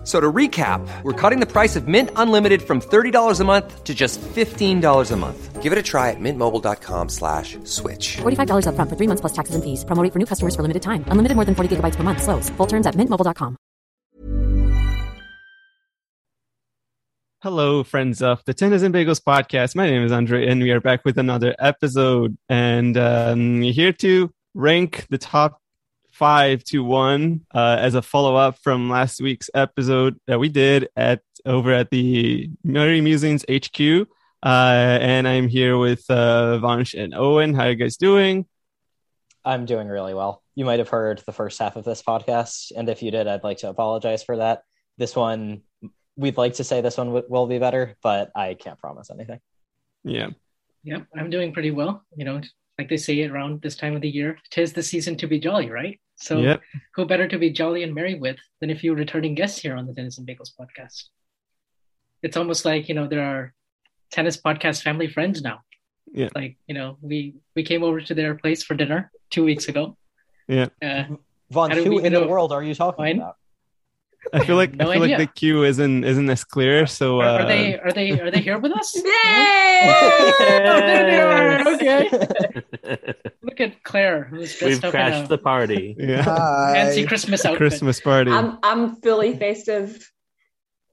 F- So to recap, we're cutting the price of Mint Unlimited from $30 a month to just $15 a month. Give it a try at mintmobile.com slash switch. $45 upfront for three months plus taxes and fees. Promo for new customers for limited time. Unlimited more than 40 gigabytes per month. Slows. Full terms at mintmobile.com. Hello, friends of the Tennis and Bagels podcast. My name is Andre, and we are back with another episode. And um, here to rank the top five to one uh, as a follow up from last week's episode that we did at over at the Murray Musings HQ. Uh, and I'm here with uh, Vansh and Owen. How are you guys doing? I'm doing really well. You might have heard the first half of this podcast, and if you did, I'd like to apologize for that. This one, we'd like to say this one w- will be better, but I can't promise anything. Yeah. Yep, I'm doing pretty well. You know, like they say around this time of the year, tis the season to be jolly, right? So Yep. who better to be jolly and merry with than if you're returning guests here on the Tennis and Bagels podcast? It's almost like, you know, there are tennis podcast family friends now. Yeah. Like, you know, we we came over to their place for dinner two weeks ago. Yeah. Uh, Vaughn, How do who we in the world are you talking Fine. about? I feel like No I feel idea. like the queue isn't isn't as clear. So are, uh, are they are they are they here with us? Yay! there they are. Okay. Look at Claire, who's dressed We've up crashed a the party. yeah, fancy Christmas outfit. Christmas party. I'm I'm fully festive.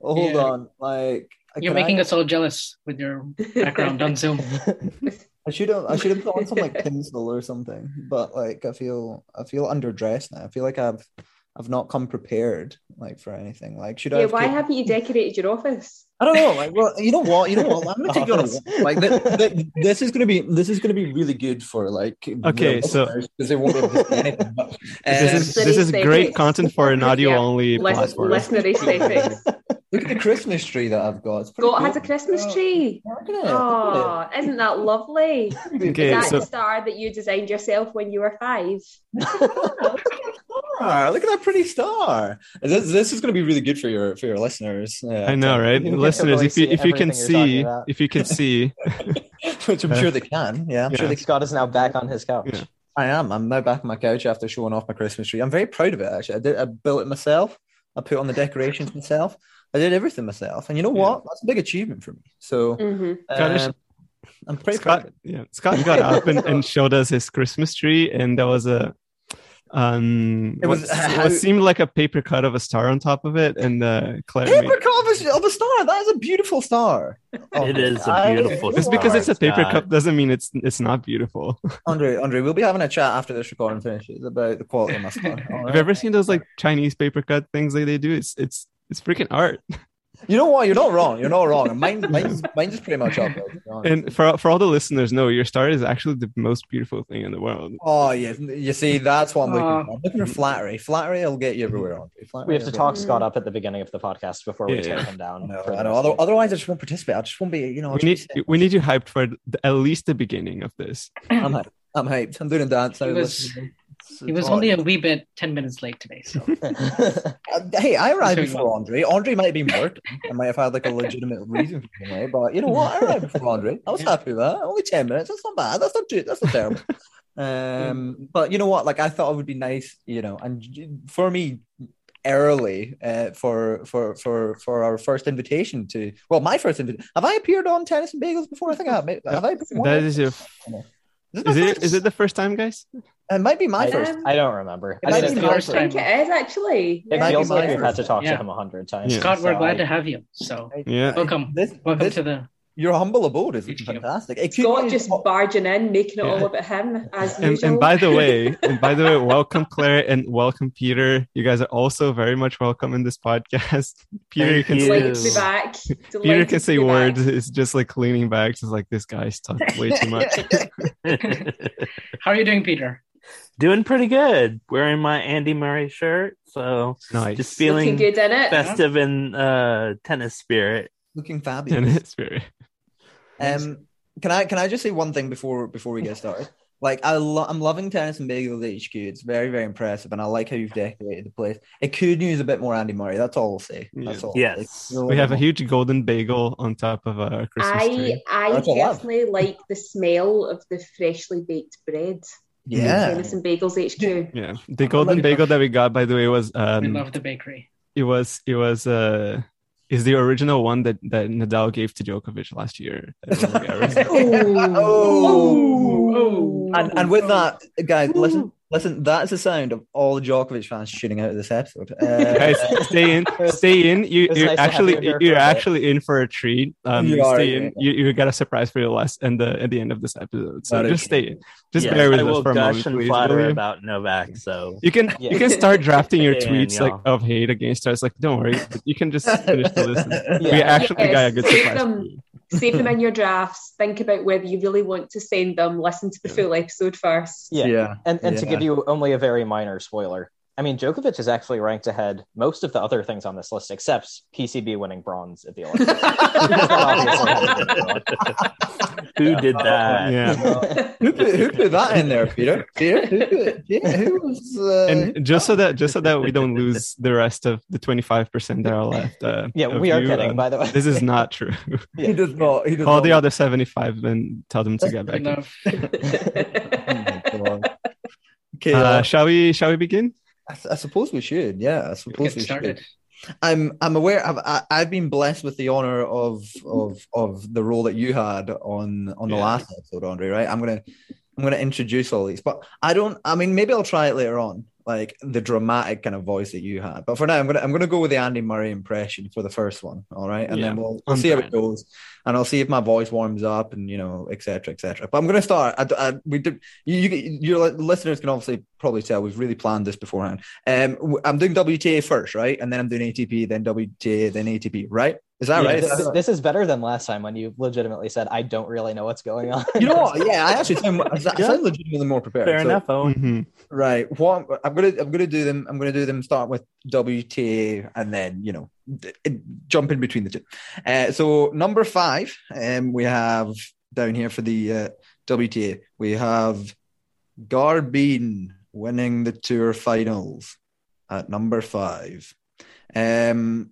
Oh, hold Yeah. on. Like You're making I, us all jealous with your background on Zoom. I should have. I should have put on some like tinsel or something. But like, I feel. I feel underdressed now. I feel like I've. I've not come prepared like for anything. Like, should I? Yeah, have why kept- havened you decorated your office? I don't know. Like, well, you know what? You know what? I'm gonna take you on a Office. walk. Like, th- th- this is gonna be. This is gonna be really good for like. Okay, so- because they won't be able to anything. But, this um, is this is City great content for an audio only Lis- platform. listener aesthetics. look at the Christmas tree that I've got. It's pretty Scott has a. Christmas tree. Look at it. Oh, isn't that lovely? Okay, Is that so the star that you designed yourself when you were five? Star. Look at that pretty star. This, this is going to be really good for your for your listeners. Uh, I know, right, listeners? totally If you if you can everything you're talking see if you can see, which I'm sure they can. Yeah, I'm Yeah. sure they. Scott is now back on his couch. Yeah. I am. I'm now back on my couch after showing off my Christmas tree. I'm very proud of it. Actually, I did. I built it myself. I put on the decorations myself. I did everything myself. And you know what? That's a big achievement for me. So hmm um, I'm pretty proud. Scott yeah Scott got up and, and showed us his Christmas tree, and there was a um It was- what, what seemed like a paper cut of a star on top of it, and uh, Claire Paper made. cut of a, of a star. That is a beautiful star. Oh, It is a I- beautiful Just because it's a paper Scott. cup doesn't mean it's it's not beautiful. Andre, Andre, we'll be having a chat after this recording finishes about the quality of my star. all Have you ever seen those like Chinese paper cut things that they do? It's it's it's freaking art. You know what? You're not wrong. You're not wrong. Mine, mine's, mine's just pretty much up there. to be honest. And for for all the listeners, know your star is actually the most beautiful thing in the world. Oh yeah, you see, that's what I'm looking Uh, for. I'm looking for flattery. Flattery will get you everywhere. Andre. We have to talk Mm. Scott up at the beginning of the podcast before we Yeah, tear yeah. him down. you. I know, for the I know. rest Other- Otherwise, I just won't participate. I just won't be. You know, We need just be we need you hyped for the, at least the beginning of this. I'm hyped. I'm hyped. I'm doing a dance. He was- Listen, He was it's only a wee bit 10 minutes late today. So Uh, hey, I arrived Sorry, before Andre. Andre might have been working. I might have had like a legitimate reason for being late, but you know what? I arrived before Andre. I was happy with that. Only ten minutes. That's not bad. That's not too. That's not terrible. Um, but you know what? Like I thought it would be nice, you know, and for me, early uh, for for for for our first invitation to well, my first invitation. Have I appeared on Tennis and Bagels before? I think I have. Have I? appeared That is your. Is it, Is it first? is it the first time, guys? It might be my I, first. Um, I don't remember. It I might mean, be it the my feels, first I time. think it is actually. it Yeah. feels like we've had to talk Yeah. to him a hundred times. Yeah. Scott, we're glad I- to have you. So Yeah. welcome. This, Welcome this- to the your humble abode is HQ. fantastic. It could Scott be- just barging in, making it Yeah. all about him as And, usual. and by the way, and by the way, welcome Claire and welcome Peter. You guys are also very much welcome in this podcast. Peter, you can Delighted say to be back. Peter can say be back. words. It's just like leaning back. It's like this guy's talking way too much. How are you doing, Peter? Doing pretty good. Wearing my Andy Murray shirt, so Nice. just feeling Looking feeling good in it. festive in uh, tennis spirit. Looking And fabulous. it's very Um, can I can I just say one thing before before we get started? Like I lo- I'm loving tennis and bagels HQ. It's very very impressive, and I like how you've decorated the place. It could use a bit more Andy Murray. That's all I'll say. That's all. Yes. It's we have a huge golden bagel on top of our Christmas I tree. I That's a lot. personally like the smell of the freshly baked bread. Yeah. Tennis and Bagels HQ. Yeah, the golden bagel that we got, by the way, was We um, love the bakery. it was it was uh, is the original one that that Nadal gave to Djokovic last year. at Roland Garros. Oh. Oh. oh. And, and with that, guys, listen, listen. That's the sound of all the Djokovic fans shooting out of this episode. Uh, Guys, stay in, stay in. You, you're nice actually you you're a bit. actually in for a treat. Um, You are, stay yeah. in. You, you got a surprise for you last and the at the end of this episode. So That is just stay in. Just Yes, bear with I us for a gush moment, and please. flatter will you? about Novak. So You can Yeah. you can start drafting your Stay in, tweets like y'all. of hate against us. Like, don't worry, you can just finish the listen. We Yeah. actually got a Yes, good save surprise. Them. for you. Save them in your drafts. Think about whether you really want to send them. Listen to the full episode first. Yeah. Yeah. And and to give you only a very minor spoiler, I mean, Djokovic is actually ranked ahead most of the other things on this list, except PCB winning bronze at the Olympics. Obviously had to do it. who did that? Yeah. who, put, who put that in there, Peter? Peter, who, put, yeah, who was? Uh, And just so that just so that we don't lose the rest of the twenty five percent that are left. Uh, Yeah, we are you, kidding, uh, by the way. This is not true. he does not. He does Call not. the other seventy five and tell them to get back. Oh my God. Okay, Uh, uh, shall we? Shall we begin? I, I suppose we should. Yeah, I suppose we started. should. I'm I'm aware. I've I, I've been blessed with the honor of of of the role that you had on on the Yeah. last episode, Andre. Right? I'm gonna I'm gonna introduce all these, but I don't. I mean, maybe I'll try it later on, like the dramatic kind of voice that you had. But for now, I'm gonna I'm gonna go with the Andy Murray impression for the first one. All right, and Yeah, then we'll, we'll see how it goes, and I'll see if my voice warms up, and you know, etc. etc. But I'm gonna start. I, I, we did. You, you your listeners can obviously probably tell we've really planned this beforehand. Um, I'm doing WTA first, right, and then I'm doing ATP, then WTA, then ATP, right? Is that Yeah, right? this, Is this is better than last time when you legitimately said, I don't really know what's going on. you know what? Yeah, I actually sound, I sound legitimately more prepared. Fair So- enough. Owen. Mhm. Right. What I'm gonna I'm gonna do them. I'm gonna do them. Start with WTA and then you know d- d- jump in between the two. Uh, so number five, um, we have down here for the uh, WTA. We have Garbine winning the tour finals at number five. Um.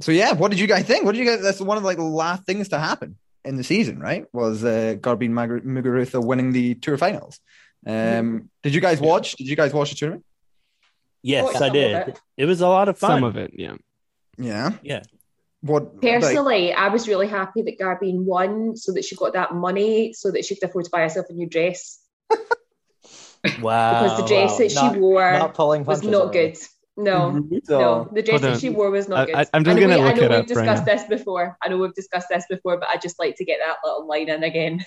So yeah, what did you guys think? What did you guys? That's one of like the last things to happen in the season, right? Was uh, Garbine Mag- Muguruza winning the tour finals? Um, did you guys watch? Did you guys watch the tournament? Yes, Watched I did. it. It was a lot of fun. Some of it, yeah. Yeah. Yeah. What like, Personally, I was really happy that Garbine won so that she got that money so that she could afford to buy herself a new dress. Wow. Because the dress wow. that she Not- wore Not was punches not already. Good. No, So- no, the dress that she wore was not I- good. I- I'm just I know gonna we- look I know it we've up right discussed now. this before. I know we've discussed this before, but I just like to get that little line in again.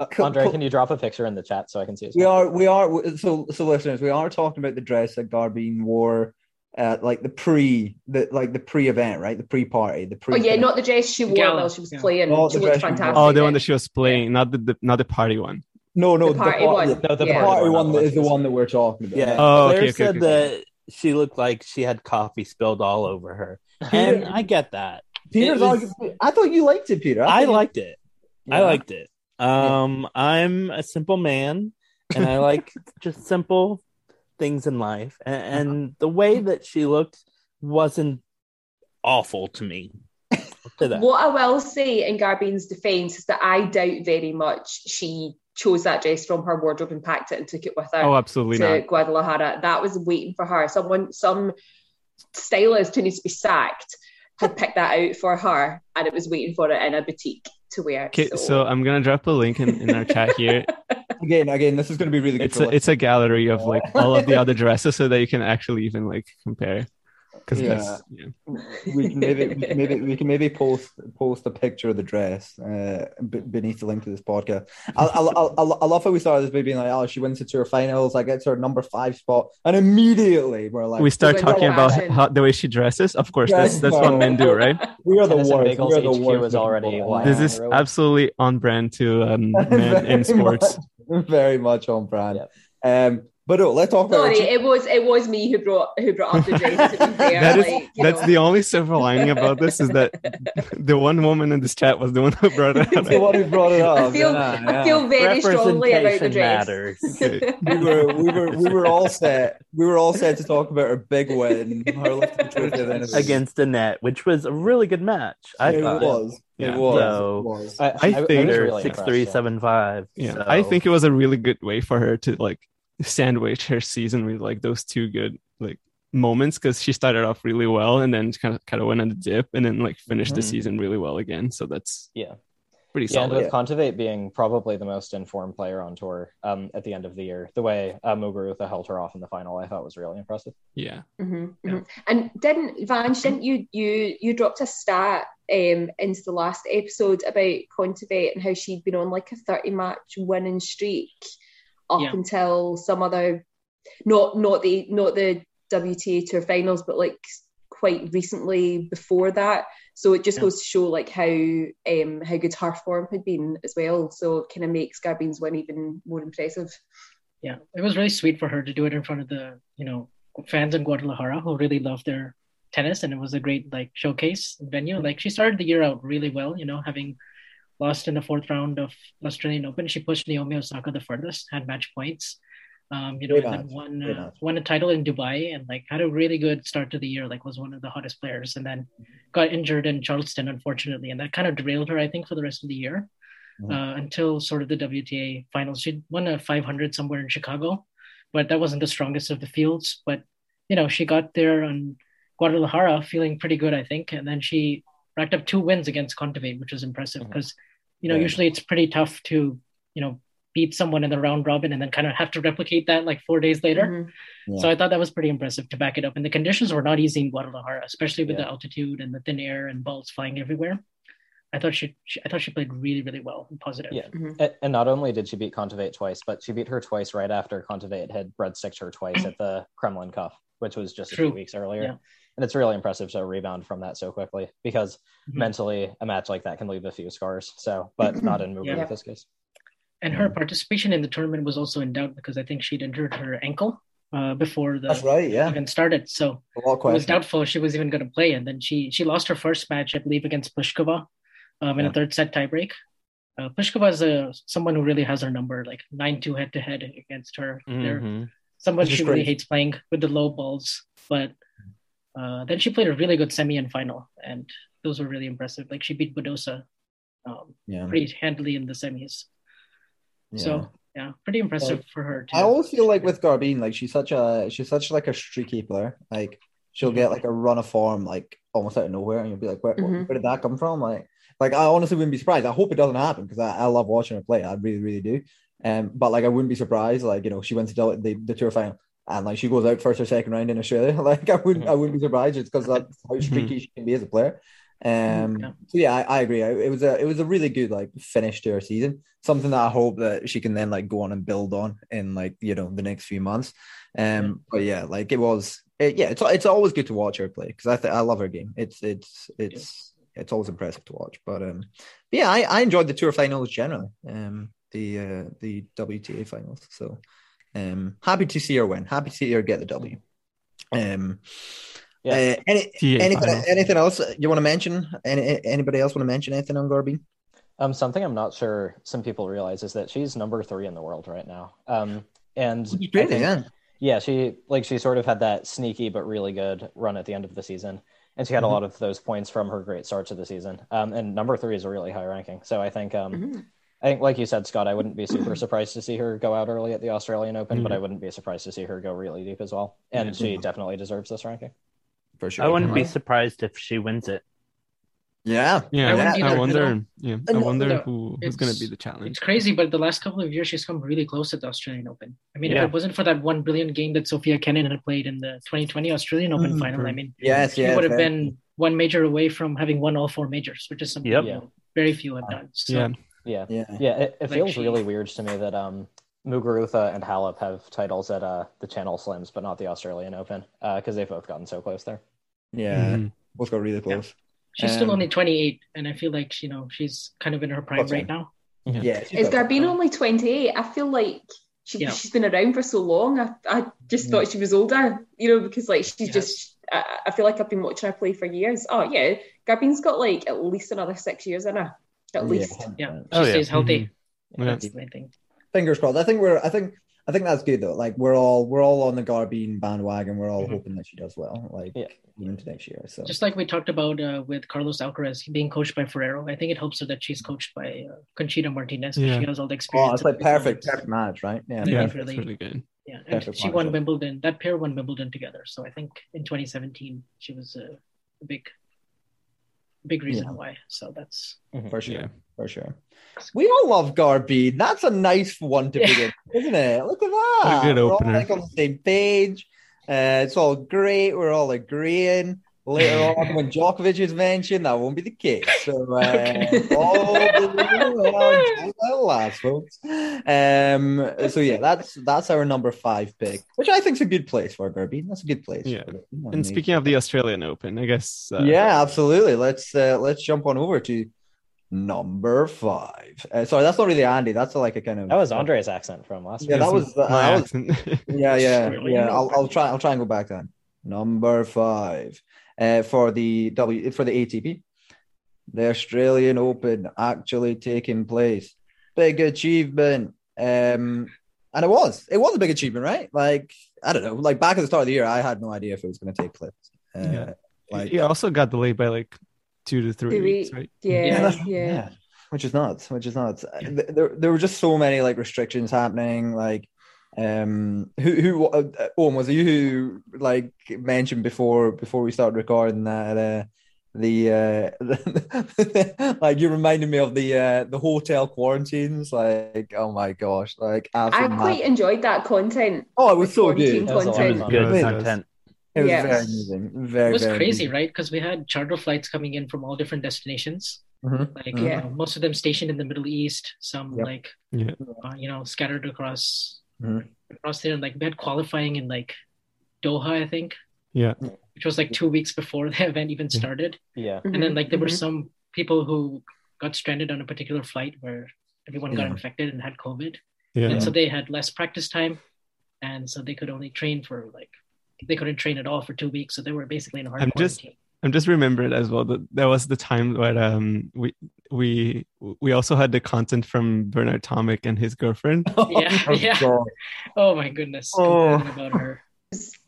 Uh, Andre, can you drop a picture in the chat so I can see it? we are we are so so listeners we are talking about the dress that Garbine wore at like the pre the like the pre event right the pre party the pre oh yeah, not the dress she wore Gala, while she was yeah. playing. Oh, she the looked dress fantastic. Oh, the one that she was playing, not the, the not the party one. No no The party par- one. No, the the Yeah. party party one one is the one that we're talking about Yeah. Oh, Claire okay, okay, said okay. that she looked like she had coffee spilled all over her, and I get that. Peter's was- argument- I thought you liked it Peter I thought you- liked it. I liked it. Um, I'm a simple man, and I like just simple things in life. And, and the way that she looked wasn't awful to me. I'll that. What I will say in Garbine's defence is that I doubt very much she chose that dress from her wardrobe and packed it and took it with her Oh, absolutely to not. Guadalajara. That was waiting for her. Someone, some stylist who needs to be sacked had picked that out for her and it was waiting for it in a boutique to wear. Okay, so I'm gonna drop a link in, in our chat here. again again this is going to be really good It's a, it's a gallery of like all of the other dresses, so that you can actually even like compare. Because Yeah. that's yeah. we can maybe we can maybe we can maybe post post a picture of the dress uh, b- beneath the link to this podcast. I, I, I, I love how we started this by being like, oh, she wins the tour finals, like it's her number five spot, and immediately we're like, we start talking about how, the way she dresses. Of course, Yes, that's that's what men do, right? we are the Tennis worst. We are the HQ worst. was already This is absolutely on brand to um, men in sports. much. very much on brand. Um, but no, let's talk about. Sorry, it was it was me who brought who brought up the dress. To be fair, that is like, that's know. the only silver lining about this is that the one woman in this chat was the one who brought it up. the one who brought it up. I feel yeah, I yeah. feel very strongly about the Representation dress. matters. Okay. we were we were we were all set. We were all set to talk about her big win, her lifting the trophy at the end of the against Annette, which was a really good match. I It thought. was. Yeah. It was. So- it was. I, I I, I think was They're really six yeah. Yeah, so- I think it was a really good way for her to like sandwich her season with like those two good like moments because she started off really well and then kind of kind of went on the dip and then like finished the Mhm. season really well again. So that's Yeah. pretty Yeah, and solid. with Kontaveit being probably the most informed player on tour um, at the end of the year, the way uh, Muguruza held her off in the final, I thought was really impressive. Yeah, Mhm, Yeah. mhm. And didn't Vansh, didn't you you you dropped a stat um into the last episode about Kontaveit and how she'd been on like a 30 match winning streak up Yeah. until some other not not the not the WTA tour finals, but like quite recently before that. So it just Yeah. goes to show like how um how good her form had been as well. So it kind of makes Garbine's win even more impressive. Yeah, it was really sweet for her to do it in front of the you know fans in Guadalajara who really love their tennis, and it was a great like showcase venue. Like she started the year out really well, you know, having lost in the fourth round of Australian Open, she pushed Naomi Osaka the furthest, had match points. Um, you know, Great and then won uh, won a title in Dubai, and like had a really good start to the year. Like was one of the hottest players, and then got injured in Charleston, unfortunately, and that kind of derailed her, I think, for the rest of the year Mhm. uh, until sort of the WTA finals. She won a 500 somewhere in Chicago, but that wasn't the strongest of the fields. But you know, she got there on Guadalajara feeling pretty good, I think, and then she racked up two wins against Kontaveit, which was impressive because you know Yeah. usually it's pretty tough to you know beat someone in the round robin and then kind of have to replicate that like four days later. Mhm. Yeah. So I thought that was pretty impressive to back it up. And the conditions were not easy in Guadalajara, especially with Yeah. the altitude and the thin air and balls flying everywhere. I thought she, she I thought she played really really well and positive. Yeah. Mhm. And, and not only did she beat Kontaveit twice, but she beat her twice right after Kontaveit had breadsticked her twice at the Kremlin Cup, which was just a few weeks earlier. Yeah. And it's really impressive to rebound from that so quickly because Mhm. mentally a match like that can leave a few scars. So, but not in Yeah. Muguruza's case. And her participation in the tournament was also in doubt because I think she'd injured her ankle uh, before the That's right. Yeah. event started. So A it was doubtful she was even going to play. And then she she lost her first match, I believe, against Pliskova um, in Yeah. a third set tiebreak. Uh, Pliskova is a, someone who really has her number, like 9 2 head to head against her. They're Mhm. someone Which is she really hates playing with the low balls. But uh, then she played a really good semi and final. And those were really impressive. Like she beat Badosa um, Yeah. pretty handily in the semis. yeah. So yeah, pretty impressive for her. Too. I always feel like with Garbine, like she's such a she's such like a streaky player. Like she'll get like a run of form like almost out of nowhere, and you'll be like, where, Mhm. where did that come from? Like, like I honestly wouldn't be surprised. I hope it doesn't happen because I, I love watching her play. I really, really do. Um, but like I wouldn't be surprised. Like you know, she went to the the, the tour final. And like she goes out first or second round in Australia, like I wouldn't, I wouldn't be surprised just because that's how streaky she can be as a player. Um, Yeah. so yeah, I, I agree. It was a, it was a really good like finish to her season. Something that I hope that she can then like go on and build on in like you know the next few months. Um, but yeah, like it was, it, yeah, it's it's always good to watch her play because I th- I love her game. It's it's it's it's always impressive to watch. But um, but yeah, I, I enjoyed the tour finals generally. Um, the uh, the WTA finals. So um, happy to see her win. Happy to see her get the W. Um, Yeah. uh, any, TA anything, anything else you want to mention? Any, anybody else want to mention anything on Garbine? Um, something I'm not sure some people realize is that she's number three in the world right now. Um, and Really? think- Yeah. yeah, she like she sort of had that sneaky but really good run at the end of the season, and she had Mm-hmm. a lot of those points from her great start to the season. Um, and number three is a really high ranking, so I think um, Mhm. I think like you said, Scott, I wouldn't be super surprised to see her go out early at the Australian Open, but I wouldn't be surprised to see her go really deep as well. And Yeah. she definitely deserves this ranking. For sure. I wouldn't be surprised if she wins it. Yeah. Yeah, I wouldn't I, wonder. you know? Yeah, I no- wonder no, who who's going to be the challenge. It's crazy, but the last couple of years she's come really close at the Australian Open. I mean, Yeah. if it wasn't for that one brilliant game that Sofia Kenin had played in the 2020 Australian Open Mhm. final, I mean, Yes. she yes, would have been one major away from having won all four majors, which is something Yep. you know, very few have done. So, Yeah, Yeah, Yeah. yeah. It, it Like feels she- really weird to me that um, Muguruza and Halep have titles at uh, the Channel Slams, but not the Australian Open, because they've both gotten so close there. Yeah. Mhm. Both got really close. she's still Um, only 28, and I feel like you know she's kind of in her prime right now. Yeah, she's Is got- Garbine only 28? I feel like she, Yeah. she's been around for so long. I, I just thought she was older, you know, because like she's Yes. just, I, I feel like I've been watching her play for years. Oh, yeah. Garbine's got like at least another six years in her. At least. Yeah, she Oh, yeah. stays healthy. Yeah. That's the main thing. Fingers crossed. I think we're. I think. I think that's good though. Like we're all we're all on the Garbine bandwagon. We're all Mhm. hoping that she does well. Like Yeah. even into next year. So Just like we talked about uh, with Carlos Alcaraz being coached by Ferrero, I think it helps her that she's coached by uh, Conchita Martinez because Yeah. she has all the oh, experience. it's of like perfect, tournaments. perfect match, right? Yeah. Yeah. Yeah, that's really- really good. Yeah, and Perfect she won. Wimbledon. That pair won Wimbledon together. So I think in 2017 she was uh, a big, big reason Yeah. why. So that's for sure. Yeah. For sure. We all love Garbine. That's a nice one to Yeah. begin, isn't it? Look at that. A good We're all like on the same page. Uh, it's all great. We're all agreeing. Later on, when Djokovic is mentioned, that won't be the case. So, uh, Okay. all the well, last, folks. Um, so yeah, that's that's our number five pick, which I think is a good place for Garbine. That's a good place. Yeah. for Garbine. And speaking of the Australian Open, I guess. Uh, yeah, absolutely. Let's uh, let's jump on over to number five. Uh, sorry, that's not really Andy. That's like a kind of That was Andre's accent from last Yeah, week. that was uh, my that was accent. yeah, yeah, yeah. I'll, I'll try. I'll try and go back then. Number five uh, for the W for the ATP, the Australian Open actually taking place. Big achievement. Um, and it was. It was a big achievement, right? Like I don't know. Like back at the start of the year, I had no idea if it was going to take place. Uh, Yeah. Like he also got delayed by like two to three Three weeks, weeks. right? Yeah, Yeah, yeah. that's- which is nuts which is nuts Th- there, there were just so many like restrictions happening like um who who uh, Owen was it you who like mentioned before before we started recording that uh the uh like you reminded me of the uh the hotel quarantines like oh my gosh like I quite mad- enjoyed that content. oh it was so quarantine good That was a lot of content. Good it was. content. it was Yeah. very amusing it was very crazy, amusing. right? Because we had charter flights coming in from all different destinations. Mhm. Like Mhm. Yeah. uh, most of them stationed in the Middle East, some Yep. like Yeah. uh, you know scattered across Mhm. across there. Like we had qualifying in like Doha, I think, Yeah. which was like two weeks before the event even started. Yeah. And then like there were Mhm. some people who got stranded on a particular flight where everyone got Yeah. infected and had COVID, Yeah. and so they had less practice time, and so they could only train for like they couldn't train at all for two weeks. So they were basically in a hard I'm just- quarantine. I'm just remembered as well that there was the time where um we we we also had the content from Bernard Tomic and his girlfriend. Yeah, Oh, yeah. God. Oh my goodness! Oh. About her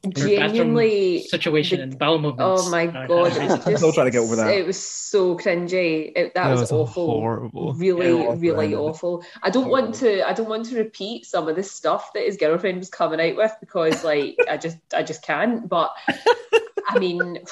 Genuinely, situation the- and bowel movements. oh my Uh, god, I'm still trying to get over that. It was so cringy. It, that, was, awful. horrible. Really, Yeah, it really horrendous. awful. I don't want to. I don't want to repeat some of the stuff that his girlfriend was coming out with because, like, I just, I just can't. But I mean,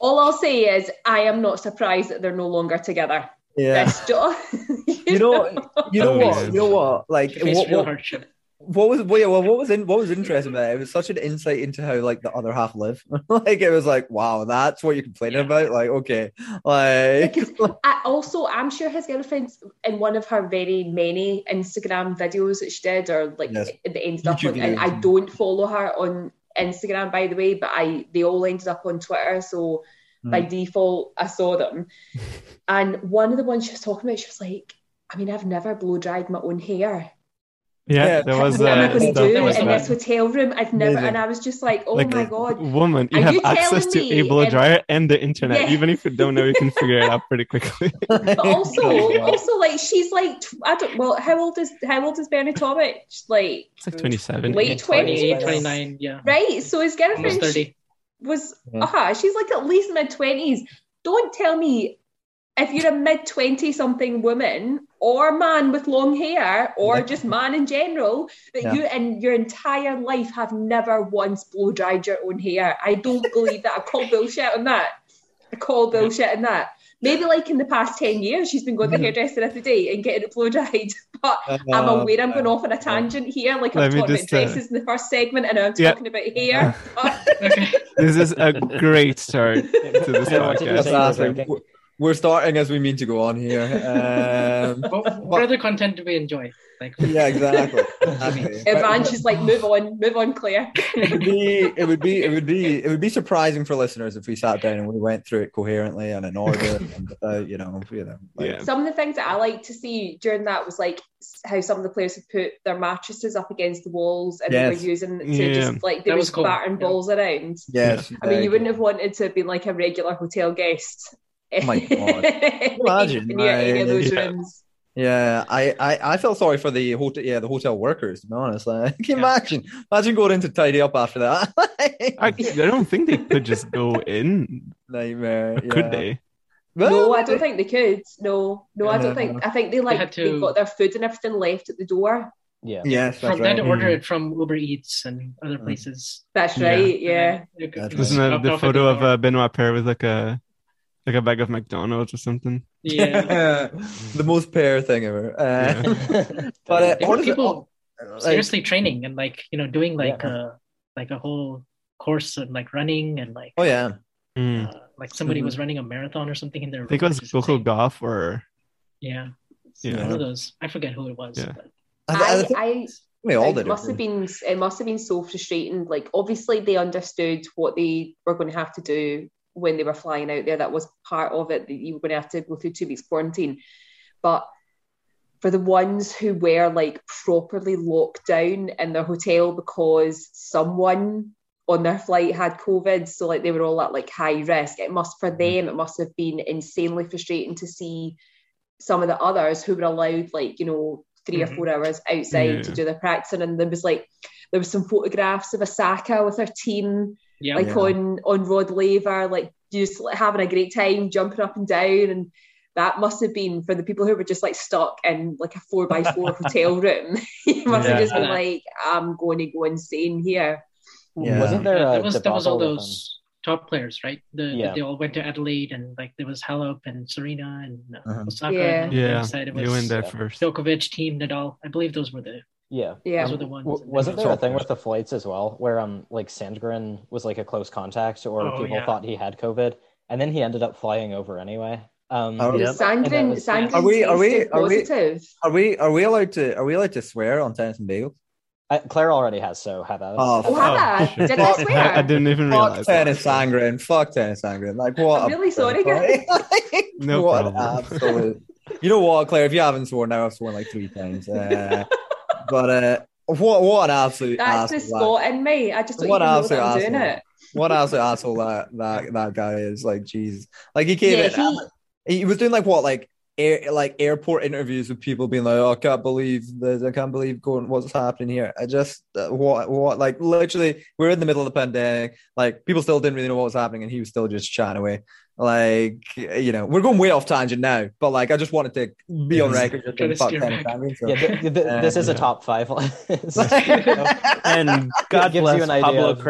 all I'll say is, I am not surprised that they're no longer together. yeah That's just, you know you know Oh, what yeah. you know what like what, what, what was well, yeah, well, what was in what was interesting about it? It was such an insight into how like the other half live. like it was like, wow, that's what you're complaining Yeah. about. Like, okay, like Because I also, I'm sure his girlfriend in one of her very many Instagram videos that she did, or like Yes. the ended up YouTube on. And I don't follow her on Instagram, by the way, but I they all ended up on Twitter, so hmm. by default I saw them. and one of the ones she was talking about, she was like, "I mean, I've never blow dried my own hair. Yeah, Yeah. there was what am I uh, going to stuff do in this hotel room? I've never." Amazing. And I was just like, "Oh like my god." woman, you have you access to a blow dryer and the internet. Yeah. Even if you don't know, you can figure it out pretty quickly. But also, also like she's like I don't well, how old is how old is Bernie Tomic? Like It's like 27. Late 28, 20s. 29, yeah. right? So his Almost girlfriend 30. was Yeah. uh she's like at least mid twenties. Don't tell me if you're a mid twenty something woman or man with long hair or Yeah. just man in general that Yeah. you in your entire life have never once blow dried your own hair. I don't believe that. I call bullshit on that. I call bullshit on that. Maybe like in the past 10 years, she's been going to the hairdresser every day and getting it blow dried. But I'm Uh, aware I'm going off on a tangent here. Like I'm talking just, about uh, dresses in the first segment and I'm Yeah. talking about hair. But Okay. This is a great start to this Yeah, what did you podcast. Say? Fantastic. Drinking. we're starting as we mean to go on here. Um, What, what other content do we enjoy? Like, yeah, exactly. exactly. Evan's just like, move on, move on, Claire. it would be it would be it would be it would be surprising for listeners if we sat down and we went through it coherently and in order and without you know you know like, Yeah. Some of the things that I like to see during that was like how some of the players had put their mattresses up against the walls and they were using to Yeah. just like they That were was cool. battering Yeah. balls around. yes I mean, uh, you wouldn't have wanted to have been like a regular hotel guest. Oh my God. Imagine, in your- any of those Yeah. yeah I, I I felt sorry for the hotel yeah the hotel workers to be honest like can you Yeah. imagine imagine going in to tidy up after that I, I don't think they could just go in, nightmare or yeah. could they? Well, no, I don't think they could. No, no, I don't think. I think they like they to- got their food and everything left at the door. Yeah. yes that's from they had right to order it from Uber Eats and other Mm. places. That's Yeah. right. Yeah. And then it That's was Wasn't that the photo of door. uh, Benoit Paire with like a like a bag of McDonald's or something? yeah. the most Paire thing ever uh, but uh, There were honestly, people like- seriously training and like you know doing like Yeah. uh like a whole course and like running and like oh yeah Mm. uh, like somebody Mhm. was running a marathon or something in their I think it was which is Coco insane. Or Yeah. Yeah. One of those. I forget who it was. Yeah. But I, I I, think I, they all it did must it have been it must have been so frustrating. Like obviously they understood what they were going to have to do when they were flying out there. That was part of it that you were going to have to go through two weeks quarantine. But for the ones who were like properly locked down in their hotel because someone on their flight had COVID, so like they were all at like high risk. It must for them, it must have been insanely frustrating to see some of the others who were allowed like you know 3 or Mhm. four hours outside to do their practicing, and there was like there was some photographs of Osaka with her team yeah. like Yeah. on on Rod Laver, like just like, having a great time, jumping up and down, and that must have been for the people who were just like stuck in like a four by four hotel room. you must have just been like, I'm going to go insane here. Yeah. Wasn't there Yeah, there was there was all debacle with, those top players, right? The, Yeah. they all went to Adelaide and like there was Halep and Serena and uh, Uh-huh. Osaka. Yeah. And on the yeah, other side it you was went there first. Djokovic, Team Nadal. I believe those were the Yeah. Yeah. those were the ones. W- wasn't there a thing with the flights as well, where um like Sandgren was like a close contact, or Oh, people yeah. thought he had COVID, and then he ended up flying over anyway. Um, Oh, The Yep. Sandgren, was- Sandgren Are we- are we- tested are we- Are we are we allowed to are we allowed to swear on tennis and bagels? I, Claire already has, so have at it. Oh, Oh, have I? Did I swear? I, I didn't even Fuck realize. that. Tennys Sandgren. Fuck Tennys Sandgren. Like what? I'm really sorry, guys. No what an problem. absolute. You know what, Claire? If you haven't sworn now, I've sworn like three times. Uh, but uh, what what an absolute That's the asshole. Scot in me. I just What absolute I'm doing asshole. it. What absolute asshole that that that guy is. Like Jesus. Like he came Yeah, in. he, he was doing like what like air like airport interviews with people being like oh, I can't believe this I can't believe going what's happening here I just uh, what what like literally we're in the middle of the pandemic like people still didn't really know what was happening and he was still just chatting away like you know we're going way off tangent now but like I just wanted to be on record just Try being fuck steer tennis so. yeah, th- th- th- this is a top five list. And God Gives bless you an idea Pablo of the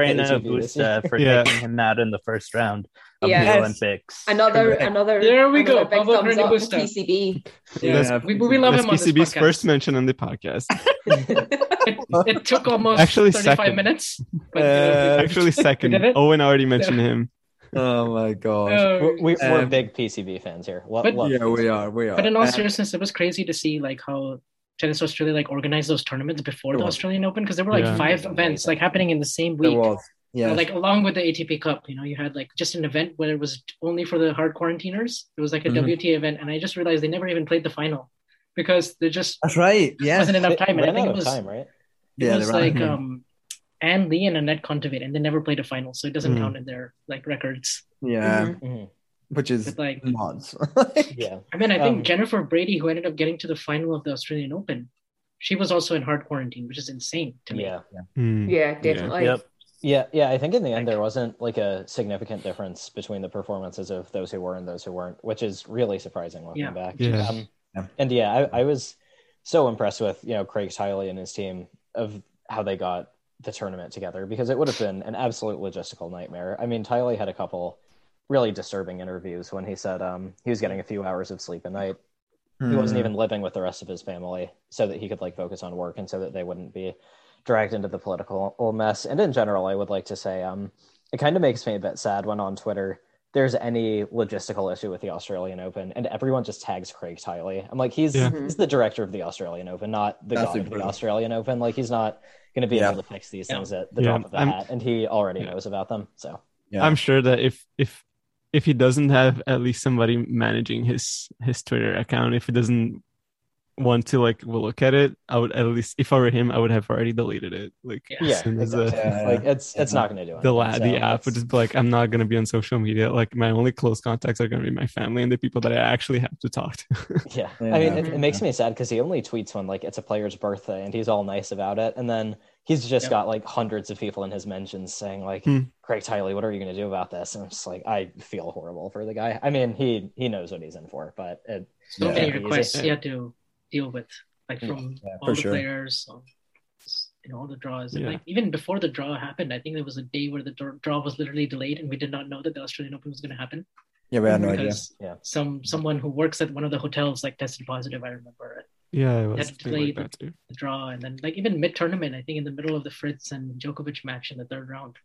Busta for Yeah. taking him out in the first round of Yeah. the Olympics. another Correct. another There we another go, Pablo thumbs up Busta. PCB. Yeah. That's- we, we love That's him on this PCB's podcast. first mention on the podcast. it, it took almost Actually, 35 second. minutes. But, Uh, uh, Actually, second. Owen already mentioned him. Oh my gosh uh, we, we, we're Um, big PCB fans here. Lo- but- love yeah we are we are but in all seriousness, it was crazy to see like how Tennis Australia like organized those tournaments before the Australian Open because there were like Yeah. five events like happening in the same week. was You know, yeah like along with the ATP Cup, you know, you had like just an event where it was only for the hard quarantiners. It was like a Mhm. WTA event, and I just realized they never even played the final because there just that's right yeah wasn't enough They time. And I think it of was time, right? it Yeah, was like um Ann Li and Annette Kontaveit, and they never played a final, so it doesn't Mm. count in their like records. yeah Mhm. Mhm. which is But like, mods. Yeah. I mean, I think Um, Jennifer Brady, who ended up getting to the final of the Australian Open, she was also in hard quarantine, which is insane to me. Yeah. Hmm. Yeah, definitely. Yep. Yeah, yeah. I think in the end there wasn't like a significant difference between the performances of those who were and those who weren't, which is really surprising looking Yeah. back. Yeah. Um, Yeah. And yeah, I, I was so impressed with you know Craig Tiley and his team of how they got the tournament together because it would have been an absolute logistical nightmare. I mean, Tiley had a couple really disturbing interviews when he said um, he was getting a few hours of sleep a night. He wasn't Hmm. even living with the rest of his family so that he could like focus on work and so that they wouldn't be dragged into the political mess. And in general, I would like to say um, it kind of makes me a bit sad when on Twitter there's any logistical issue with the Australian Open, and everyone just tags Craig Tiley. I'm like, he's Yeah. he's the director of the Australian Open, not the That's god of the. Australian Open. Like he's not going to be Yeah. able to fix these Yeah. things at the Yeah, drop of a I'm- hat, and he already Yeah. knows about them. So Yeah. I'm sure that if if if he doesn't have at least somebody managing his his Twitter account, if he doesn't want to like look at it, I would at least if I were him, I would have already deleted it. Like Yeah. as soon as exactly. the Yeah. like it's it's not going to do it. the la- the app would just be like, I'm not gonna be on social media. Like my only close contacts are gonna be my family and the people that I actually have to talk to. Yeah, Yeah. I mean, it, it makes me sad because he only tweets when like it's a player's birthday, and he's all nice about it, and then he's just Yep. got like hundreds of people in his mentions saying like, Hmm. "Craig Tiley, what are you going to do about this?" And I'm just like, I feel horrible for the guy. I mean, he he knows what he's in for, but it, so Yeah. many requests he had to deal with, like from Yeah, all the sure. players, you know, all the draws. And Yeah. like even before the draw happened, I think there was a day where the draw was literally delayed, and we did not know that the Australian Open was going to happen Yeah, we had no idea. Yeah. some someone who works at one of the hotels like tested positive. I remember yeah, it was Had to things delay like the- the draw, and then like even mid tournament, I think in the middle of the Fritz and Djokovic match in the third round,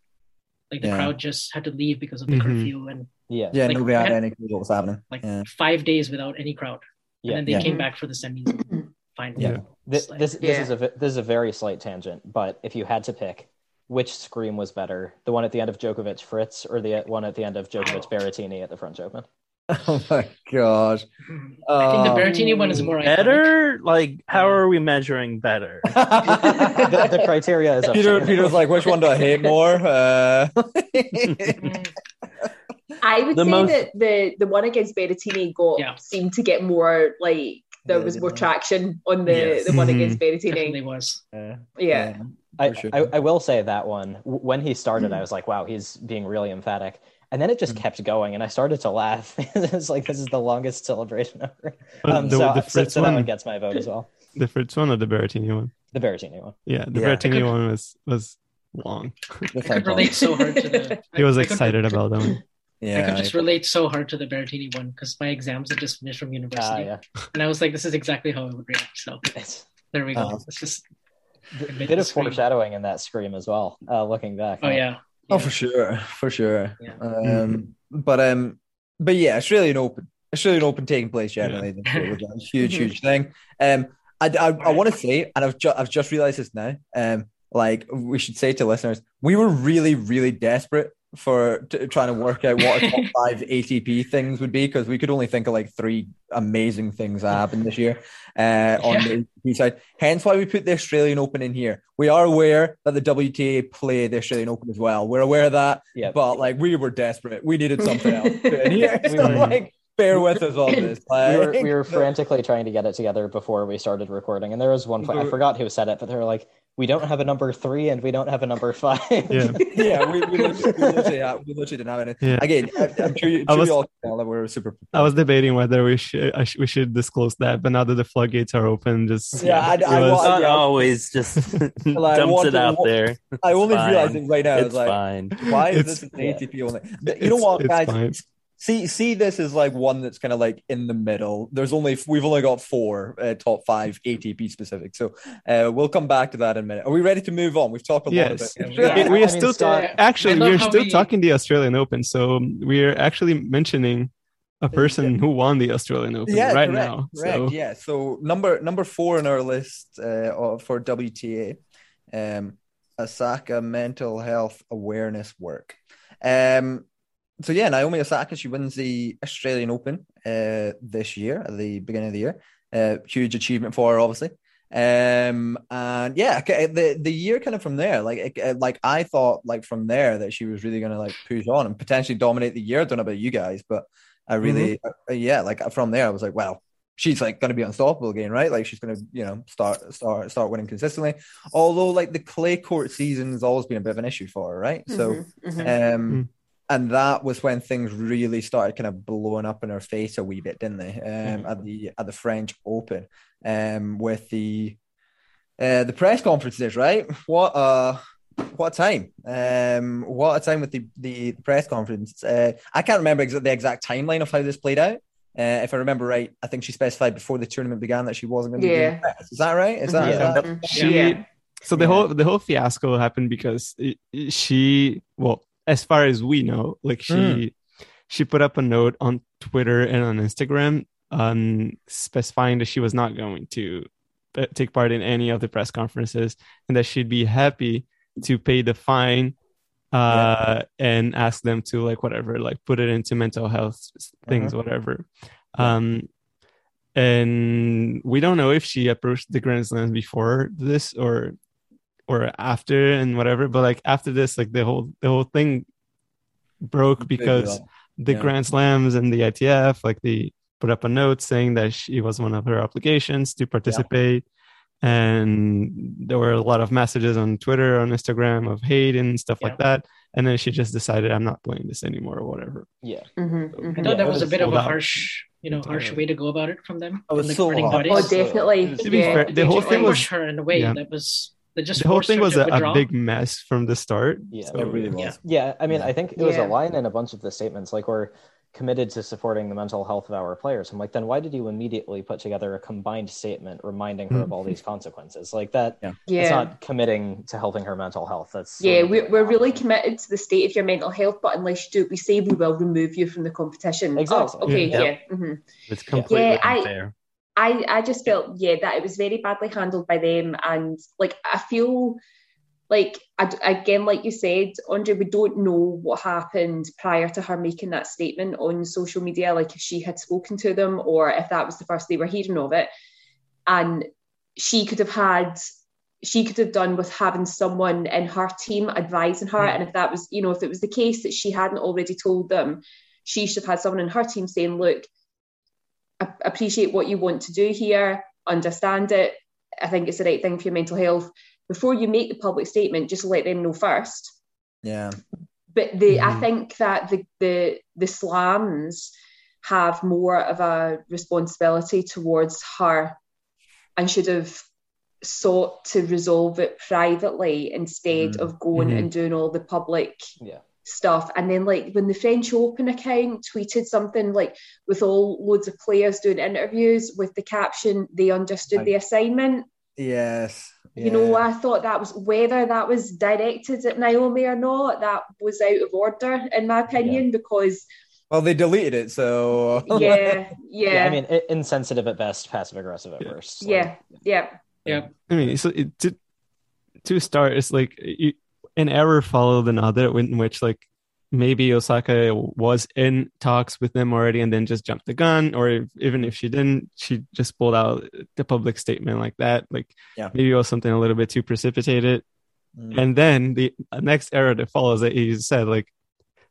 like the Yeah. crowd just had to leave because of the Mhm. curfew and yeah, Yeah, Like, nobody had had- any clue what was happening. like yeah. five days without any crowd. Yeah. and then they Yeah. came back for the semis. and Finally, Yeah. This like- this, this Yeah. is a this is a very slight tangent, but if you had to pick. Which scream was better, the one at the end of Djokovic Fritz or the one at the end of Djokovic Berrettini at the French Open? Oh my gosh. I think the Um, Berrettini one is more iconic. Better? Like, how are we measuring better? the, the criteria is Peter. Peter's like, which one do I hate more? Uh, Mm, I would The say most- that the the one against Berrettini got Yeah. seemed to get more like there Yeah, was more traction on the Yes. the one Mhm. against definitely Berrettini. was. yeah. Yeah. I, sure. I, I will say that one when he started, I was like, "Wow, he's being really emphatic," and then it just Mm. kept going, and I started to laugh. it's like this is the longest celebration ever. Um, the, so, the so, Fritz so that one one, gets my vote as well. the Fritz one or the Berrettini one? The Berrettini one. Yeah, the Yeah. Berrettini one was was long. I could relate so hard to the. He was I could- excited about that one. I could just relate so hard to the Berrettini one because my exams had just finished from Ah, university, yeah. and I was like, "This is exactly how I would react." So there we go. Uh, It's just a bit of scream. foreshadowing in that scream as well. Uh, looking back. Oh yeah. Oh, Yeah. for sure, for sure. Yeah. Um, but um, but yeah, Australian Open, Australian Open taking place generally. this year was a huge, huge thing. Um, I I, I want to say, and I've just I've just realized this now. Um, like we should say to listeners, we were really, really desperate for t- trying to work out what our top five ATP things would be because we could only think of like three amazing things that happened this year uh, on Yeah. the ATP side. Hence why we put the Australian Open in here. We are aware that the WTA play the Australian Open as well. We're aware of that, Yeah. but like we were desperate. We needed something else to here. So, like, bear with us on this. we were, we were frantically trying to get it together before we started recording, and there was one point I forgot who said it, but they were like, "We don't have a number three, and we don't have a number five. Yeah. yeah, we, we, literally, we, literally, yeah, we literally didn't have anything. Yeah. Again, I, I'm sure, you, I sure was- you all can tell that we're super. I was debating whether we should I sh- we should disclose that, but now that the floodgates are open, just Yeah, I- I was- want- Not yeah. always just Like, dumps what it out what- there. I only fine. realized it right now. It's It's like, fine. why is It's- this an. ATP only? But You know It's- what, it's guys? Fine. See, see, this is like one that's kind of like in the middle. There's only we've only got four uh, top five ATP specific, so uh, we'll come back to that in a minute. Are we ready to move on? We've talked a Yes. lot about Yeah, we, we I are mean, still Scott- actually we're still we- talking the Australian Open, so we're actually mentioning a person who won the Australian Open yeah, right correct, now. Correct. So Yeah. So number number four on our list uh, for WTA, um, Osaka mental health awareness work. Um, so yeah, Naomi Osaka she wins the Australian Open uh, this year at the beginning of the year. Uh, huge achievement for her, obviously. Um, and yeah, the the year kind of from there, like it- uh, like I thought, like from there that she was really gonna like push on and potentially dominate the year. I don't know about you guys, but I really, uh, yeah, like from there, I was like, wow, she's like going to be unstoppable again, right? Like she's going to, you know, start start start winning consistently. Although like the clay court season has always been a bit of an issue for her, right? So, Mhm, mhm. um, Mm. And that was when things really started kind of blowing up in her face a wee bit, didn't they? Um, at the at the French Open, um, with the uh the press conferences, right? What uh what a time um what a time with the the press conference uh i can't remember exa- the exact timeline of how this played out uh, if i remember right i think she specified before the tournament began that she wasn't going to be Yeah. doing press. is that right is that, Yeah. is that- she Yeah. so the Yeah. whole the whole fiasco happened because it, it- she well as far as we know like she Mm. she put up a note on Twitter and on Instagram um, specifying that she was not going to uh, take part in any of the press conferences and that she'd be happy to pay the fine uh, and ask them to like whatever, like put it into mental health things, Uh-huh. whatever. Um, and we don't know if she approached the Grand Slams before this or or after and whatever. But like after this, like the whole the whole thing broke because the Yeah. Grand Slams and the ITF, like they put up a note saying that she was one of her obligations to participate. And there were a lot of messages on Twitter, on Instagram of hate and stuff like that. And then she just decided, I'm not playing this anymore or whatever. Yeah. Mm-hmm, I thought that was a bit of a out. harsh, you know, harsh way to go about it from them. Oh, from the so governing Oh, definitely. To yeah. fair, the They whole thing was ambushed her in a way yeah. that was they just the whole thing was a, a big mess from the start. Yeah. So- It really was. Yeah. Yeah, I mean, I think it was Yeah. a line in a bunch of the statements like we're committed to supporting the mental health of our players. I'm like, then why did you immediately put together a combined statement reminding her of all these consequences? Like that, Yeah. it's Yeah. not committing to helping her mental health. That's Yeah, we're, we're really committed to the state of your mental health, but unless you do, we say we will remove you from the competition. Exactly. Oh, okay, Yeah. yeah. mhm. It's completely Yeah, unfair. I, I just felt, yeah, that it was very badly handled by them. And like, I feel like, I, again, like you said, Andre, we don't know what happened prior to her making that statement on social media, like if she had spoken to them or if that was the first they were hearing of it. And she could have had she could have done with having someone in her team advising her. And if that was, you know, if it was the case that she hadn't already told them, she should have had someone in her team saying, look, I appreciate what you want to do here, understand it. I think it's the right thing for your mental health. Before you make the public statement, just let them know first. Yeah. But the I Mhm. think that the the the slams have more of a responsibility towards her and should have sought to resolve it privately instead Mhm. of going Mhm. and doing all the public Yeah. Stuff. And then like when the French Open account tweeted something like with all loads of players doing interviews with the caption they understood Like- the assignment. Yes. You know. I thought that was whether that was directed at Naomi or not, that was out of order in my opinion, because Well, they deleted it, so yeah, Yeah, yeah, I mean, i- insensitive at best, passive aggressive at worst. Like, yeah, yeah. Yeah. I mean, so it, to to start, it's like you, an error followed another, in which like maybe Osaka was in talks with them already, and then just jumped the gun, or if, even if she didn't, she just pulled out the public statement like that. Like Yeah. maybe it was something a little bit too precipitated, Mm. and then the next error that follows that he said like.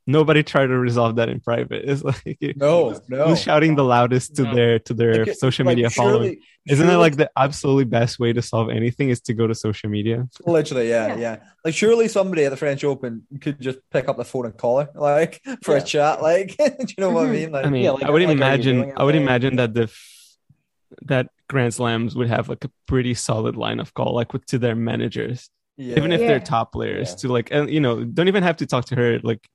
Nobody tried to resolve that in private. It's like No, no. who's shouting the loudest to No. their to their Like, it- social like, media surely- following. Isn't it like the absolutely best way to solve anything is to go to social media? Literally, yeah, Yeah. yeah, Like, surely somebody at the French Open could just pick up the phone and call her, like, for Yeah. a chat. Like, do you know what I Mhm. mean? Like, I mean, Yeah, like- I would like, imagine, I would imagine that the f- that Grand Slams would have like a pretty solid line of call, like with, to their managers, yeah. even if Yeah. they're top players, Yeah. to like, and, you know, don't even have to talk to her like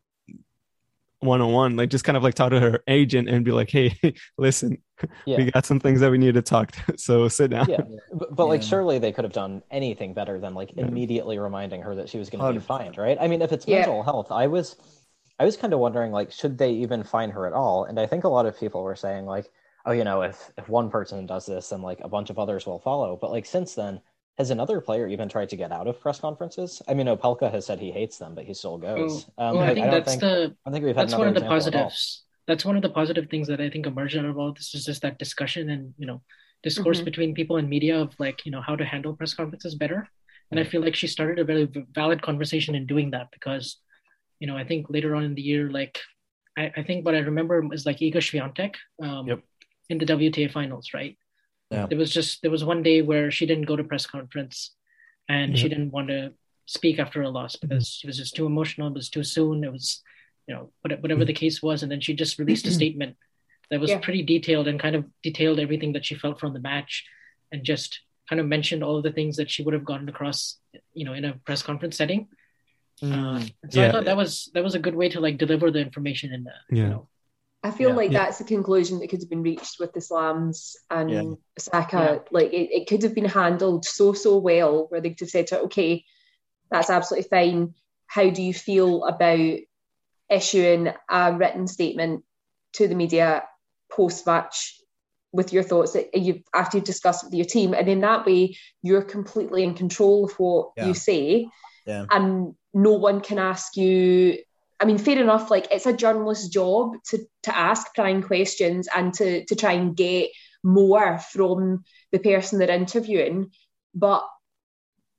one on one, like just kind of like talk to her agent and be like, hey, listen, Yeah. we got some things that we need to talk to, so sit down. Yeah, but, but like surely they could have done anything better than like Yeah. immediately reminding her that she was going to be fined, right? I mean, if it's Yeah. mental health, I was, I was kind of wondering like, should they even fine her at all? And I think a lot of people were saying like, oh, you know, if if one person does this, then like a bunch of others will follow. But like since then, has another player even tried to get out of press conferences? I mean, Opelka has said he hates them, but he still goes. Um, well, I like, think don't that's think the I think we've had that's one of the another example at all. positives. That's one of the positive things that I think emerged out of all this is just that discussion and you know discourse Mhm. between people and media of like you know how to handle press conferences better. And I feel like she started a very valid conversation in doing that because you know I think later on in the year like I, I think what I remember is like Iga Swiatek um, Yep. in the WTA finals, right? Yeah. There was just there was one day where she didn't go to press conference and she didn't want to speak after a loss because she was just too emotional. It was too soon. It was, you know, what- whatever the case was. And then she just released a statement that was Yeah. pretty detailed and kind of detailed everything that she felt from the match and just kind of mentioned all of the things that she would have gotten across, you know, in a press conference setting. Uh, and so I thought that was that was a good way to like deliver the information in the, you Yeah. know, I feel Yeah. like Yeah. that's the conclusion that could have been reached with the slams and Yeah. Osaka. Like it, it could have been handled so so well where they could have said to her, okay, that's absolutely fine. How do you feel about issuing a written statement to the media post match with your thoughts that you after you've discussed with your team, and in that way you're completely in control of what you say, Yeah. and no one can ask you. I mean, fair enough. Like it's a journalist's job to to ask prying questions and to to try and get more from the person they're interviewing, but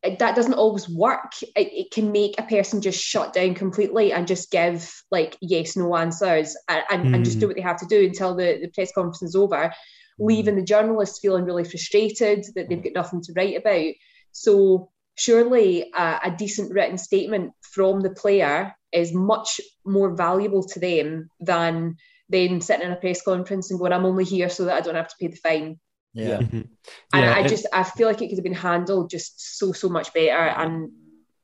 that doesn't always work. It, it can make a person just shut down completely and just give like yes, no answers and, and, and just do hmm. what they have to do until the, the press conference is over, leaving hmm. the journalists feeling really frustrated that they've got nothing to write about. So surely a, a decent written statement from the player is much more valuable to them than then sitting in a press conference and going, I'm only here so that I don't have to pay the fine. Yeah. Mhm. And Yeah, I and- just I feel like it could have been handled just so so much better, and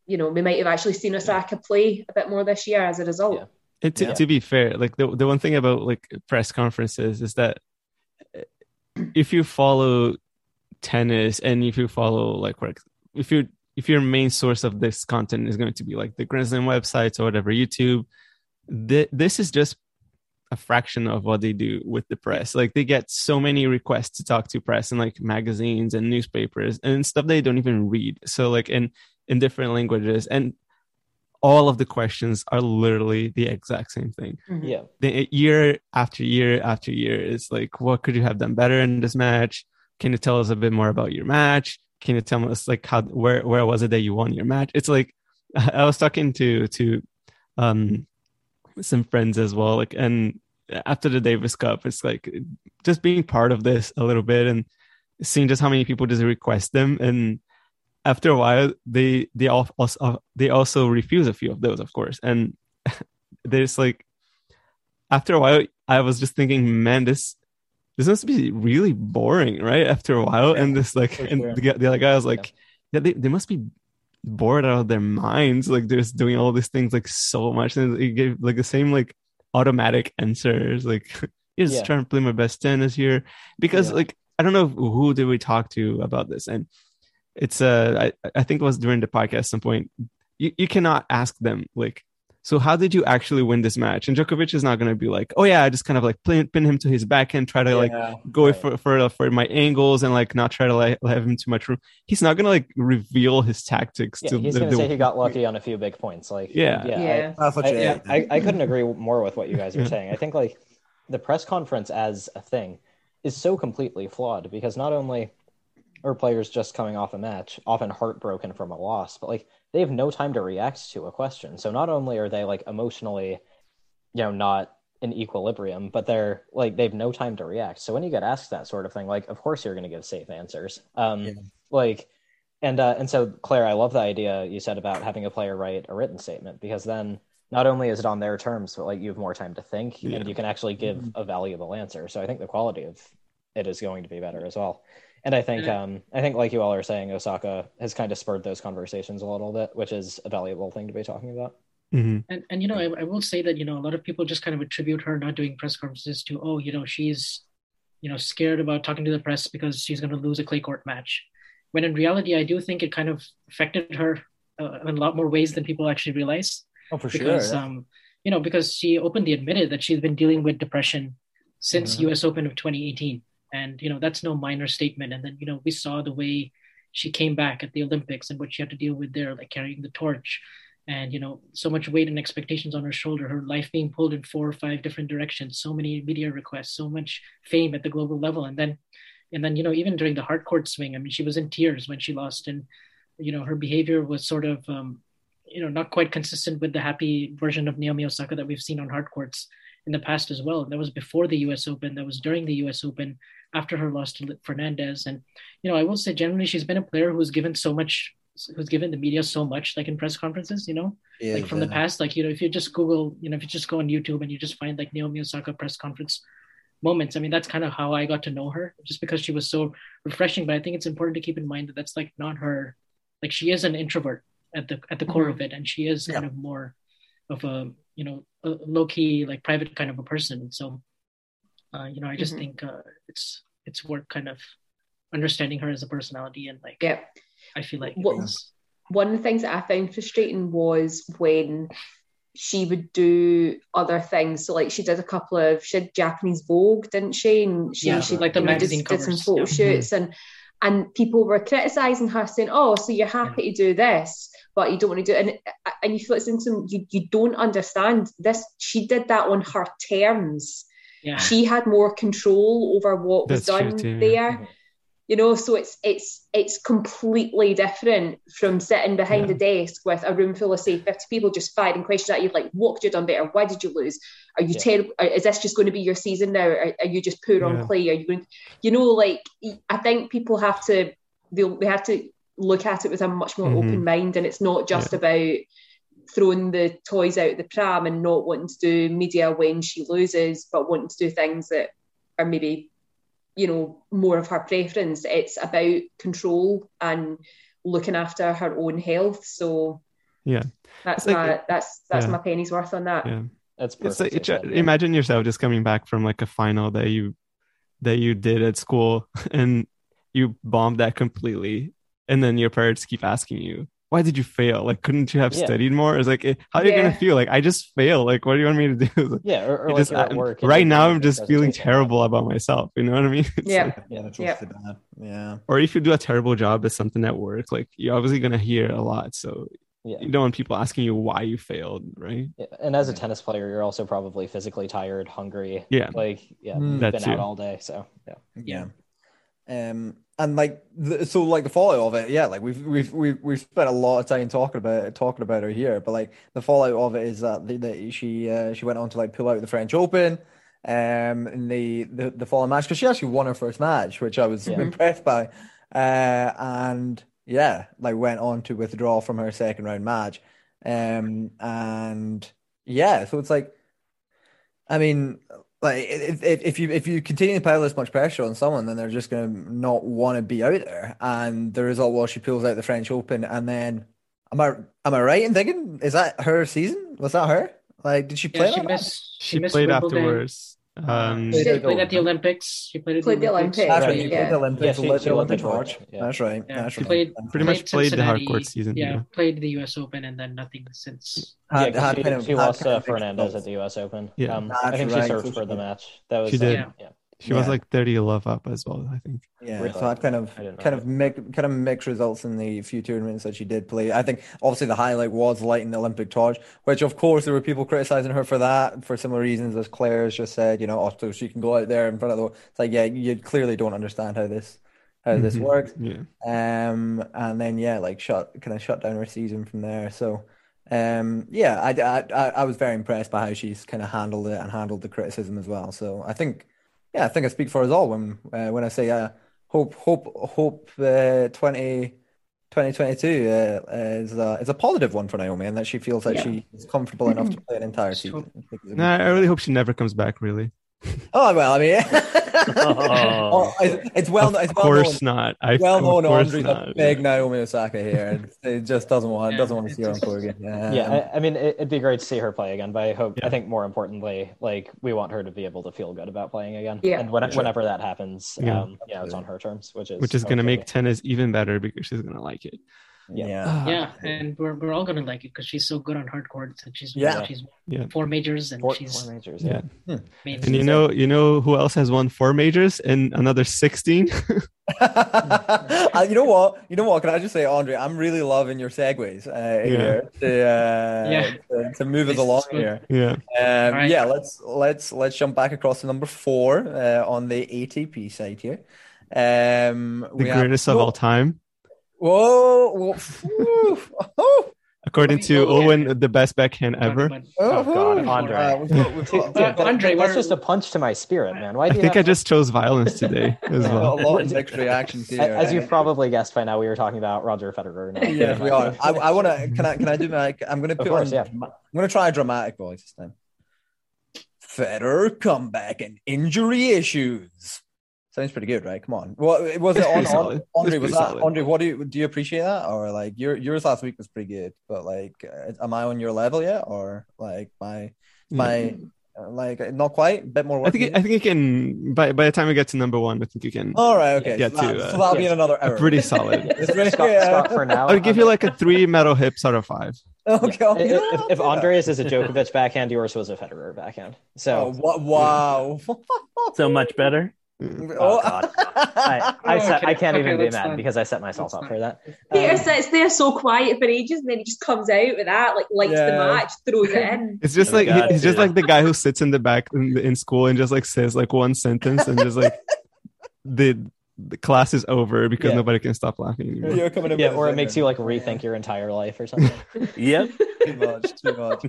you know we might have actually seen Osaka play a bit more this year as a result. Yeah. And to, Yeah. to be fair, like the the one thing about like press conferences is that uh, if you follow tennis and if you follow like if you if your main source of this content is going to be like the Grand Slam websites or whatever YouTube, th- this is just a fraction of what they do with the press. Like they get so many requests to talk to press and like magazines and newspapers and stuff they don't even read. So like in in different languages and all of the questions are literally the exact same thing. Mm-hmm. Yeah. The eh, year after year after year is like, what could you have done better in this match? Can you tell us a bit more about your match? Can you tell us like how where where was it that you won your match? It's like I was talking to to um some friends as well, like and after the Davis Cup, it's like just being part of this a little bit and seeing just how many people just request them and after a while they they also they also refuse a few of those of course and there's like after a while i was just thinking man this this must be really boring right after a while and this like and sure. the, the other guy was like yeah, they, they must be bored out of their minds like they're just doing all these things like so much and he gave like the same like automatic answers like just Yeah. trying to play my best tennis here because Yeah. like i don't know who did we talk to about this and it's uh I, I think it was during the podcast at some point you, you cannot ask them like so how did you actually win this match and Djokovic is not going to be like oh yeah I just kind of like pin, pin him to his backhand try to like go Right. for for for my angles and like not try to like have him too much room he's not going to like reveal his tactics Yeah, to he's gonna the- say he got lucky on a few big points. Like, Yeah. yeah, I- Yeah. That's I, I, I couldn't agree more with what you guys are Yeah. saying. I think like the press conference as a thing is so completely flawed because not only are players just coming off a match, often heartbroken from a loss, but like they have no time to react to a question. So not only are they like emotionally, you know, not in equilibrium, but they're like they have no time to react. So when you get asked that sort of thing, like of course you're going to give safe answers. Um, Yeah. like and uh, and so Claire, I love the idea you said about having a player write a written statement because then not only is it on their terms, but like you have more time to think Yeah. and you can actually give a valuable answer. So I think the quality of it is going to be better as well. And I think Yeah. um I think like you all are saying, Osaka has kind of spurred those conversations a little bit, which is a valuable thing to be talking about. Mhm. And and you know, I, I will say that you know a lot of people just kind of attribute her not doing press conferences to oh, you know, she's you know scared about talking to the press because she's going to lose a clay court match. When in reality, I do think it kind of affected her uh, in a lot more ways than people actually realize. Oh, for sure. Because um, you know, because she openly admitted that she's been dealing with depression since Mhm. U.S. Open of 2018, and you know that's no minor statement. And then you know we saw the way she came back at the Olympics and what she had to deal with there, like carrying the torch and you know so much weight and expectations on her shoulder her life being pulled in four or five different directions so many media requests so much fame at the global level. And then and then you know even during the hard court swing i mean she was in tears when she lost. And you know her behavior was sort of um, you know not quite consistent with the happy version of naomi osaka that we've seen on hard courts in the past as well. That was before the us open that was during the us open after her loss to fernandez. And you know i will say generally she's been a player who's given so much who's given the media so much like in press conferences you know? Yeah, like from the past like you know if you just google you know if you just go on youtube and you just find like naomi osaka press conference moments i mean that's kind of how i got to know her just because she was so refreshing. But i think it's important to keep in mind that that's like not her like she is an introvert at the at the core mm-hmm. of it and she is kind Yeah. of more of a you know a low-key like private kind of a person so uh, you know i just Mhm. think uh, it's it's worth kind of understanding her as a personality and like Yeah. i feel like What- it's one of the things that I found frustrating was when she would do other things. So like she did a couple of she did Japanese Vogue, didn't she? And she, Yeah, she like the magazine did, did some photo yeah. shoots and and people were criticizing her saying, "Oh, so you're happy to do this, but you don't want to do it." And uh, and you feel it's into you you don't understand this. She did that on her terms. Yeah. She had more control over what was That's true done too, yeah. there you know so it's it's it's completely different from sitting behind a desk with a room full of say 50 people just firing questions at you like what could you have done better why did you lose are you Yeah. terrible is this just going to be your season now are, are you just poor Yeah. on clay are you going To, you know like i think people have to they they have to look at it with a much more Mhm. open mind and it's not just about throwing the toys out the pram and not wanting to do media when she loses but wanting to do things that are maybe you know more of her preference it's about control and looking after her own health so Yeah. that's like- my that's that's yeah. my penny's worth on that Yeah. That's It's perfect. like, try- imagine yourself just coming back from like a final that you that you did at school and you bombed that completely and then your parents keep asking you why did you fail like couldn't you have Yeah. studied more it's like how are you Yeah. gonna feel like i just failed like what do you want me to do like, yeah, or, or like just- you're I'm- work. right now i'm just feeling terrible about myself you know what i mean It's yeah like- Yeah, that's Yeah. bad. Yeah. or if you do a terrible job at something at work like you're obviously gonna hear a lot so Yeah. you don't want people asking you why you failed right Yeah, and as a tennis player, you're also probably physically tired, hungry. Yeah. like yeah, Mm. been too. out all day, so yeah. Yeah. Um, and like, the, so like the fallout of it, yeah, like we've we've we've we've spent a lot of time talking about it, talking about her here, but like the fallout of it is that the, that she uh, she went on to like pull out the French Open, um, in the the the following match because she actually won her first match, which I was Yeah. impressed by, uh, and yeah, like went on to withdraw from her second round match, um, and yeah, so it's like. I mean, like if, if if you if you continue to pile this much pressure on someone, then they're just going to not want to be out there. And the result was she pulls out the French Open, and then am I am I right in thinking is that her season? Was that her? Like, did she play? Yeah, she that? missed. she, missed played Wimbledon. afterwards um She She did played at the Olympics. She played at Played the the Olympics. Olympics, That's right. Yeah. She played the Olympics. Yeah, she- lit she the lit the Olympic torch, torch. yeah. That's right. Yeah, That's she right. played Pretty much played the Cincinnati, hardcourt season, Yeah, yeah. played the U.S. Open and then nothing since. Had- yeah, 'cause had she, kind of- she lost kind uh, Fernandez at the U.S. Open. Yeah. um, I think right, she served for the match. That was She uh, did. Yeah. yeah. She was like 30 love up as well i think Yeah, Really? so I kind of I didn't know kind that. of mix kind of mixed results in the few tournaments that she did play. I think obviously the highlight was lighting the Olympic torch, which of course there were people criticizing her for that for similar reasons as Claire has just said, you know, oh, so she can go out there in front of the it's like yeah, you clearly don't understand how this how this Mhm. works. yeah Um, and then yeah, like shut kind of shut down her season from there. So, um, yeah, I, I I I was very impressed by how she's kind of handled it and handled the criticism as well. So I think, yeah, I think I speak for us all when uh, when I say uh, hope hope hope uh, 20, 2022 uh, is uh, is a positive one for Naomi and that she feels like Yeah. she is comfortable enough to play an entire season. I think is no i really hope she never comes back really Oh well, I mean, Oh. Oh, it's, it's well, of it's well course known. not i well known course Andre's not a big Naomi Osaka here, and it just doesn't want Yeah, doesn't want to see her on court again. Yeah, Yeah, I, I mean, it, it'd be great to see her play again, but I hope, Yeah. I think more importantly, like we want her to be able to feel good about playing again. Yeah. and when, Sure. whenever that happens, Yeah. um, yeah, it's on her terms, which is which is going to make hopefully- tennis even better because she's going to like it Yeah. yeah. Yeah, and we're, we're all gonna like it because she's so good on hard courts and she's Yeah. she's Yeah. four majors and four, she's four majors. yeah Yeah, made and you know you know who else has won four majors and another 16 Uh, you know what? You know what? Can I just say, Andre? I'm really loving your segues uh, here to, uh, Yeah. to to move us This is along here. yeah Um, Right. Yeah, let's let's let's jump back across to number four uh, on the ATP side here. Um, the we have- greatest of Whoa, all time Whoa, whoa, oh, according to Oh, yeah. Owen the best backhand ever Oh, God. Andre. Uh, we've got, we've got, Andre, that's just a punch to my spirit, man. Why I do you think I have- just chose violence today as well a lot of mixed reactions here. As uh, you've probably guessed by now, we were talking about Roger Federer. Now. Yes, we are. I, I want to. Can I? Can I do my? I'm going to Of put course, on. yeah. I'm going to try a dramatic voice this time. Federer comeback and injury issues. Sounds pretty good, right? Come on. What was it on? pretty on. Andre, was that solid. Andre? What do you do? You appreciate that, or like your yours last week was pretty good, but like, uh, am I on your level yet, or like my my uh, like not quite. A bit more. I think needed? I think you can by by the time we get to number one, I think you can. All right. Okay. Get so, that, to, uh, so that'll be yes. in another a hour. pretty solid. It's really- Scott, yeah. Scott for now. I would give you like a three metal hips out of five. Okay. if, if, if Yeah. Andres is a Djokovic backhand, yours was a Federer backhand. Oh, So, wa- wow. So much better. Oh god, I, I, Oh, set, okay. I can't Okay, even be that's mad fine. because I set myself That's up fine. for that. Peter Um, sits there so quiet for ages, and then he just comes out with that, like lights Yeah. the match, throws it in. It's just Oh, like God, he's just like the guy who sits in the back in, in school and just like says like one sentence and just like the the class is over because Yeah. nobody can stop laughing anymore. You're coming yeah, with a or it zinger. makes you like rethink your entire life or something. Yep. Too much. Too much.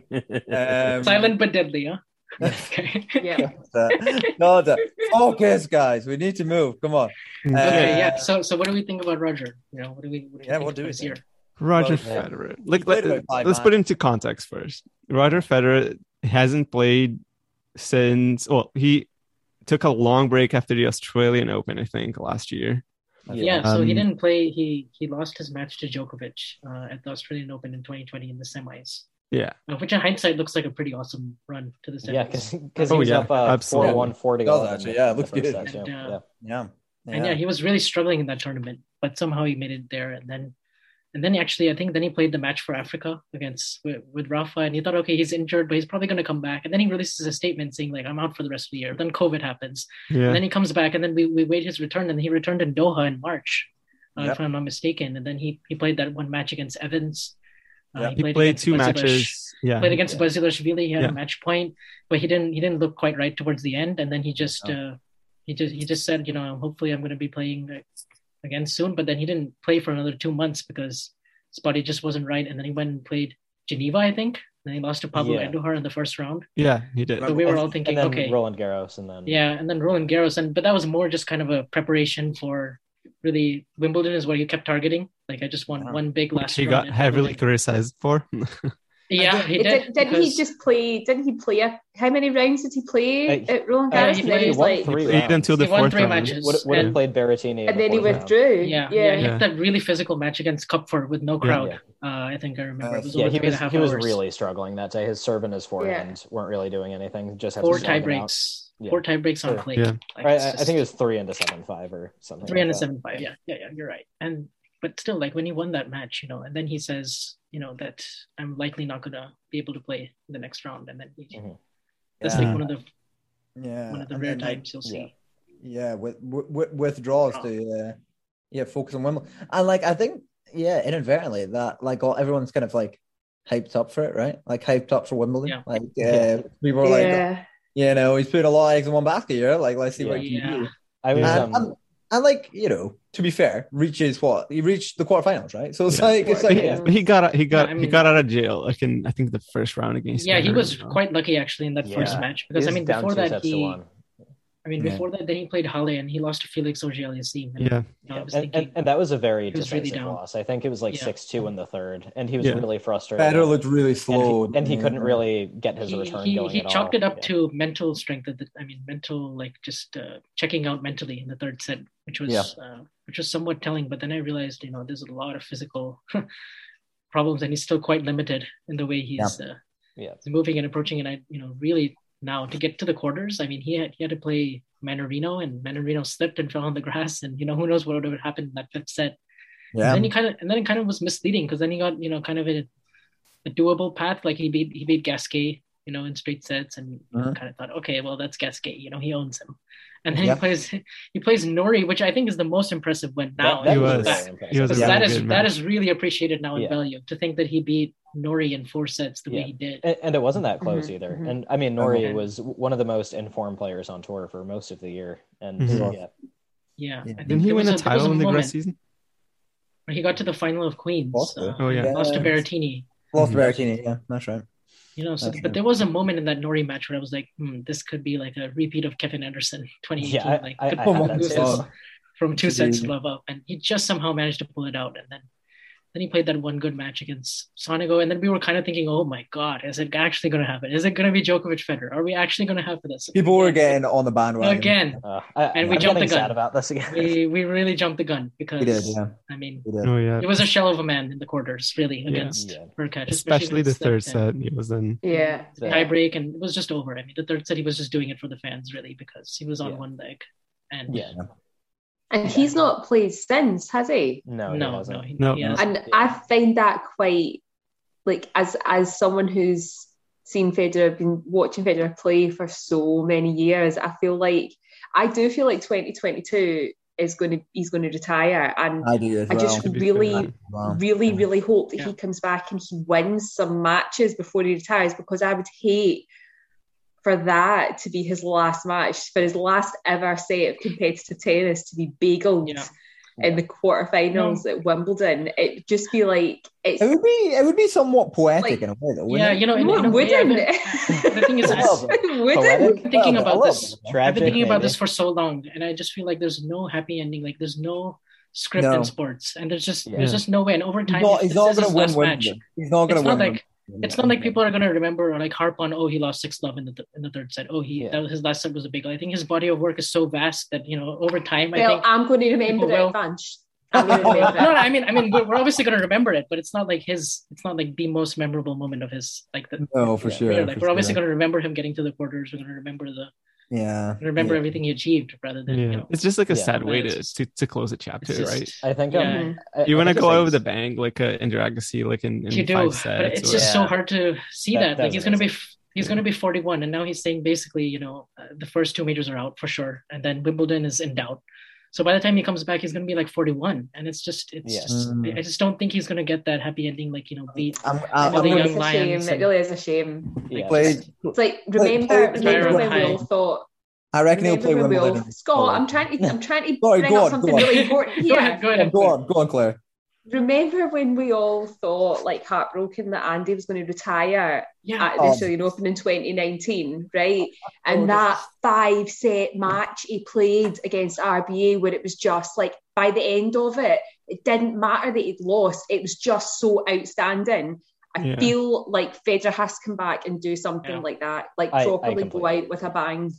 Um, Silent but deadly, huh? Okay. Yeah. no, the- focus, guys. We need to move. Come on. Okay, Uh, yeah. So, so what do we think about Roger? You know, what do we? What do we Yeah, what do we this think? Roger Well, yeah. Federer. Like, played let, about five us put into context first. Roger Federer hasn't played since well, he took a long break after the Australian Open, I think, last year. Yeah, so he Um, didn't play. He he lost his match to Djokovic uh, at the Australian Open in 2020 in the semis, Yeah. which in hindsight looks like a pretty awesome run to the semis. yeah, because Oh, he was yeah, up uh, absolutely. 4 1 40 Does actually, yeah, it looks good. And, uh, yeah. Yeah. and yeah, he was really struggling in that tournament, but somehow he made it there. And then, and then he actually, I think, then he played the match for Africa against with, with Rafa, and he thought, okay, he's injured, but he's probably going to come back. And then he releases a statement saying like, I'm out for the rest of the year. Then COVID happens, Yeah. and then he comes back, and then we, we wait his return, and he returned in Doha in March, uh, Yep. if I'm not mistaken. And then he he played that one match against Evans. Uh, Yep. he played, against two Vasilij- matches. Yeah. Played against Basilashvili. He had Yeah. a match point, but he didn't he didn't look quite right towards the end. And then he just uh, he just he just said, you know, hopefully I'm going to be playing again soon. But then he didn't play for another two months because his body just wasn't right. And then he went and played Geneva, I think. And he lost to Pablo Yeah. Andujar in the first round. Yeah, he did. So we were all And thinking, then okay, Roland Garros, and then yeah, and then Roland Garros, and but that was more just kind of a preparation for really Wimbledon is what you kept targeting. Like I just want Wow. one big last. He got heavily Wimbledon. criticized for. Yeah, he Did, did. didn't he just play? Didn't he play? A, how many rounds did he play Uh, at Roland uh, Garros? he and he played was one like, three He played until the He won fourth three round. matches. would would have played Berrettini. in and the then he withdrew. Yeah, yeah. yeah, he Yeah. had that really physical match against Koepfer with no crowd. Yeah. Uh, I think I remember. Uh, it was Yeah, he was he was hours. really struggling that day. His serve and his forehand weren't really doing anything. Just had four to tie slug it out. breaks. Yeah. Four tie breaks on Sure. clay. Yeah. Like, Right, it's I, I think it was three into seven five or something. three and a that. seven five. Yeah, yeah, yeah. You're right. And but still, like when he won that match, you know, and then he says, you know, that I'm likely not gonna be able to play the next round, and then he, Mhm. that's Yeah. like one of the Yeah. one of the and rare then, times you'll see. yeah, with, with withdraws to uh, yeah focus on Wimbledon, and like I think yeah, inadvertently that like all everyone's kind of like hyped up for it, right? Like hyped up for Wimbledon. Yeah. Like uh, Yeah. people are like, yeah. you know, he's put a lot of eggs in one basket here. Like let's see what he Yeah. can do. I was And, um, and, and like you know, to be fair, reaches what he reached the quarterfinals, right? So it's Yeah. like it's like Yeah. But he got he got Yeah, I he got out of jail. Like in I think the first round against. Yeah, he was you know. quite lucky actually in that first match because I mean before that he, one. I mean Yeah. before that then he played Halle and he lost to Felix Auger-Aliassime. And, Yeah. you know, Yeah, and, thinking, and, and that was a very He was really down. loss. I think it was like Yeah. six two in the third, and he was Yeah. really frustrated. Federer looked really and slow, he, and he couldn't really get his he, return he, going he at chalked all. it up Yeah. to mental strength. At the, I mean, mental like just uh, checking out mentally in the third set, which was Yeah. uh, which was somewhat telling. But then I realized, you know, there's a lot of physical problems, and he's still quite limited in the way he's uh, Yeah. moving and approaching. And I, you know, really now to get to the quarters, I mean, he had he had to play Mannarino, and Mannarino slipped and fell on the grass, and you know, who knows what would have happened in that fifth set. Yeah. And then he kind of and then it kind of was misleading because then he got you know kind of a, a doable path like he beat he beat Gasquet you know in straight sets and Mhm. kind of thought okay well that's Gasquet you know he owns him and then Yeah. he plays he plays Norrie which I think is the most impressive win now That- that He was was. very That- impressive. He was a because very that is good that match. is really appreciated now in Yeah. value to think that he beat Norrie in four sets the way he did And, and it wasn't that close Mhm, either. mhm. And I mean, Norrie Okay. was one of the most informed players on tour for most of the year. And Mhm. yeah, yeah, I think Didn't he there win was a there was title in the moment grass season? where he got to the final of Queens Possibly. uh, Oh, yeah. lost to Yeah. Berrettini Lost Mhm. Berrettini, yeah, that's right. You know, so but there was a moment in that Norrie match where I was like, hmm, this could be like a repeat of Kevin Anderson 2018. Yeah, I- like I- I had that lose too. this from two sets love up, and he just somehow managed to pull it out. And then Then he played that one good match against Sonego, and then we were kind of thinking, "Oh my God, is it actually going to happen? Is it going to be Djokovic Federer? Are we actually going to have this?" People were getting on the bandwagon again, Uh, I, and we I'm jumped the getting sad gun. about this again. We we really jumped the gun because did, yeah. I mean, did. Oh yeah. it was a shell of a man in the quarters, really, Yeah. against Yeah. Hurkacz, Especially the third that, set. He was in. Yeah. Yeah. tie break, and it was just over. I mean, the third set he was just doing it for the fans, really, because he was on Yeah. one leg, and Yeah. And he's not played since, has he? No, he no, hasn't. no, he, No. he. And I find that quite like as as someone who's seen Federer, been watching Federer play for so many years, I feel like I do feel like 2022 is going to he's going to retire, and I do as I just To be really, fair. Wow. really, really hope that Yeah. he comes back and he wins some matches before he retires because I would hate for that to be his last match, for his last ever set of competitive tennis to be bageled Yeah. in the quarterfinals at Wimbledon. It just be like it's It would be it would be somewhat poetic Like- in a way, though. Yeah, it? you know, in, No, in it a way, I've wouldn't. been- the thing is, I, Well, it wouldn't. Poetic? I've been thinking Well, about this. bit. I've been thinking about this for so long, and I just feel like there's no happy ending. Like there's no script No. in sports, and there's just Yeah. there's just no way. And over He's time, not, he's not going to win last match, Wimbledon. He's not going It's to not win. like- Wimbledon. It's not like people are gonna remember or like harp on. Oh, he lost six love in the th- in the third set. Oh, he Yeah. that was his last set was a big. I think his body of work is so vast that you know over time. I think I'm going to remember people will- it, Vansh. I'm going to remember no, no. I mean, I mean, we're, we're obviously going to remember it, but it's not like his. It's not like the most memorable moment of his. Like the. No, for Yeah. sure. like for we're obviously going to remember him getting to the quarters. We're going to remember the. Yeah. Remember yeah. everything you achieved rather than Yeah. you know. It's just like a Yeah. sad way to, to to close a chapter, just- right? I think Yeah. um, I- You want to go the over the things- bang like uh, in Drag like in, in you do, five but it's or- just so hard to see That- that. that Like he's going to be. amazing. He's going to be 41, and now he's saying basically, you know, uh, the first two majors are out for sure, and then Wimbledon is in doubt. So by the time he comes back, he's going to be like 41, and it's just, it's Yeah. just, Mm. I just don't think he's going to get that happy ending, like you know, beat. I'm, Some I'm, of I'm the gonna- young It's a lions shame. It really is a shame. Yeah. Played- It's like remember, play- remember when we all thought. I reckon he'll play when we all, Wimbledon. Scott, I'm trying to, I'm trying to Sorry, bring go up something really important Go ahead, go Go ahead. go on, go on, Claire. Remember when we all thought, like, heartbroken that Andy was going to retire Yeah, at the Oh. Australian Open in 2019, right? Oh, and Oh, that five set match he played against RBA, where it was just like by the end of it, it didn't matter that he'd lost, it was just so outstanding. I Yeah. feel like Federer has to come back and do something Yeah. like that, like I- I properly go out with a bang.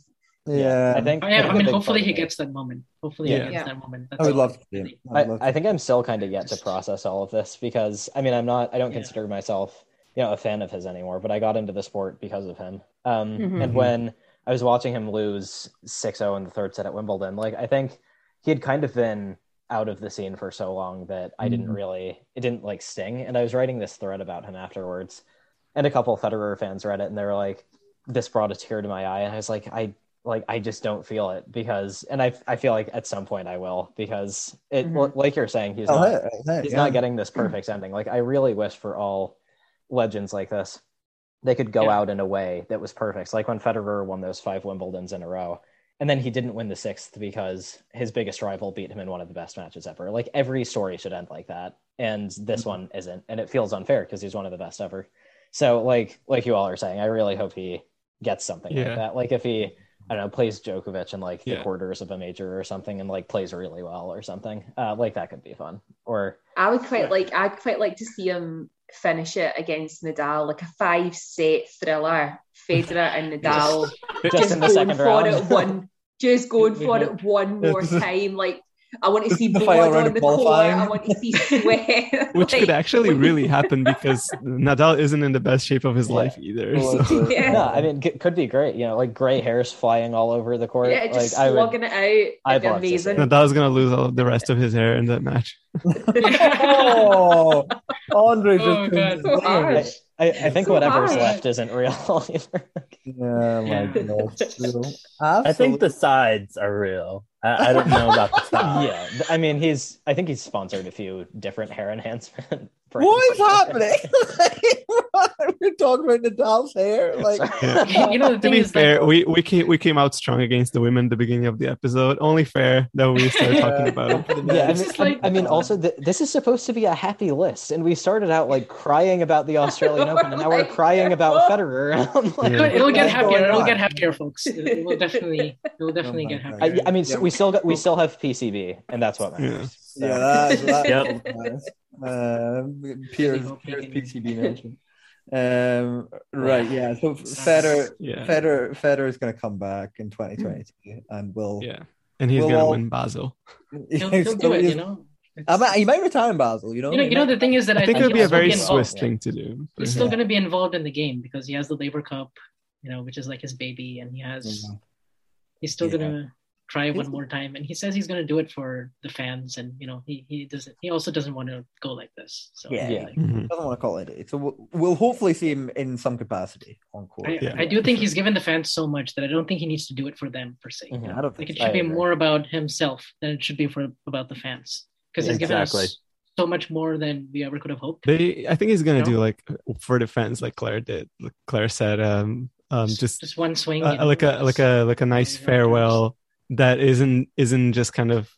Yeah, I think. Oh, yeah, think I a mean, hopefully he gets that moment. Hopefully Yeah. he gets Yeah. that moment. I would love to see really. I'd love I, I think I'm still kind of yet to process all of this because I mean I'm not I don't Yeah. consider myself you know a fan of his anymore, but I got into the sport because of him. Um, Mhm. And when I was watching him lose 6-0 in the third set at Wimbledon, like I think he had kind of been out of the scene for so long that I didn't Mhm. really it didn't like sting. And I was writing this thread about him afterwards, and a couple of Federer fans read it, and they were like, "This brought a tear to my eye," and I was like, "I." Like I just don't feel it because, and I I feel like at some point I will because it Mhm. like you're saying he's Oh, not hey, hey, he's yeah. not getting this perfect ending. Like I really wish for all legends like this, they could go Yeah. out in a way that was perfect. Like when Federer won those five Wimbledons in a row, and then he didn't win the sixth because his biggest rival beat him in one of the best matches ever. Like every story should end like that, and this Mm-hmm. one isn't, and it feels unfair because he's one of the best ever. So like like you all are saying, I really hope he gets something Yeah. like that. Like if he I don't know, plays Djokovic in like the Yeah. quarters of a major or something and like plays really well or something. Uh, like that could be fun. Or I would quite like I'd quite like to see him finish it against Nadal, like a five set thriller, Federer and Nadal just, in the going second for round. it one just going for it one more time. Like I want to see The blood on of the court. I want to see sweat. Which Like, could actually really happen because Nadal isn't in the best shape of his Yeah. life either. Oh, So. Yeah. yeah, I mean, it could be great. You know, like gray hairs flying all over the court. Yeah, just like I would, slugging it out. I'd be love amazing. it. Nadal's gonna lose all of the rest of his hair in that match. oh, Andre just Oh, turned God. his So name. harsh. I, I think So whatever's hard. left isn't real either. Yeah, my Yeah. I think the sides are real. I, I don't know about the top. yeah, I mean, he's. I think he's sponsored a few different hair enhancement. Brands. What is happening? We're talking about Nadal's hair. Like, you know the to thing be is fair, like, we we came we came out strong against the women at the beginning of the episode. Only fair that we started talking about it. Yeah, I It's mean, just like- I mean, also th- this is supposed to be a happy list, and we started out like crying about the Australian Open, and now we're crying about Federer. I'm like, Yeah. it'll get happier. It'll on? get happier, folks. It will definitely, it will oh definitely my get happier. I, I mean, so we still got, we still have PCB, and that's what matters. So- yeah, that's that. Yep. Nice. Um, Pierce, hoping Pierce in- PCB mention. Um, right, yeah. So Federer, Yeah. Federer, Federer is going to come back in 2022, and will. Yeah, and he's We'll gonna all- win Basel. He'll, he'll do it, you know. I might, he might retire in Basel. You know. You know, you know the thing is that I think it he'll would be a very involved. Swiss thing to do. He's still going to be involved in the game because he has the Laver Cup, you know, which is like his baby, and he has. Yeah. He's still Yeah. going to try He's- one more time, and he says he's going to do it for the fans, and you know, he he doesn't. He also doesn't want to go like this. So Yeah. Yeah. like, Mhm. doesn't want to call it. it. So we'll, we'll hopefully see him in some capacity on court. I, Yeah. I do think he's given the fans so much that I don't think he needs to do it for them per se. Mhm. you know? I don't Like think it should I be agree. more about himself than it should be for about the fans because he's given Exactly. us so much more than we ever could have hoped. They, I think he's gonna No? do like for defense, like Claire did. Like Claire said, um, um, just just one swing, uh, you know, like a like a like a nice you know, farewell that isn't isn't just kind of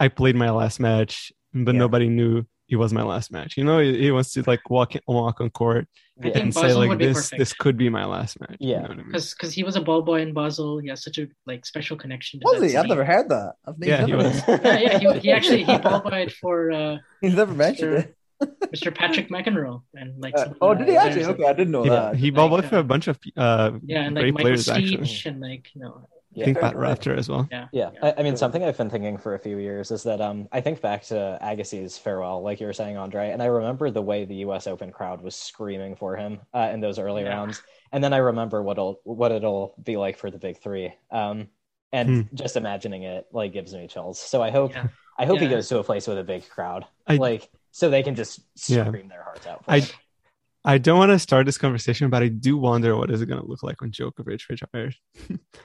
I played my last match, but Yeah. nobody knew it was my last match. You know, he, he wants to like walk walk on court Yeah. and say like this perfect. this could be my last match. you Yeah. know I mean? because because he was a ball boy in Basel. He has such a like special connection. To Was that he? I've never heard that. I've Yeah, he was. Yeah, yeah. He, he actually he ball boyed for uh, He's never mentioned Mr. it. Mr. Patrick McEnroe and like. Uh, oh, did he actually? Okay, I didn't know He, that. he ball Like, boyed for a bunch of uh Yeah, and great like Michael players actually. Stich and like you know. Yeah. Think Pat Rafter as well. Yeah. Yeah, I, I mean, something I've been thinking for a few years is that um, I think back to Agassi's farewell, like you were saying, Andre, and I remember the way the U.S. Open crowd was screaming for him uh, in those early Yeah. rounds, and then I remember what it'll what it'll be like for the big three, um, and Hmm. just imagining it like gives me chills. So I hope Yeah. I hope he goes to a place with a big crowd, I- like so they can just Yeah. scream their hearts out. For I him. I don't want to start this conversation, but I do wonder what is it going to look like when Djokovic retires.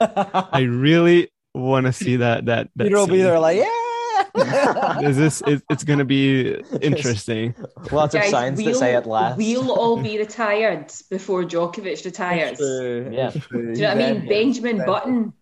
I really want to see that. That, that Peter will be there like, yeah. Is this? It, it's going to be interesting. Lots of signs that we'll, say at last. we'll all be retired before Djokovic retires. Do Yeah. you know what I mean? Benjamin Button.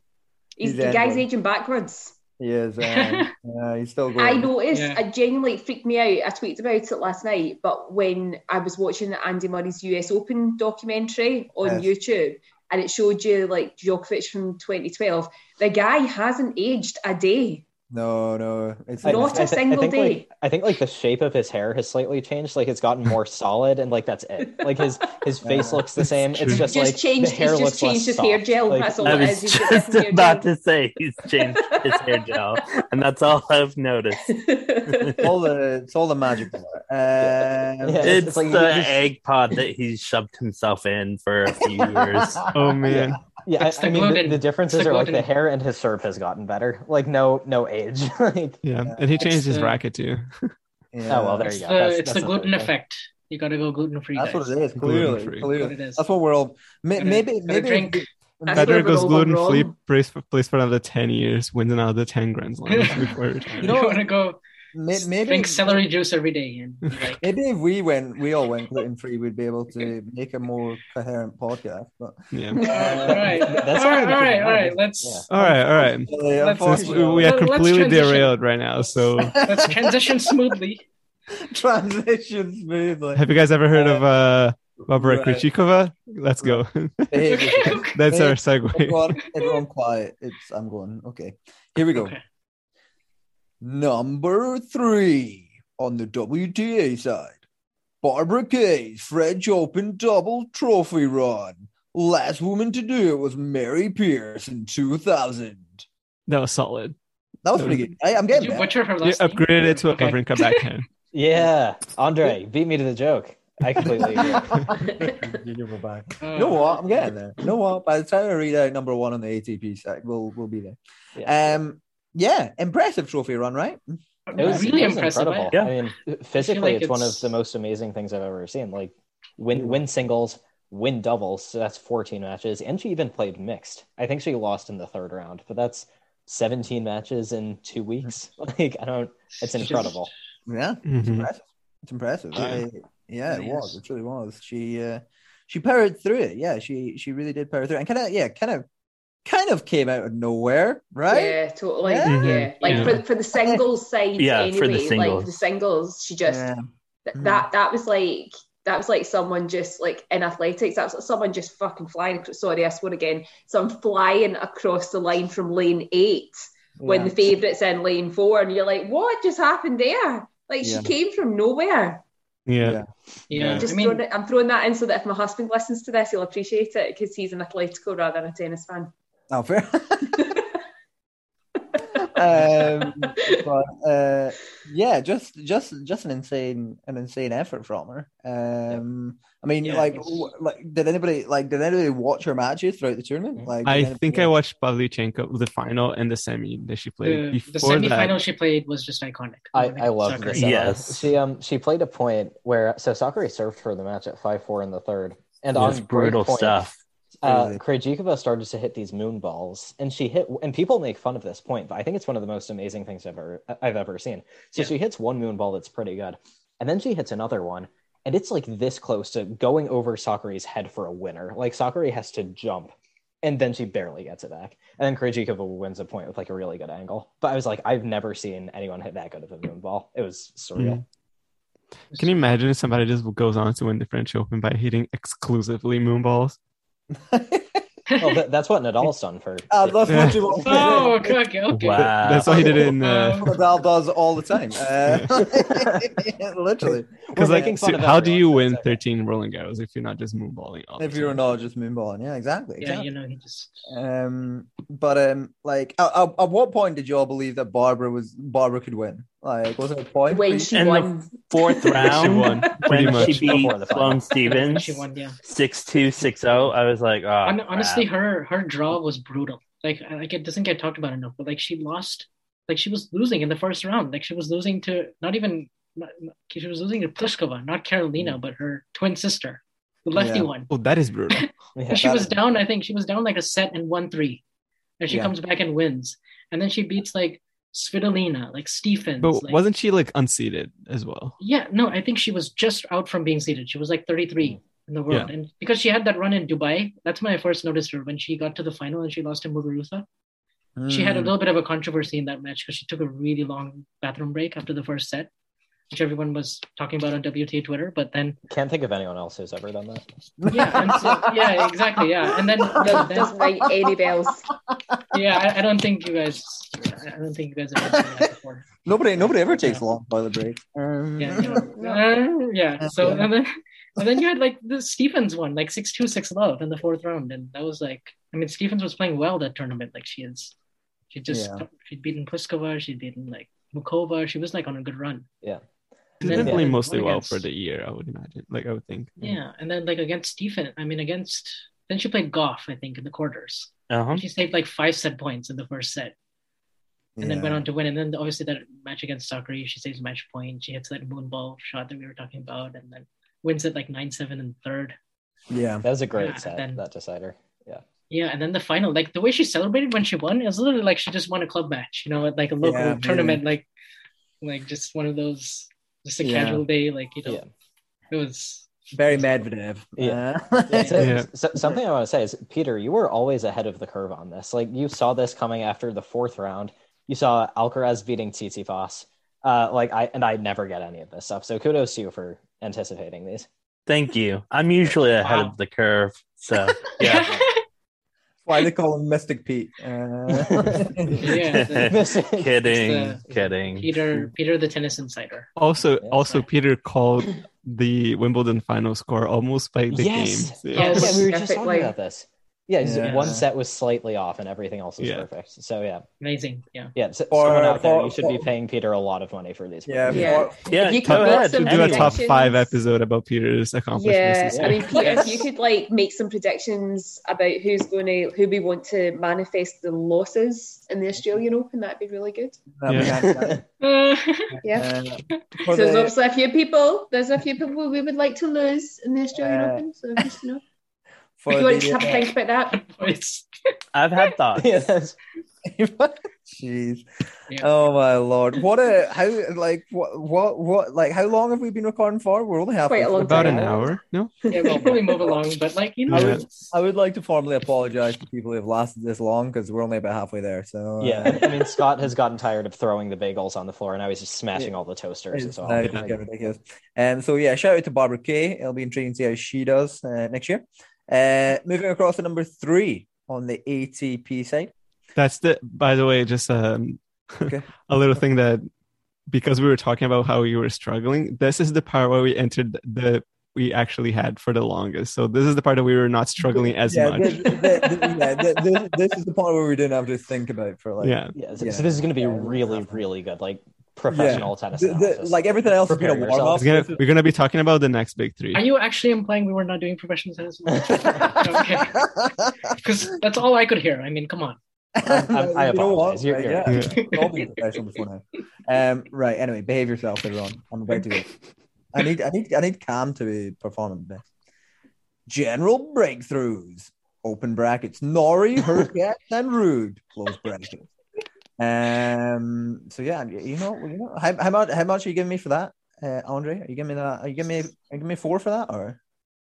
He's, He's the guy's aging backwards. He is. Um, yeah, he's still going. I noticed, Yeah. it genuinely freaked me out. I tweeted about it last night, but when I was watching the Andy Murray's US Open documentary on Yes. YouTube, and it showed you like Djokovic from 2012, the guy hasn't aged a day. No, no. It's Not a thi- single think, day. Like, I think like the shape of his hair has slightly changed. Like it's gotten more solid, and like that's it. Like his his face looks the same. true. It's just, Just like changed, the hair he's looks just changed less his hair gel. Like, that's all I it was is. Just about gel. to say he's changed his hair gel, and that's all I've noticed. all the it's all the magic. of. Um, Yeah. It's, It's like you the just- egg pod that he's shoved himself in for a few years. Oh man, Yeah, It's I, the I mean the, the differences It's the are like the hair and his serve has gotten better. Like no no age. like yeah, uh, and he changed his uh, the- racket too. yeah. oh well, there It's you the go. That's, it's that's the the gluten effect. You got to go gluten free. That's what it is. Clearly, Gluten-free. clearly. What it is. That's what we're all. May, Gotta- maybe, gotta maybe. drink. That's Federer goes gluten free, wrong. plays for, plays for another ten years, wins another ten Grand Slams before You, retiring. know- want to go may- Maybe, drink celery juice every day and like, maybe if we went, we all went gluten free, we'd be able to make a more coherent podcast. But yeah. all right, That's all right, something all to right, keep all in right. mind. Let's Yeah. All right, all right. Let's- Since we, we are completely derailed right now, so let's transition smoothly. transition smoothly. have you guys ever heard of uh Barbara Right. Krejcikova? Let's go. Behavior. That's our Hey, segue. everyone, everyone quiet. It's I'm going. Okay, here we go. Okay. Number three on the WTA side, Barbara Kay's French Open double trophy run. Last woman to do it was Mary Pierce in 2000. That was solid. That was pretty good. I, I'm getting you there. butcher her You name? upgraded it to a Okay. Wawrinka backhand. Yeah, Andre beat me to the joke. I completely agree. We're back. Uh, You know what? I'm getting there. You know what? By the time I read out number one on the ATP side, we'll we'll be there. Yeah. Um, yeah, impressive trophy run, right? It was really it was impressive. Incredible. Yeah. I mean, physically, like it's, one of the most amazing things I've ever seen. Like win win singles, win doubles. So that's 14 matches, and she even played mixed. I think she lost in the third round, but that's 17 matches in two weeks. Like I don't. It's incredible. Yeah, it's Mhm. impressive. It's impressive. I, Yeah, it Yes. was. It really was. She uh, she powered through it. Yeah, she she really did power through it, and kind of yeah, kind of kind of came out of nowhere, right? Yeah, totally. Yeah. Yeah, like Yeah. for for the singles side, Yeah, anyway. for the Like singles. the singles, she just Yeah. th- Mhm. that that was like that was like someone just like in athletics. That was like someone just fucking flying. across- Sorry, I swear again. Someone flying across the line from lane eight when the favourites in lane four, and you're like, what just happened there? Like Yeah. she came from nowhere. Yeah. Yeah. Yeah, Just I mean, throwing it, I'm throwing that in so that if my husband listens to this, he'll appreciate it because he's an Atletico rather than a tennis fan. Oh, fair. um, but uh, yeah, just just just an insane an insane effort from her. Um, I mean, Yeah, like, w- like did anybody like did anybody watch her matches throughout the tournament? Like, I anybody think I watched Pavlyuchenko the final and the semi that she played. the, Before the semi-final that, she played was just iconic. I, When I love this. the. Yes. She um she played a point where so Sakkari served for the match at five four in the third, and It on brutal point, stuff. Uh. Krejcikova started to hit these moon balls, and she hit. And people make fun of this point, but I think it's one of the most amazing things I've ever I've ever seen. So Yeah. she hits one moon ball that's pretty good, and then she hits another one, and it's like this close to going over Sakkari's head for a winner. Like Sakkari has to jump, and then she barely gets it back, and then Krejcikova wins a point with like a really good angle. But I was like, I've never seen anyone hit that good of a moon ball. It was surreal. can you imagine if somebody just goes on to win the French Open by hitting exclusively moonballs? well, that, that's what Nadal's done for. Ah, that's what you want. Oh, okay, okay, okay. Wow. That's what he did in. Uh, Um, Nadal does all the time. Uh, literally. Because We're like, so how do you win second. 13 Roland Garros if you're not just moonballing? All If you're not just moonballing, yeah, exactly. yeah, exactly. you know, he just Um, but um, like, at, at, at what point did you all believe that Barbara was Barbara could win? Like, was it a point? When she And the Fourth round, won, pretty when much. she beat Before the final. Sloane Stephens, she won. Yeah. six two six zero. I was like, oh, Hon- honestly, her her draw was brutal. Like, like it doesn't get talked about enough, but like she lost, like she was losing in the first round. Like she was losing to not even not, not- she was losing to Pliskova, not Karolina, but her twin sister, the lefty Yeah. one. Oh, that is brutal. Yeah. She was is- down. I think she was down like a set and one three, and she Yeah. comes back and wins. And then she beats like Svitolina, like Stephens. But like, wasn't she like unseeded as well? Yeah, no, I think she was just out from being seated. She was like 33 in the world. And because she had that run in Dubai, that's when I first noticed her when she got to the final and she lost to Muguruza. She had a Mm. little bit of a controversy in that match because she took a really long bathroom break after the first set, which everyone was talking about on WTA Twitter. But then, Can't think of anyone else who's ever done that. yeah, and so, yeah, exactly, yeah. And then, then, does, then doesn't ring any bells. yeah, I, I don't think you guys, I don't think you guys have ever seen that before. Nobody, nobody ever takes a long toilet break. Um, Yeah, yeah. Uh, yeah. So and then and then you had like the Stephens one, like six two, six love in the fourth round, and that was like, I mean, Stephens was playing well that tournament. Like she is, she just Yeah. she'd beaten Pliskova, she'd beaten like Muchova. She was like on a good run. Yeah. She's And been then- playing mostly won well against- for the year, I would imagine. Like I would think. Yeah, and then like against Stephen, I mean against then she played Gauff, I think, in the quarters. Uh-huh. She saved like five set points in the first set, and then went on to win. And then obviously that match against Sakkari, she saves match point. She hits that moonball shot that we were talking about, and then wins it like nine seven in third. Yeah. That was a great Yeah, set, then- that decider. Yeah. Yeah, and then the final, like the way she celebrated when she won, it was literally like she just won a club match, you know, at like a local Yeah, tournament, like like just one of those, just a Yeah. casual day, like you know, Yeah. it was. Very Medvedev. Yeah. Uh, So- Yeah. so- something I want to say is, Peter, you were always ahead of the curve on this. Like you saw this coming after the fourth round. You saw Alcaraz beating Tsitsipas. Uh, like I and I never get any of this stuff. So kudos to you for anticipating these. Thank you. I'm usually ahead Wow. of the curve. So yeah. Why they call him Mystic Pete. Uh, Yeah, the- kidding, the- kidding. Peter, Peter, the tennis insider. Also, Yeah. also Peter called the Wimbledon final score almost by the yes. game. Oh, Yes. yeah, we were just Perfect, talking like- about this. Yeah, Yeah. one set was slightly off and everything else was Yeah. perfect. So yeah, Amazing, yeah. yeah. So, For- someone out there, for- you should be paying Peter a lot of money for these. yeah, Yeah. for- Yeah, you could ahead. To do a top five episode about Peter's accomplishments. Yeah, I mean, Peter, if you could like make some predictions about who's going to who we want to manifest the losses in the Australian Open, that'd be really good. that'd Yeah. Yeah. Uh, for So there's the- obviously a few people. There's a few people we would like to lose in the Australian Uh, Open. So just you know, for you want the, to have a uh, think about that. voice. I've had thoughts. yeah, that's, Jeez. Yeah. Oh my lord. What a how like what what what like how long have we been recording for? We're only halfway Quite a long through. About an hour? No. Yeah, we'll probably move along, but like you know, I would, I would like to formally apologize to people who have lasted this long because we're only about halfway there. So uh, Yeah, I mean Scott has gotten tired of throwing the bagels on the floor, and now he's just smashing all the toasters as It's well. now just getting ridiculous. Um, so yeah, shout out to Barbara Kay. It'll be intriguing to see how she does uh, next year. Uh, moving across to number three on the ATP side. That's the. By the way, just um, Okay. a little thing that because we were talking about how we were struggling. This is the part where we entered the we actually had for the longest. So this is the part that we were not struggling as yeah, much. th- th- th- yeah, th- this, this is the part where we didn't have to think about for like yeah. Yeah, so, Yeah. so this is going to be really, really good, like professional tennis. The- the- like everything else has been a Prepare warm up. gonna, we're gonna be talking about the next big three. are you actually implying we were not doing professional tennis? okay, because that's all I could hear. I mean, come on. I'm- I'm- I You know apologize. You're- Right, you're- yeah. We've all been professional before now. Um, right. Anyway, behave yourself, everyone. I'm about to go. I need, I need, I need Cam to be performing the best. General breakthroughs. Open brackets. Norrie, Hurkacz, and Ruud. Close brackets. Um. So yeah, you know, you know, how, how much, how much are you giving me for that, uh, Andre? Are you giving me that? Are you giving me, are you giving me four for that, or?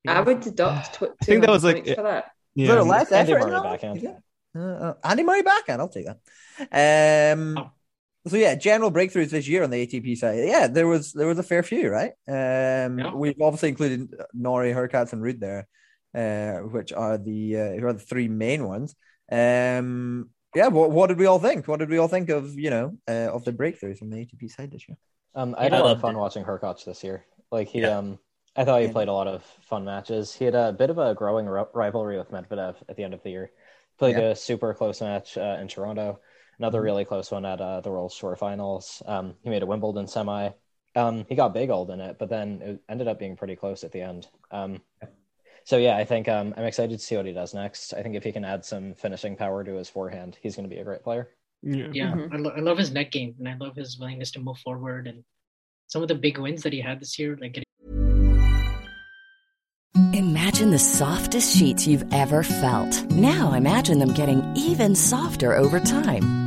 I would deduct tw- I think that was like- for that. Is there Yeah. less Andy effort Murray in backhand. Is it? Uh, uh, Andy Murray backhand. I'll take that. Um. Oh. So yeah, general breakthroughs this year on the ATP side. Yeah, there was there was a fair few, right? Um, Yeah. we've obviously included Norrie, Hurkacz, and Ruud there, uh, which are the uh, who are the three main ones. Um, yeah, what what did we all think? What did we all think of you know uh, of the breakthroughs from the ATP side this year? Um, I had a lot of fun it. watching Hurkacz this year. Like he, Yeah. um, I thought he Yeah. played a lot of fun matches. He had a bit of a growing ri- rivalry with Medvedev at the end of the year. Played Yeah. a super close match uh, in Toronto. Another Mhm. really close one at uh, the World Tour Finals. Um, he made a Wimbledon semi. Um, he got big old in it, but then it ended up being pretty close at the end. Um, so yeah, I think um, I'm excited to see what he does next. I think if he can add some finishing power to his forehand, he's going to be a great player. Yeah. Yeah, Mhm. I, lo- I love his net game, and I love his willingness to move forward, and some of the big wins that he had this year, like getting Imagine the softest sheets you've ever felt. Now imagine them getting even softer over time.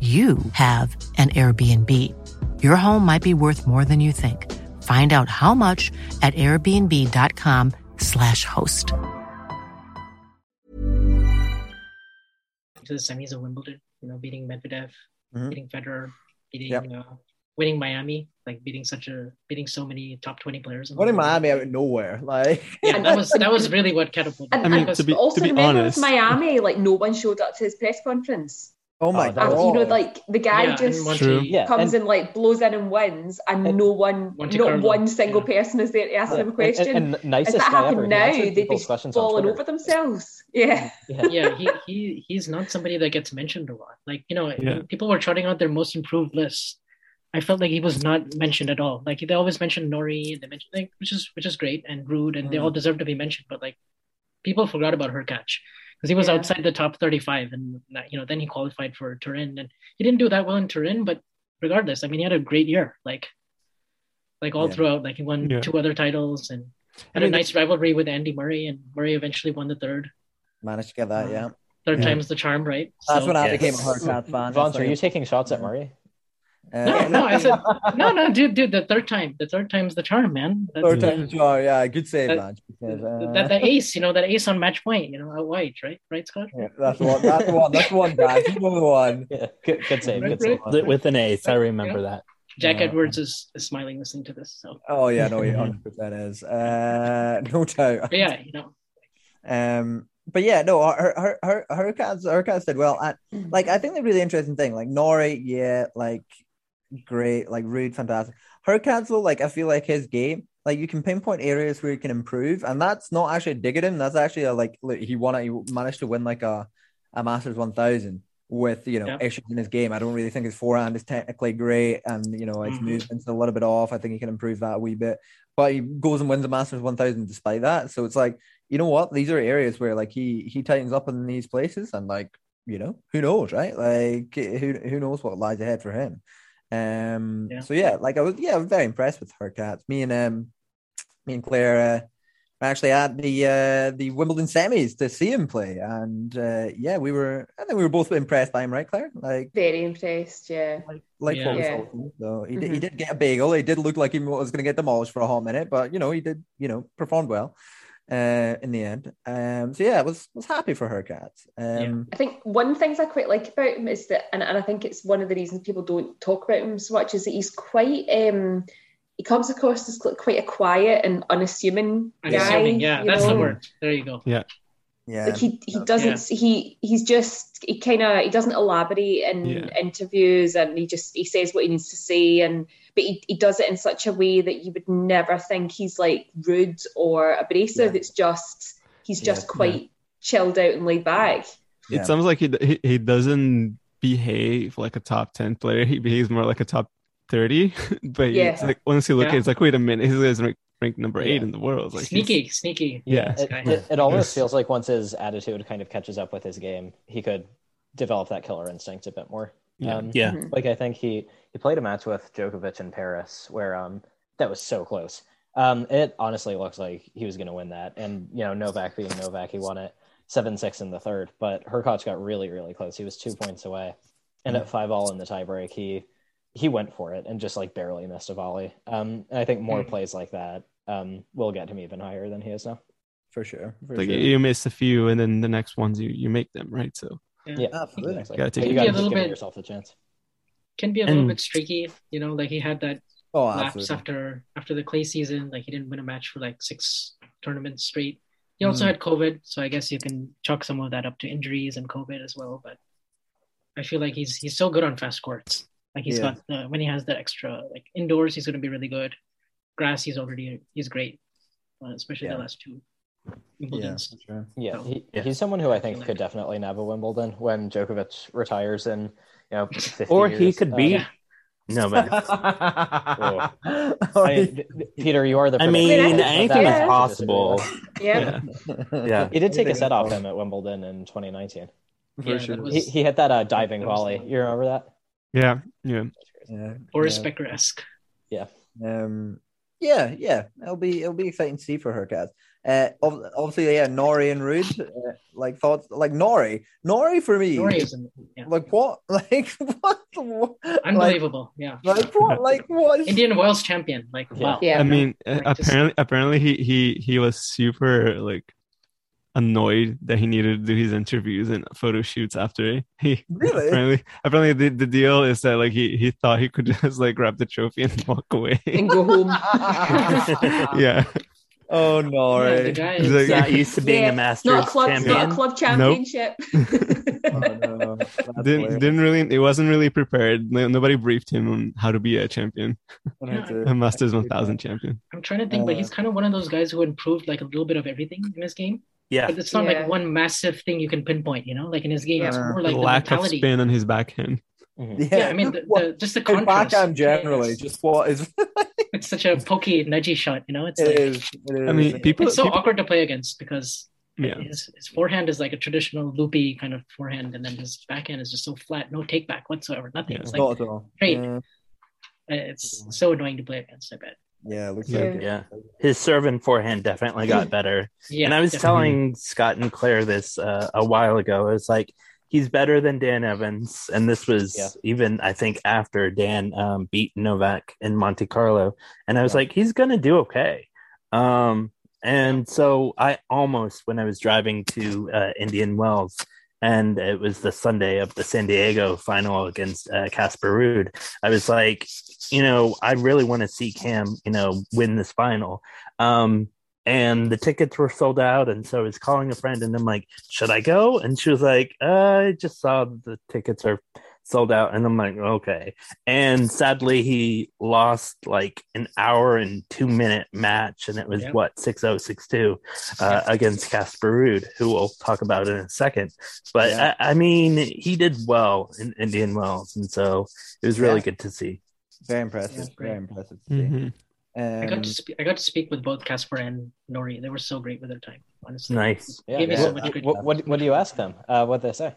you have an Airbnb. Your home might be worth more than you think. Find out how much at airbnb.com/slash host. to the semis of Wimbledon. You know, beating Medvedev, Mhm. beating Federer, beating Yep. uh, winning Miami, like beating such a beating so many top twenty players. in Winning. Miami out of nowhere, like Yeah, that was that was really what catapulted. And, I mean, and to be- also to be remember honest- Miami, like no one showed up to his press conference. Oh my Oh, And, god, you know, like the guy yeah, just Monty, comes and- in like blows in and wins, and, And- no one, Monte not Carlo, one single yeah. person is there to ask him a And- question. And, and if nicest that guy ever. happened now, they'd be people's falling over themselves. Yeah. Yeah. yeah, he, he he's not somebody that gets mentioned a lot. Like you know, Yeah. people were charting out their most improved lists. I felt like he was not mentioned at all. Like they always mention Norrie, and they mention like, which is which is great and Ruud, and they Mm. all deserve to be mentioned. But like people forgot about Hurkacz because he was Yeah. outside the top thirty-five, and that- you know then he qualified for Turin, and he didn't do that well in Turin. But regardless, I mean he had a great year. Like like all Yeah. throughout, like he won Yeah. two other titles and had I mean, a nice rivalry with Andy Murray, and Murray eventually won the third. managed to get that. Um, yeah, Third Yeah. time's the charm, right? that's So- when I Yes. became a Hurkacz fan. Vansh, It's are you taking shots at Murray? Uh, No, no, I said no, no, dude, dude. The third time, the third time's the charm, man. That's, Third time, sure, yeah, good save, That- Vansh. because, uh, that, that ace, you know, that ace on match point, you know, out wide, right? Right, Scott? yeah, that's one. That's the one. That's the one, Vansh. You know the one. Yeah, good, good save. Right, Good save. right. Th- With an ace, I remember that. Jack Edwards is, is smiling listening to this. So Oh yeah, no, he hundred percent is. Uh, no doubt. but yeah, you know, Um, but yeah, no, her her her Hurkacz her cats did well. And like I think the really interesting thing, like Norrie, yeah, like great, like Ruud, fantastic. Though, like I feel like his game, like you can pinpoint areas where he can improve, and that's not actually a dig at him. That's actually a like look, he won it. He managed to win like a a Masters one thousand with you know Yeah. issues in his game. I don't really think his forehand is technically great, and you know his Mhm. movement's a little bit off. I think he can improve that a wee bit. But he goes and wins the Masters one thousand despite that. So it's like you know what? These are areas where like he he tightens up in these places, and like you know who knows, right? Like who who knows what lies ahead for him. Um. Yeah. So yeah, like I was yeah I was very impressed with Hurkacz. Me and um me and Claire uh, were actually at the uh the Wimbledon semis to see him play, and uh yeah, we were I think we were both impressed by him, right, Claire? Like Very impressed, yeah. like Yeah. what we Yeah. saw. from him. So he did, he Mhm. did get a bagel. He did look like he was going to get demolished for a hot minute, but you know he did you know performed well uh in the end. Um. So yeah, I was was happy for Hurkacz. Um. I think one things I quite like about him is that, and, and I think it's one of the reasons people don't talk about him so much, is that he's quite, um, he comes across as quite a quiet and unassuming guy. unassuming. Yeah, you that's the word. There you go. Yeah. Like he he doesn't he he's just he kind of he doesn't elaborate in Yeah. interviews and he just he says what he needs to say and but he, he does it in such a way that you would never think he's like rude or abrasive. It's just he's Yeah. just quite chilled out and laid back. Yeah. It sounds like he, he he doesn't behave like a top ten player. He behaves more like a top thirty. but Yeah. it's like once you look at it, it's like wait a minute, he's ranked, ranked number eight Yeah. in the world. It's like he's- sneaky, sneaky. Yeah. this It, guy. it, it almost feels like once his attitude kind of catches up with his game, he could develop that killer instinct a bit more. Yeah. Um, Yeah. Like I think he he played a match with Djokovic in Paris where um that was so close. Um, it honestly looks like he was going to win that, and you know Novak being Novak, he won it seven six in the third. But Hurkacz got really really close. He was two points away, and at five all in the tiebreak, he he went for it and just like barely missed a volley. Um, and I think more Mhm. plays like that um will get him even higher than he is now. for sure. For like sure. you miss a few, and then the next ones you you make them right. So Yeah, Absolutely. exactly. Gotta take you gotta A little give bit- yourself a chance. Can be a little And- bit streaky, you know, like he had that Oh, lapse absolutely. after after the clay season. Like he didn't win a match for like six tournaments straight. He also Mm. had COVID, so I guess you can chalk some of that up to injuries and COVID as well. But I feel like he's he's so good on fast courts. Like he's Yeah. got the, when he has that extra like indoors, he's going to be really good. Grass, he's already he's great, uh, especially Yeah. the last two Yeah, Wimbledons. for sure. Yeah, So- he, Yeah. he's someone who I think feel could definitely nab a Wimbledon when Djokovic retires in you know 50 Or he years. could Uh, be. yeah. No, but Oh, I mean, Peter, you are the. I mean, anything that- is possible. Yeah. Yeah. He did take a set off him at Wimbledon in 2019. For Yeah, that sure. was- He, he hit that uh, diving volley. You remember that? Yeah, yeah. Yeah. Boris yeah. Becker esque. Um, yeah, yeah, it'll be it'll be exciting to see for Hurkacz. Uh, obviously, yeah, Norrie and Ruud, uh, like thoughts, like Norrie, Norrie for me, Norrie is in- yeah. like what, like what, what? like, unbelievable. yeah, like what, like what? Indian Wells champion. Like Yeah. wow. Yeah. I mean, Like, uh, just- apparently, apparently he he he was super like annoyed that he needed to do his interviews and photo shoots after he Really? apparently apparently the, the deal is that like he he thought he could just like grab the trophy and walk away. And go home. yeah, oh no Yeah, the guy He's is, like- Not used to being Yeah, a master not a club, champion. not a club championship. Oh, no. Didn't hilarious. didn't really it wasn't really prepared. No- Nobody briefed him on how to be a champion, a Masters 1000 champion. I'm trying to think, but Uh, he's kind of one of those guys who improved like a little bit of everything in his game. Yeah. But it's not Yeah. like one massive thing you can pinpoint, you know? Like in his game, it's more like the Lack of mentality. spin on his backhand. Mhm. Yeah, I mean, the, What- the, just the his contrast. backhand generally, It's, just what is it's such a pokey, nudgy shot, you know? It's it like, is. It is. I mean, people. it's so people awkward to play against because yeah, his, his forehand is like a traditional loopy kind of forehand, and then his backhand is just so flat, no take back whatsoever, nothing. Yeah. It's like, not at all. straight. Yeah, it's so annoying to play against, I bet. Yeah, it looks Yeah. like it. Yeah. His serving forehand definitely got better. Yeah. and I was definitely. telling Scott and Claire this uh, a while ago. It's like he's better than Dan Evans, and this was Yeah. even I think after Dan um, beat Novak in Monte Carlo, and I was Yeah. like, he's gonna do okay. Um, and so I almost, when I was driving to uh, Indian Wells, and it was the Sunday of the San Diego final against uh, Casper Ruud. I was like, you know, I really want to see Cam, you know, win this final. Um, and the tickets were sold out, and so I was calling a friend, and I'm like, should I go? And she was like, uh, I just saw the tickets are sold out and i'm like okay and sadly he lost like an hour and two minute match and it was Yep. what 6062 uh, against casper Ruud, who we'll talk about in a second but Yeah. I, I mean he did well in indian wells and so it was really Yeah. good to see Very impressive. Yeah. Very impressive to see. Mhm. I got Um, to spe- I got to speak with both Casper and Norrie. They were so great with their time. Honestly, nice Yeah, Gave me yeah. so much good. What, what, what do you ask them? Uh, what they say?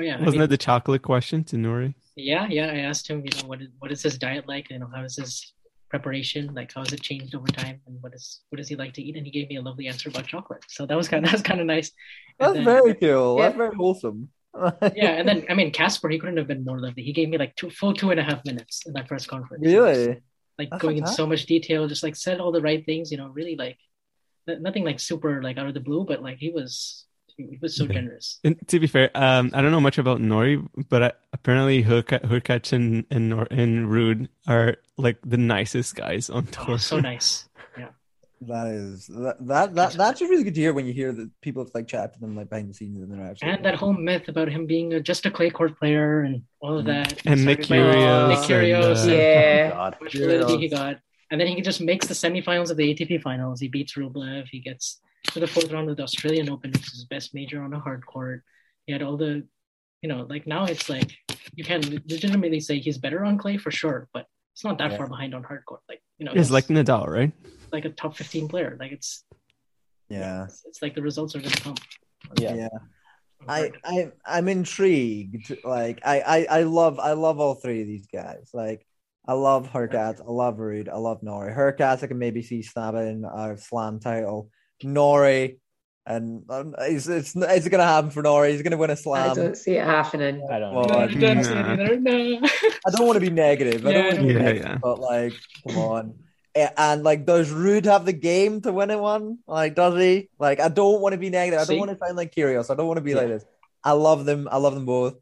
Oh, yeah, Wasn't mean, it the chocolate question to Norrie? yeah, yeah. I asked him, you know, what is, what is his diet like? You know, how is his preparation? Like, how has it changed over time? And what is what does he like to eat? And he gave me a lovely answer about chocolate. So that was kind of, that was kind of nice. And that's then- very cool. Yeah. That's very wholesome. yeah. And then I mean, Casper, he couldn't have been more lovely. He gave me like two full two and a half minutes in that press conference. really? like That's going in so much detail, just like said all the right things. You know, really like nothing like super like out of the blue, but like he was he was so Yeah. generous. And to be fair, um, I don't know much about Norrie, but I, apparently Hurka- Hurkacz and and, Nor- and Ruud are like the nicest guys on tour. Oh, so nice. Yeah. That is that, that that that's really good to hear when you hear that people have like chat to them like behind the scenes and they're actually And that whole myth about him being a, just a clay court player and all of that. And Nick Started Nick Kyrgios. and, uh, Yeah. God. How much validity he got. And then he just makes the semifinals of the ATP finals. He beats Rublev. He gets to the fourth round of the Australian Open, which is his best major on a hard court. He had all the, you know, like now it's like you can legitimately say he's better on clay for sure, but it's not that Yeah. far behind on hard court. Like, you know, It's like Nadal, right? like a top 15 player. Like it's, yeah. it's, it's like the results are going to come. Yeah. Yeah. I, I I'm intrigued. Like I, I I love I love all three of these guys. Like I love Hurkacz, I love Ruud, I love Norrie. Hurkacz I can maybe see snapping a slam title. Norrie and um, it's it's it's gonna happen for Norrie. He's gonna win a slam. I don't see it happening. I don't Well, know. I- don't see Nah. it either. No. I don't want to be negative. I don't want to be yeah, negative, yeah. but like, come on. And like, does Ruud have the game to win it one? Like, does he? Like, I don't want to be negative. I don't want to sound like Kyrgios. I don't want to be Yeah. like this. I love them. I love them both.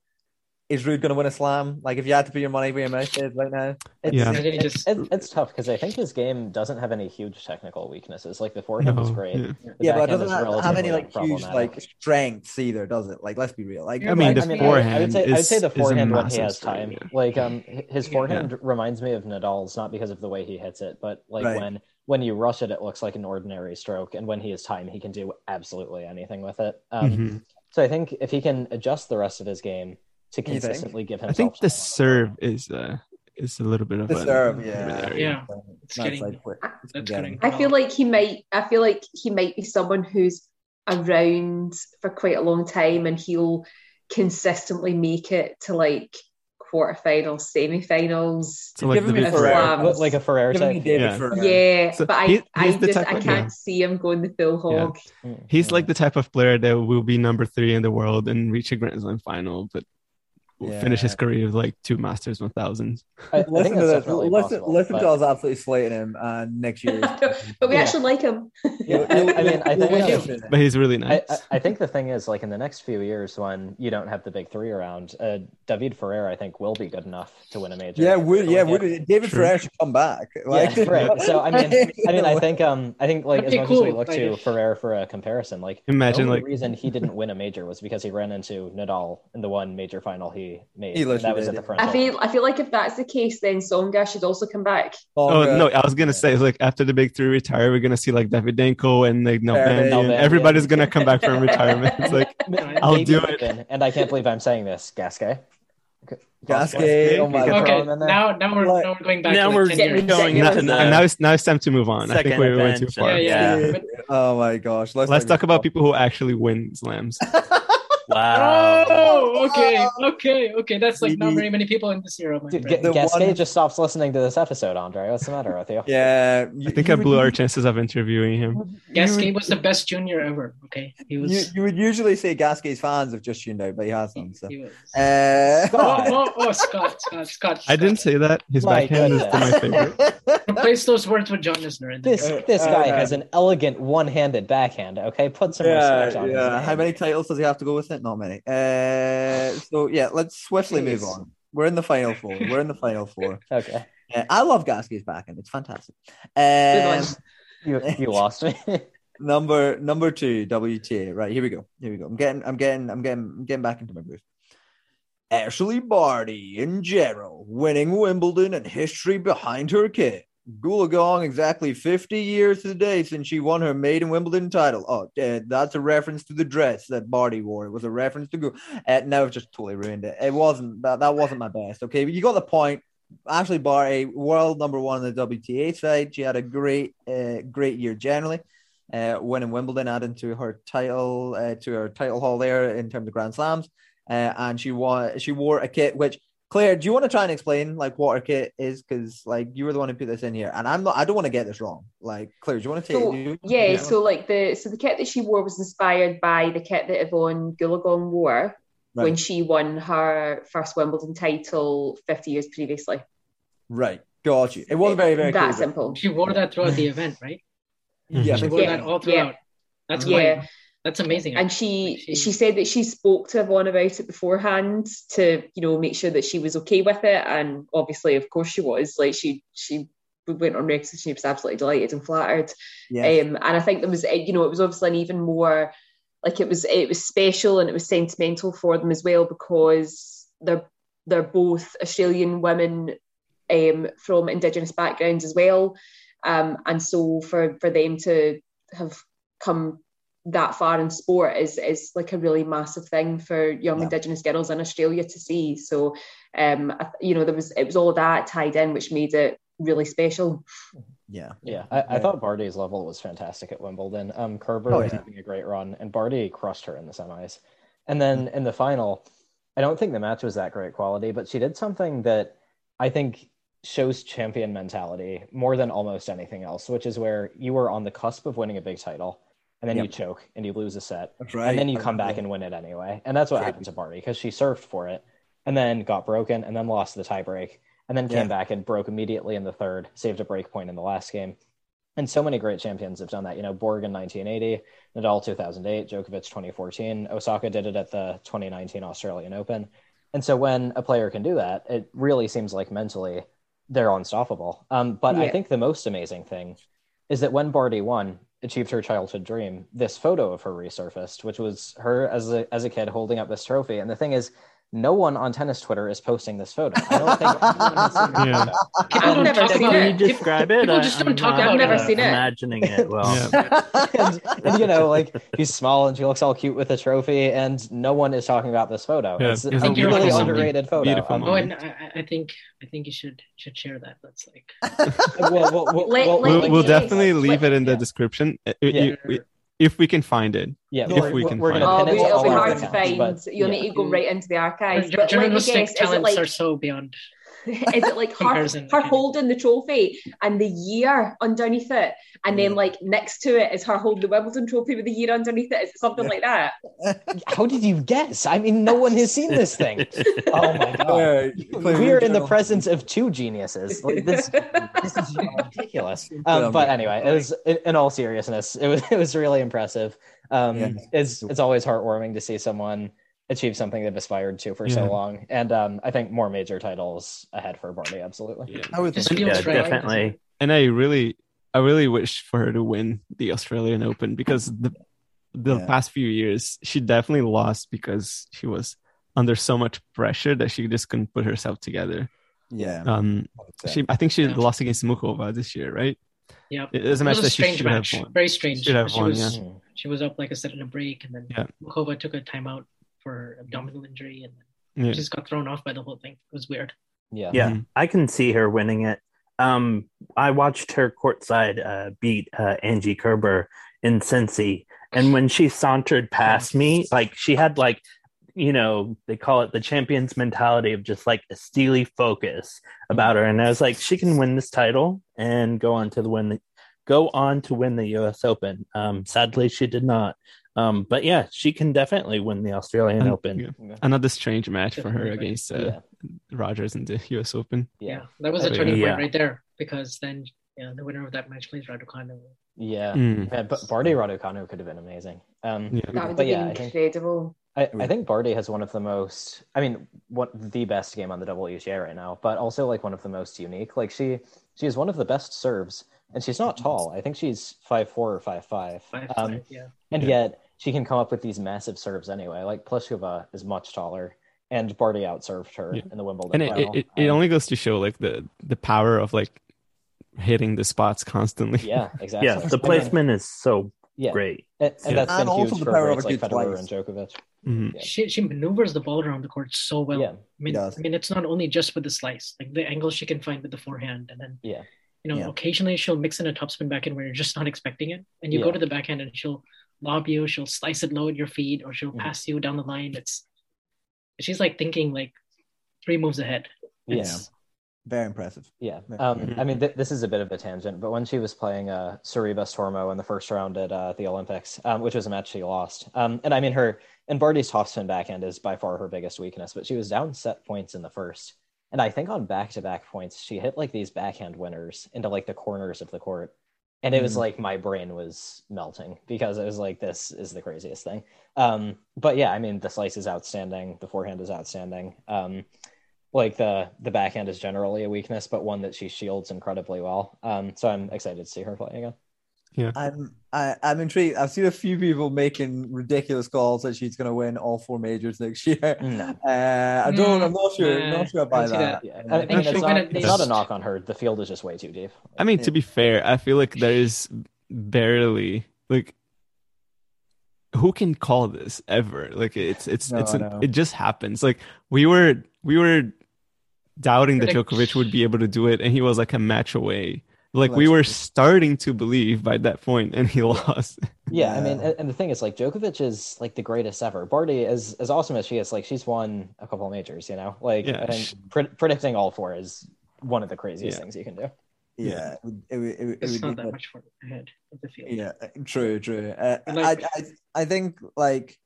Is Ruud going to win a slam? Like, if you had to put your money where your mouth is right now, It's, Yeah. And then he it's, it's, it's tough because I think his game doesn't have any huge technical weaknesses. Like the forehand is great. yeah. Yeah, but it doesn't have, have any like huge like strengths either, does it? Like, let's be real. Like, I mean, the I mean, forehand I would say, I would say the forehand when he massive has strength, time. yeah. Like um, his forehand reminds me of Nadal's, not because of the way he hits it, but like Right. when when you rush it, it looks like an ordinary stroke, and when he has time, he can do absolutely anything with it. Um, Mhm. So I think if he can adjust the rest of his game to consistently give him, I think the time on serve is uh is a little bit of the a serve, over yeah, there, Yeah. It's That's getting, like what it's that's getting. getting I feel like he might. I feel like he might be someone who's around for quite a long time, and he'll consistently make it to like quarterfinals, semi-finals. So like Give the him a Ferrer. Ferrer. Like- like a Ferrer type. David Yeah. Ferrer. Yeah, So but he- I, I just, I can't yeah. see him going the full hog. Mm, He's like the type of player that will be number three in the world and reach a Grand Slam final, but will finish his career with like two Masters 1000s. I, I Listen to that's this. definitely Listen, possible, listen but- to us absolutely slating him, and next year. but we Yeah. actually like him. Yeah, I, I mean, I You'll think win. But he's really nice. I, I think the thing is, like in the next few years, when you don't have the big three around, uh, David Ferrer, I think, will be good enough to win a major. Yeah, would yeah, Like, would David True. Ferrer should come back. Like, yeah, right. So I mean, I mean, I think, um, I think like That'd as be much as we look like to if- Ferrer for a comparison, like Imagine, the only like- reason he didn't win a major was because he ran into Nadal in the one major final he made. He literally that was at the yeah. French. I feel I feel like if that's the case, then Tsonga should also come back. Oh no! I was gonna say like after the big three retire, we're gonna see like Davydenko and like Ferrer, November. November, Everybody's yeah. gonna come back from retirement. It's like I'll Maybe do it. even, and I can't believe I'm saying this, Gasquet. Gasquet, oh my You God. Okay, him in there. now now we're Like- now we're going back. now to we're like 10 years. going Yeah, to and now it's now it's time to move on. I think second we went too far. Yeah, yeah. Yeah. Oh my gosh. Let's, Let's talk talk about people who actually win slams. Wow. Oh, okay, okay, okay. That's like not very many people in this era. My Dude, friend. The Gasquet one- just stops listening to this episode, Andre. What's the matter with you? Yeah, I think I blew our chances of interviewing him. Gasquet was the best junior ever. Okay, he was. You, you would usually say Gasquet's fans have just tuned out, but he hasn't. So. he was. Uh, Oh, oh, oh, Scott, Scott, Scott. I didn't say that. His My backhand is still my favorite. Replace those words with John Isner. And This Uh, this guy uh, has an elegant one-handed backhand. Okay, put some yeah, respect on his yeah. name. How many titles does he have to go with Not many. Uh, so yeah, let's swiftly move on. We're in the final four. We're in the final four. Okay, Uh, I love Gasquet's backhand. It's fantastic. Um, you you lost me. number number two, WTA. Right here we go. Here we go. I'm getting, I'm getting, I'm getting, I'm getting back into my groove. Ashley Barty in general, winning Wimbledon and history behind her kit. Goolagong exactly 50 years today since she won her maiden Wimbledon title. Oh, that's a reference to the dress that Barty wore. It was a reference to go. Uh, now I've just totally ruined it. It wasn't that. That wasn't my best. Okay, but you got the point. Ashley Barty, world number one on the WTA side. She had a great, uh, great year generally. Uh, winning Wimbledon, adding to her title, uh, to her title haul there in terms of Grand Slams. Uh, and she won. She wore a kit which Claire, do you want to try and explain like what her kit is? Because like you were the one who put this in here, and I'm not. I don't want to get this wrong. Like Claire, do you want to take? So, you, yeah, so like the so the kit that she wore was inspired by the kit that Evonne Goolagong wore when she won her first Wimbledon title 50 years previously. right, got you. It wasn't very very that clear, but- simple. She wore that throughout the event, right? Yeah, She wore Yeah, that all yeah. throughout. That's Yeah. quite. That's amazing. And she she said that she spoke to Evonne about it beforehand to you know make sure that she was okay with it, and obviously, of course, she was. Like she she went on record and she was absolutely delighted and flattered. Yeah. Um, and I think there was eh, you know it was obviously an even more like it was it was special and it was sentimental for them as well because they're they're both Australian women um, from Indigenous backgrounds as well, um, and so for for them to have come that far in sport is is like a really massive thing for young Indigenous girls in Australia to see. So, um, I, you know, there was it was all that tied in, which made it really special. Yeah, Yeah, I, I thought Barty's level was fantastic at Wimbledon. Um, Kerber Oh, was yeah. having a great run, and Barty crushed her in the semis. And then in the final, I don't think the match was that great quality, but she did something that I think shows champion mentality more than almost anything else, which is where you were on the cusp of winning a big title, and then you choke and you lose a set, That's right. and then you come back and win it anyway. And that's what happened to Barty because she surfed for it, and then got broken, and then lost the tiebreak, and then came Yeah. back and broke immediately in the third, saved a break point in the last game. And so many great champions have done that. You know, Borg in 1980, Nadal 2008, Djokovic 2014, Osaka did it at the 2019 Australian Open. And so when a player can do that, it really seems like mentally they're unstoppable. Um, but I think the most amazing thing is that when Barty won, achieved her childhood dream, this photo of her resurfaced, which was her as a as a kid holding up this trophy. And the thing is, no one on tennis Twitter is posting this photo. I don't think anyone has seen Yeah. photo. People I've don't never talk seen about it. you People- it? people I- just I'm don't talk not, about I've never uh, seen it. Imagining it well. Yeah. and, and, you know, like she's small and she looks all cute with the trophy, and no one is talking about this photo. Yeah, it's it's a a really beautiful underrated photo. Beautiful Um, Oh, and I, I- I think I think you should should share that. That's like well, well, well, Let- well, definitely leave it in the yeah. description uh, Yeah. you- we- if we can find it. yeah, if we're, we we're- can we're find gonna Oh, pin it oh, it'll be hard to accounts, find. but, You'll yeah. need to go right into the archives. Jour- But let me journalistic guess, is it talents like are so beyond. is it like her, her holding the trophy and the year underneath it, and then like next to it is her holding the Wimbledon trophy with the year underneath it? Is it something like that? How did you guess? I mean, no one has seen this thing. Oh my god. Claire, Claire, we are in the presence of two geniuses. Like this, this is ridiculous. Um, but anyway, it was in in all seriousness, it was it was really impressive. Um, Yeah. It's it's always heartwarming to see someone achieve something they've aspired to for Yeah. so long, and um, I think more major titles ahead for Barty. Absolutely. I would Just think- feels yeah, right. definitely. And I really, I really wish for her to win the Australian Open because the the Yeah. past few years she definitely lost because she was under so much pressure that she just couldn't put herself together. yeah. Um, she, I think she Yeah. lost against Muchova this year, right? Yeah, It was a match that she strange should have match. won. Very strange. Should have she won, was yeah. Mm. she was up like a set in a break, and then Yeah. Muchova took a timeout for abdominal injury, and Yeah. just got thrown off by the whole thing. It was weird. Yeah. Yeah, Mhm. I can see her winning it. Um, I watched her courtside uh, beat uh, Angie Kerber in Cincy, and when she sauntered past me, like she had like you know they call it the champion's mentality of just like a steely focus about her, and I was like, she can win this title and go on to the win the go on to win the U.S. Open. Um, sadly, she did not. Um, but yeah, she can definitely win the Australian And- Open. yeah. Another strange match for her against uh, Yeah. Rogers in the US Open. Yeah. That was a Yeah. turning Yeah. point right there because then yeah, the winner of that match plays Raducanu. Yeah. Mm. Man, but Barty Raducanu could have been amazing. Um, Yeah. That would have But yeah, been I think- incredible. I, I think Barty has one of the most I mean what the best game on the WTA right now, but also like one of the most unique. Like she she has one of the best serves and she's not tall. I think she's five four or five five. Five, Um, yeah. and Yeah. yet she can come up with these massive serves anyway. Like Pliskova is much taller and Barty outserved her Yeah. in the Wimbledon And it, final. it, it, it Um, only goes to show like the the power of like hitting the spots constantly. yeah, exactly. Yeah, the And then- placement is so yeah. great. And, and Yeah. that's And been also huge the for power of greats a like good Federer slice. and Djokovic. Mhm. Yeah. She she maneuvers the ball around the court so well. Yeah. I mean, does. I mean, it's not only just with the slice, like the angles she can find with the forehand, and then Yeah. you know, Yeah. occasionally she'll mix in a topspin backhand where you're just not expecting it, and you go to the backhand and she'll lob you, she'll slice it low at your feet, or she'll Mhm. pass you down the line. It's she's like thinking like three moves ahead. Yeah. Very impressive. Yeah. Yeah. Um. I mean, th- this is a bit of a tangent, but when she was playing uh, Sorribes Tormo in the first round at uh, the Olympics, um, which was a match she lost, um, and I mean, her and Barty's topspin backhand is by far her biggest weakness, but she was down set points in the first. And I think on back to back points, she hit like these backhand winners into like the corners of the court. And it was Mhm. like my brain was melting because it was like, this is the craziest thing. Um, but yeah, I mean, the slice is outstanding. The forehand is outstanding. Um, like the the backhand is generally a weakness, but one that she shields incredibly well. Um, so I'm excited to see her play again. I'm I, I'm intrigued. I've seen a few people making ridiculous calls that she's going to win all four majors next year. No. Uh, I don't. I'm not sure. Nah, not sure about that. that. Yeah, I, I mean, it's not, it's not a knock on her. The field is just way too deep. I mean, Yeah. to be fair, I feel like there is barely like who can call this ever? Like it's it's No, it's an- know. it just happens. Like we were we were doubting that Predict- Djokovic would be able to do it, and he was like a match away. Like we were starting to believe by that point, and he lost. Yeah, I mean, and, and the thing is, like, Djokovic is like the greatest ever. Barty, as as awesome as she is, like, she's won a couple of majors. You know, like, Yeah. I think pre- predicting all four is one of the craziest Yeah. things you can do. Yeah, it would, it it it it's would not be that good. much further ahead of the field. Yeah, true, true. Uh, Like- I, I, I think like,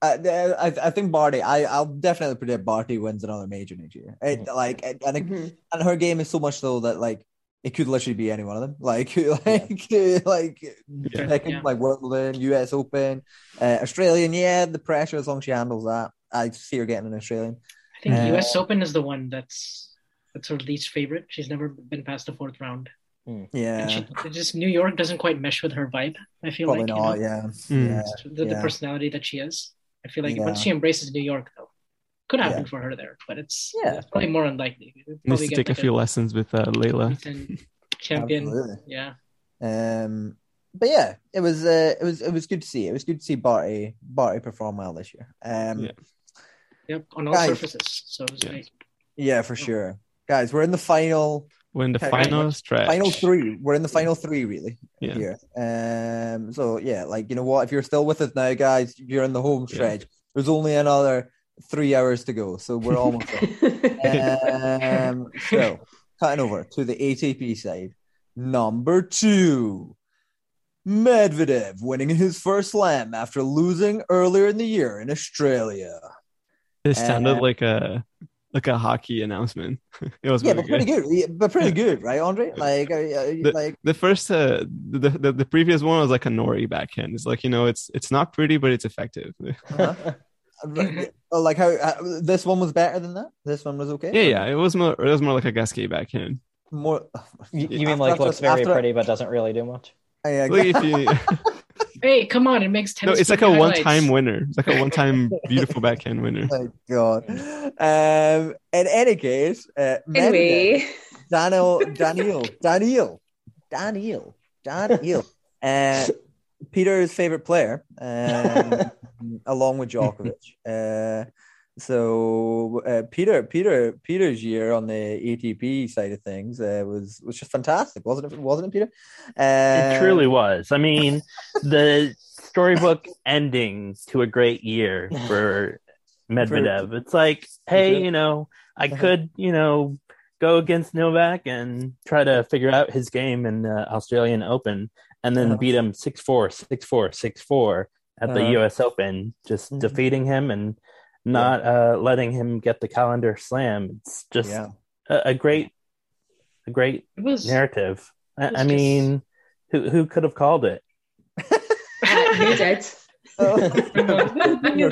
I, I, I think Barty. I, I'll definitely predict Barty wins another major next year. It, Mhm. Like, I, I think, Mhm. and her game is so much so that like it could literally be any one of them. Like, like, like, picking, Yeah. like Wimbledon, U.S. Open, uh, Australian. Yeah, the pressure as long as she handles that, I see her getting an Australian. I think Uh, U.S. Open is the one that's that's her least favorite. She's never been past the fourth round. Yeah, And she, just New York doesn't quite mesh with her vibe. I feel probably like not. you know, Yeah, Mm. yeah, the, the yeah. personality that she is. I feel like Yeah. once she embraces New York, though, could happen Yeah. for her there, but it's, Yeah. it's probably more unlikely. We'll Needs to get take a like few lessons with uh, Leylah. champion. Absolutely. Yeah, Um, but yeah, it was uh, it was it was good to see. It was good to see Barty Barty perform well this year. Um, Yeah. yep, on all Guys. surfaces. So it was Yeah. great. yeah, for sure, guys. We're in the final We're in the final stretch. final three. We're in the final three, really. Yeah. Here. Um. So yeah, like you know what? If you're still with us now, guys, you're in the home Yeah. stretch. There's only another three hours to go, so we're almost there. Um. So cutting over to the ATP side, number two. Medvedev winning his first slam after losing earlier in the year in Australia. This sounded Uh, like a like a hockey announcement. it was Yeah, really but pretty good. Yeah, But pretty good, right, Andre? Like, uh, uh, The- like The first, uh, the, the the previous one was like a Norrie backhand. It's like you know, it's it's not pretty, but it's effective. Uh-huh. Right, oh, like how uh, this one was better than that. This one was okay. Yeah, yeah. It was more. It was more like a Gasquet backhand. More. You, you mean like looks very after- pretty but doesn't really do much? Yeah, Like if you, Hey, come on! It makes no, tennis. it's like a highlights. one-time winner. It's like a one-time beautiful backhand winner. my God. Um. In any case, uh, Medvedev, anyway, Daniel, Daniel, Daniel, Daniel, Daniel, uh, Peter's favorite player, um, along with Djokovic. Uh, so uh, Peter, Peter, Peter's year on the ATP side of things uh, was was just fantastic, wasn't it? Wasn't it, Peter? It Uh, truly was. I mean, the storybook ending to a great year for Medvedev. It's like, hey, you know, I could, you know, go against Novak and try to figure out his game in the Australian Open and then Uh-huh. beat him 6 4, 6 4, 6 4 at the Uh-huh. US Open, just Mhm. defeating him and not uh, letting him get the calendar slam. It's just Yeah. a, a great, a great It was narrative. I, was I mean, who who could have called it? you did. Your.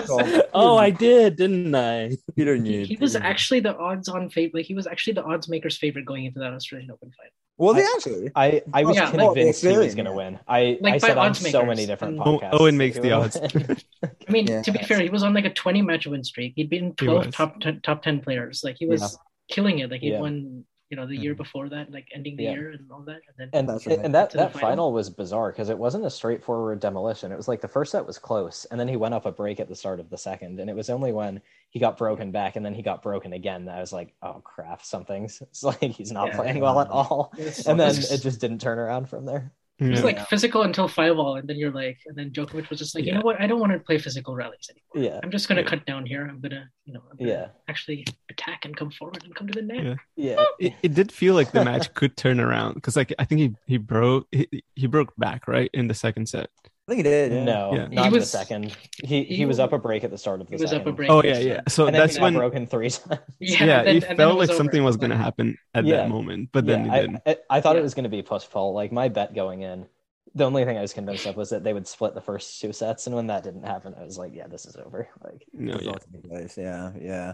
Oh, I did, didn't I? Peter he, knew. he was actually the odds-on favorite. Like he was actually the odds maker's favorite going into that Australian Open fight. Was he I- actually? I, I was Yeah. convinced he was going to win. I, Like I said on odds so many different Oh, podcasts. Owen makes the odds. I mean, Yeah. to be fair, he was on like a 20 match win streak. He'd beaten 12 was. top 10, top 10 players. Like he was Yeah. killing it. Like he Yeah. won, you know, the year Mhm. before that, like ending the Yeah. year and all that. And then And, That's right. and that, that final. final was bizarre because it wasn't a straightforward demolition. It was like the first set was close, and then he went up a break at the start of the second. And it was only when he got broken back and then he got broken again that I was like, oh crap, something's it's like he's not Yeah. playing well at all. And then it just didn't turn around from there. It was Yeah. like physical until five all, and then you're like, and then Djokovic was just like, you know what? I don't want to play physical rallies anymore. Yeah. I'm just gonna Yeah. cut down here. I'm gonna, you know, gonna Yeah. actually attack and come forward and come to the net. Yeah. Yeah. it, it did feel like the match could turn around because like I think he he broke he, he broke back right in the second set. I think he did. Yeah. No, Yeah. not He in the second. He, he he was was- up a break at the start of the He was second. up a break. Oh yeah, yeah. So and that's he when broken three times. Yeah, yeah, and then- it felt it like was something was gonna happen at Yeah. that moment, but then yeah, it didn't. I, I, I thought Yeah. it was going to be push pull. Like my bet going in, the only thing I was convinced of was that they would split the first two sets, and when that didn't happen, I was like, yeah, this is over. Like, no, yeah. not taking place, Yeah, yeah.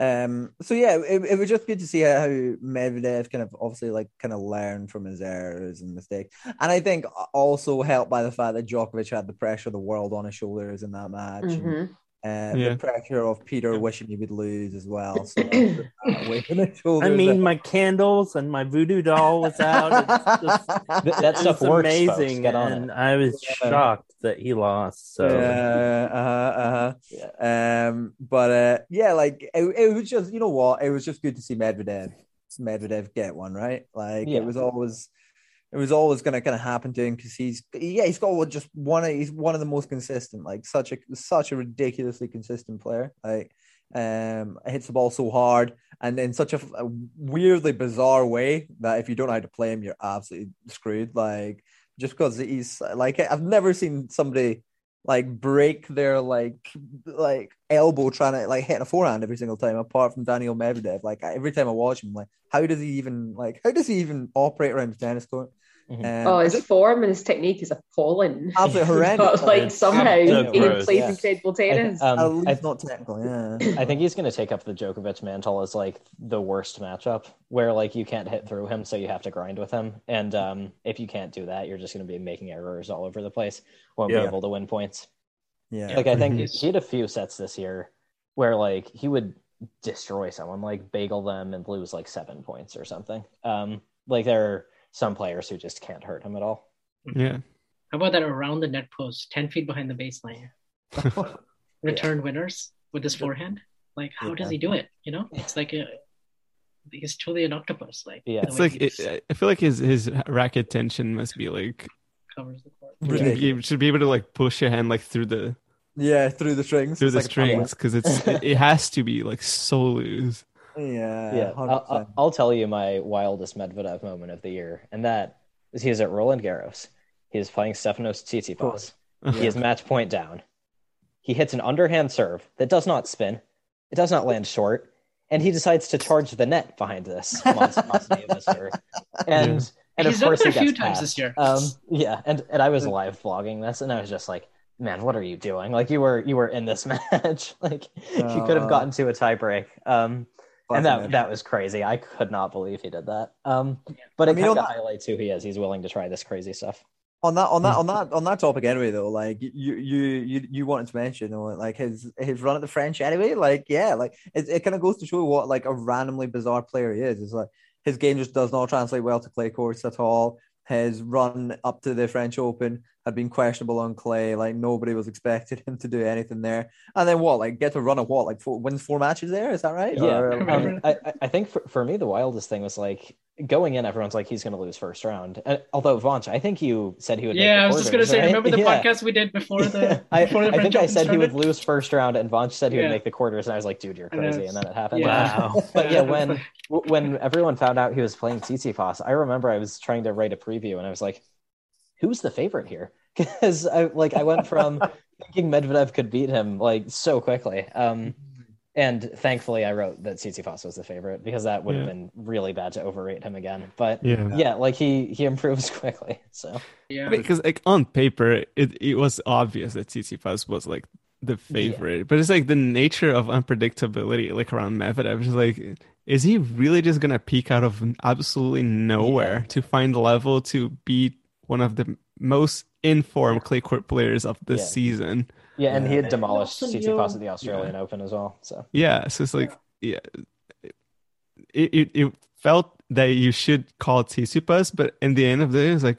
Um. So yeah, it, it was just good to see how Medvedev kind of obviously like kind of learned from his errors and mistakes, and I think also helped by the fact that Djokovic had the pressure of the world on his shoulders in that match. and, Mhm. Uh, Yeah. the pressure of Peter wishing he would lose as well. So that put that weight on his I mean, my candles and my voodoo doll was out. It's just, Th- that it's stuff works. folks. amazing, Get on and it. I was Yeah. shocked that he lost. So Yeah, uh-huh. Yeah. Um, but uh, yeah, like it, it was just you know what, it was just good to see Medvedev, Medvedev get one right. Like Yeah. it was always, it was always gonna kind of happen to him because he's yeah he's got just one of he's one of the most consistent, like such a such a ridiculously consistent player. Like um, hits the ball so hard and in such a, a weirdly bizarre way that if you don't know how to play him, you're absolutely screwed. Like just because he's like I've never seen somebody like break their like like elbow trying to like hit a forehand every single time apart from Daniil Medvedev like every time I watch him like how does he even like how does he even operate around the tennis court Mhm. um, oh, his form and his technique is appalling. Absolutely horrendous. but like somehow so he gross, plays yeah. incredible I, tennis. um, I, least not technical yeah I think he's going to take up the Djokovic mantle as like the worst matchup, where like you can't hit through him, so you have to grind with him. And um, if you can't do that, you're just going to be making errors all over the place. Won't Yeah. be able to win points. yeah Like I think he had a few sets this year where like he would destroy someone, like bagel them and lose like seven points or something. Um, like there are some players who just can't hurt him at all. Yeah. How about that around the net post, 10 feet behind the baseline? Return winners with his forehand? Like, how does he do it? You know, it's like a, he's truly an octopus. Like, Yeah. It's like it, I feel like his his racket tension must be like covers the court. should Ridiculous. be, should be able to like push your hand like through the yeah through the strings through It's the like strings because it's it, it has to be like so loose. Yeah yeah, I'll, I'll- I'll tell you my wildest Medvedev moment of the year, and that is he is at Roland Garros. He is playing Stefanos Tsitsipas. He is match point down. He hits an underhand serve that does not spin. It does not land short, and he decides to charge the net behind this monstrosity of a serve. And and of He's done course it he a few gets times passed. this year. Um, yeah, and and I was live vlogging this, and I was just like, man, what are you doing? Like you were you were in this match. like you could have Uh, gotten to a tiebreak. Um, and that that was crazy. I could not believe he did that. Um, but it I mean, kind of that- highlights who he is. He's willing to try this crazy stuff. on that on that on that on that topic anyway though like you you you you wanted to mention like his his run at the french anyway like yeah like it, it kind of goes to show what like a randomly bizarre player he is it's like his game just does not translate well to clay courts at all his run up to the french open had been questionable on clay like nobody was expecting him to do anything there. And then what like get to run a what like four, wins four matches there? Is that right? Yeah, Or- um, I, I- I think for, for me the wildest thing was like going in, everyone's like he's going to lose first round. And, although Vansh, I think you said he would. make Yeah, the I was just gonna say. right? Remember the Yeah. podcast we did before the I, before the I think French I Open said he would lose first round, and Vansh said he would make the quarters, and I was like, "Dude, you're crazy!" And then it happened. Yeah. Wow. but yeah, when when everyone found out he was playing Tsitsipas, I remember I was trying to write a preview, and I was like, "Who's the favorite here?" Because I like I went from thinking Medvedev could beat him like so quickly. Um, and thankfully, I wrote that Tsitsipas was the favorite because that would have Yeah. been really bad to overrate him again. But Yeah. yeah, like he he improves quickly. So Yeah. because like on paper it, it was obvious that Tsitsipas was like the favorite but it's like the nature of unpredictability like around Medvedev is like is he really just gonna peak out of absolutely nowhere to find level to beat one of the most informed clay court players of this Yeah. season yeah, and he had demolished also Tsitsipas at the Australian Open as well. So yeah so it's like yeah it, it, it felt that you should call Tsitsipas but in the end of the day it's like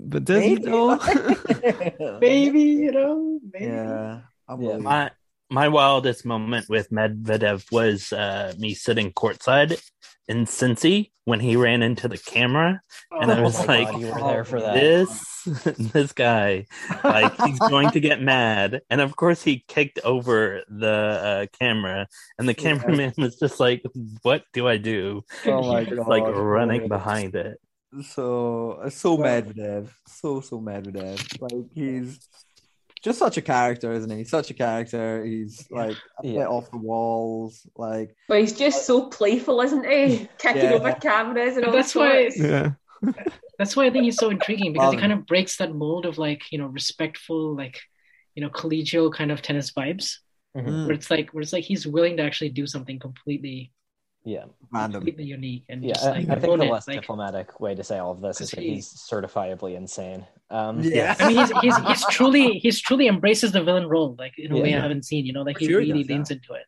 but does he Maybe. though Maybe you know. Maybe. yeah. I believe. My my wildest moment with Medvedev was uh, me sitting courtside in Cincy when he ran into the camera, and I Oh was like, God, you were there for that. "This this guy, like he's going to get mad." And of course, he kicked over the uh, camera, and the cameraman was just like, "What do I do?" Oh my Just, like God. running behind it. so so mad with Medvedev, so so mad with Medvedev. Like he's just such a character, isn't he? Such a character. He's like a bit Yeah. off the walls. Like But he's just so playful, isn't he? Kicking Yeah. over cameras and all that's why- yeah That's why I think he's so intriguing because he kind of breaks that mold of like you know respectful like you know collegial kind of tennis vibes Mhm. mm, where it's like where it's like he's willing to actually do something completely yeah, random. completely unique and yeah. just I, like I think the it, less like- diplomatic way to say all of this is that he- he's certifiably insane. Um, Yeah. I mean, he's, he's he's truly he's truly embraces the villain role, like in a way I haven't seen. You know, like For he sure really does, yeah. leans into it.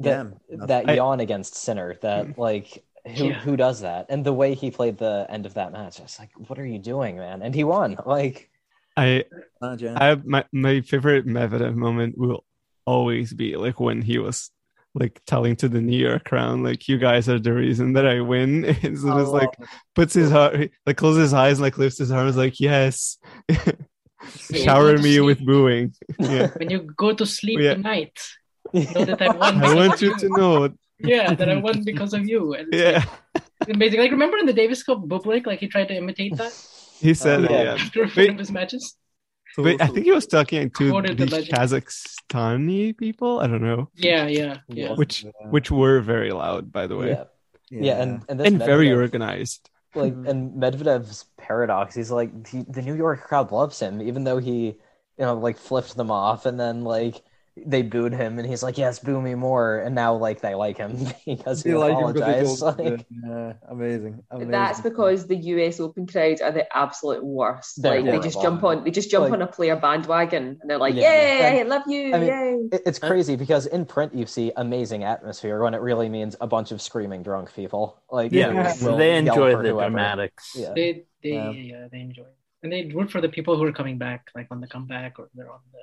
that Yeah. that I- yawn against Sinner, that like who Yeah. who does that, and the way he played the end of that match, I was like, "What are you doing, man?" And he won. Like, I Imagine. I my my favorite Medvedev moment will always be like when he was like telling to the New York crowd, like you guys are the reason that I win. And so oh, just like it. puts his heart like closes his eyes and like lifts his arms like yes. Shower me sleep. with booing. Yeah. When you go to sleep Yeah. tonight, know that I won. I want you to know. Yeah, that I won because of you. And Yeah. like, amazing. Like remember in the Davis Cup, Bublik, like he tried to imitate that He said oh, it, yeah. yeah. after one of his matches. So- But I think he was talking to Quoted the. Kazakhstani people. I don't know. Yeah, yeah, yeah. Which Yeah. which were very loud, by the way. yeah, yeah, and and, this And very organized. like Mhm. and Medvedev's paradox. He's like he, the New York crowd loves him, even though he you know like flipped them off, and then like they booed him, and he's like, "Yes, boo me more," and now like they like him because he They like him 'cause they apologized. don't- Like, yeah, amazing. amazing. That's because the US Open crowd are the absolute worst. They're like they just jump on, they just jump Like- on a player bandwagon, and they're like, Yeah. "Yay, I love you, I mean, yay!" it's crazy because in print you see amazing atmosphere when it really means a bunch of screaming drunk people. Like Yeah, who they enjoy the whoever. dramatics. Yeah. They they Yeah. yeah. they enjoy it. And they root for the people who are coming back, like on the comeback or they're on the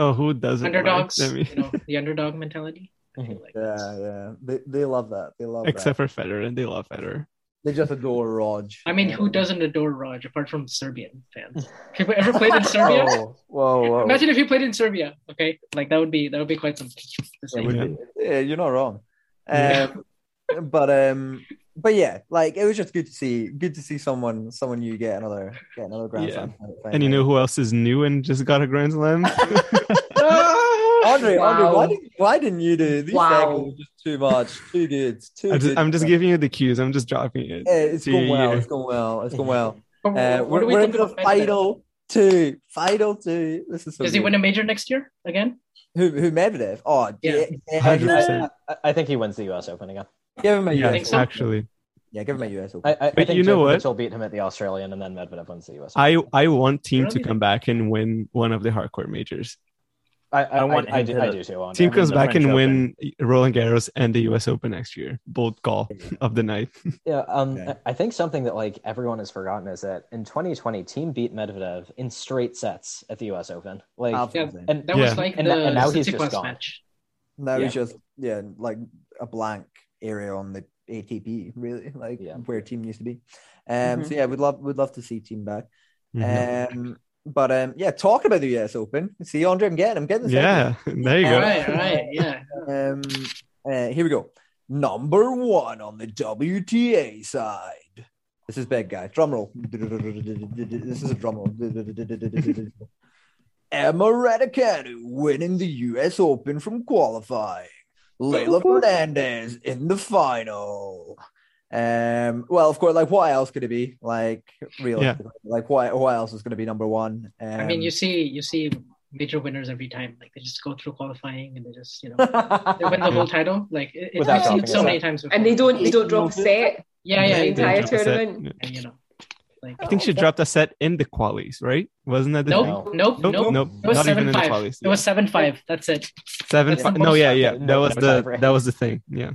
Oh, who doesn't? like underdogs. them? you know, the underdog mentality. I like Yeah, yeah. They they love that. They love Except that. for Federer, and they love Federer. They just adore Rog. I mean, who doesn't adore Rog apart from Serbian fans? Have you ever played in Serbia? Whoa, whoa, whoa. Imagine if you played in Serbia. Okay, like that would be that would be quite something. to Yeah, say. Yeah. be- yeah, you're not wrong. Yeah. Um, but um, but yeah, like it was just good to see, good to see someone, someone you get another, get another Grand Yeah. Slam. And you know who else is new and just got a Grand Slam? Andre, Andre, why didn't why didn't you do these Wow. segments? Just too much, too good, too I'm just, good. I'm just giving you the cues. I'm just dropping it. Yeah, it's going well. It's going well. It's going well. Uh, what we're do we we're think into of the Medvedev? final two. Final two. This is so Does he win a major next year again? Who who Medvedev? Oh Yeah. yeah, 100%. I, I think he wins the U.S. Open again. Give him a Yeah, US. so? actually. Yeah, give him a US Open. I, I, I But think you know Djokovic what? will beat him at the Australian, and then Medvedev wins the U.S. Open. I I want Thiem to come back and win one of the hardcore majors. I, I, I I, want I, him do, to- I do too. Andre. Thiem comes mean, the back and French win Roland Garros and the U.S. Open next year. Bold call of the night. Yeah, um, Okay. I I think something that like everyone has forgotten is that in 2020, Thiem beat Medvedev in straight sets at the U.S. Open. Like, Absolutely. and That Yeah. was like And the now- and now he's just gone. match. Now Yeah. it's just yeah, like a blank area on the ATP, really, like Yeah. where Thiem used to be. Um, so yeah, we'd love we'd love to see Thiem back. Mhm. Um, but um, yeah, talking about the US Open. See, Andre, I'm getting, I'm getting. the yeah, there you go. right, all right, yeah. Um, uh, here we go. Number one on the WTA side. This is big, guys. Drum roll. This is a drum roll. Emma Raducanu winning the U.S. Open from qualifying. Leylah Fernandez in the final. Um, well, of course, like what else could it be? Like, realistically, like what? What else is going to be number one? Um, I mean, you see, you see major winners every time. Like they just go through qualifying and they just, you know, they win the whole title. Like it, it, Without I've seen it so many times before. And they don't they don't drop a set. Yeah, yeah, the entire drop a tournament. And, you know, like I think she oh, dropped a set in the qualies, right? Wasn't that the nope, thing? nope, Nope, nope, nope, It was not even seven in the five. qualies, It was seven five. That's it. Seven. That's fi- the no, yeah, yeah. that- That was the that was the thing. Yeah.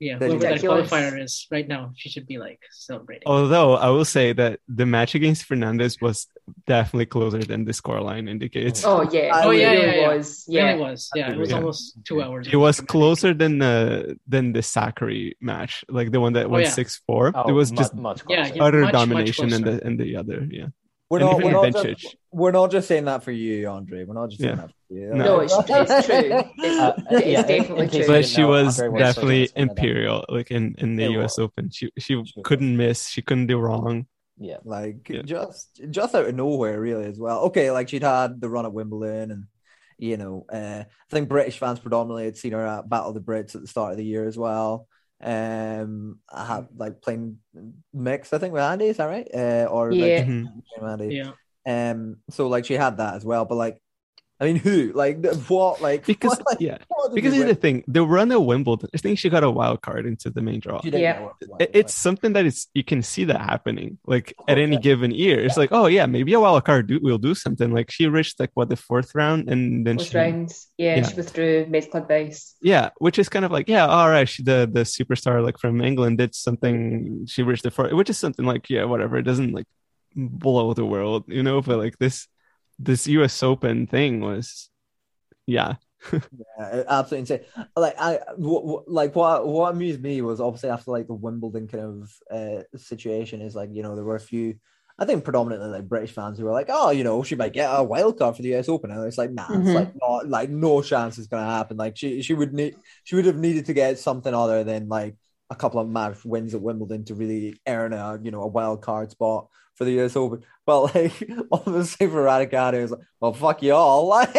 Yeah, That's whoever that qualifier is right now, she should be like celebrating. Although I will say that the match against Fernandez was definitely closer than the scoreline indicates. Oh yeah. Oh, yeah, it yeah, yeah. was. Yeah, Yeah. it was. Yeah, it was Yeah. almost two hours. It was closer than the than the Sakkari match, like the one that went yeah. six four. Oh, it was mu- just much Yeah, closer. yeah. utter much, much domination in closer. the in the other. Yeah. we're and not, we're, not just, we're not just saying that for you, Andre. We're not just saying that for you. No. No, it's, it's true. It's, Uh, it's yeah, in- definitely true. but she know, was definitely searching this one, imperial, like in in the It U.S. was. Open. She she She couldn't miss. She couldn't do wrong. Yeah. like Yeah. just just out of nowhere really as well okay like she'd had the run at wimbledon and you know uh, i think british fans predominantly had seen her at battle of the brits at the start of the year as well um i had like playing mixed i think with andy is that right uh or like, Yeah. Mhm. Andy. Yeah. um so like she had that as well but like i mean who like what like Because what, like, yeah, what because here's the thing: the run at Wimbledon. I think she got a wild card into the main draw. Yeah. it It's something that is you can see that happening like at any Okay. given year. It's like, oh yeah, maybe a wild card do, will do something. Like she reached like what the fourth round, and then First she round. Yeah, Yeah. she withdrew Maids Club Base. yeah, which is kind of like yeah, all right. She the the superstar like from England did something. She reached the fourth, which is something like yeah, whatever. It doesn't like blow the world, you know. But like this this U.S. Open thing was yeah. Yeah, absolutely insane. Like I, w- w- like what what amused me was obviously after like the Wimbledon kind of uh, situation is like you know there were a few, I think predominantly like British fans who were like, oh you know she might get a wild card for the US Open, and it's like nah, it's Mhm. like not like no chance it's gonna happen. Like she she would need she would have needed to get something other than like a couple of match wins at Wimbledon to really earn a you know a wild card spot for the US Open. But like obviously for Raducanu, it's like, well fuck you all. Like,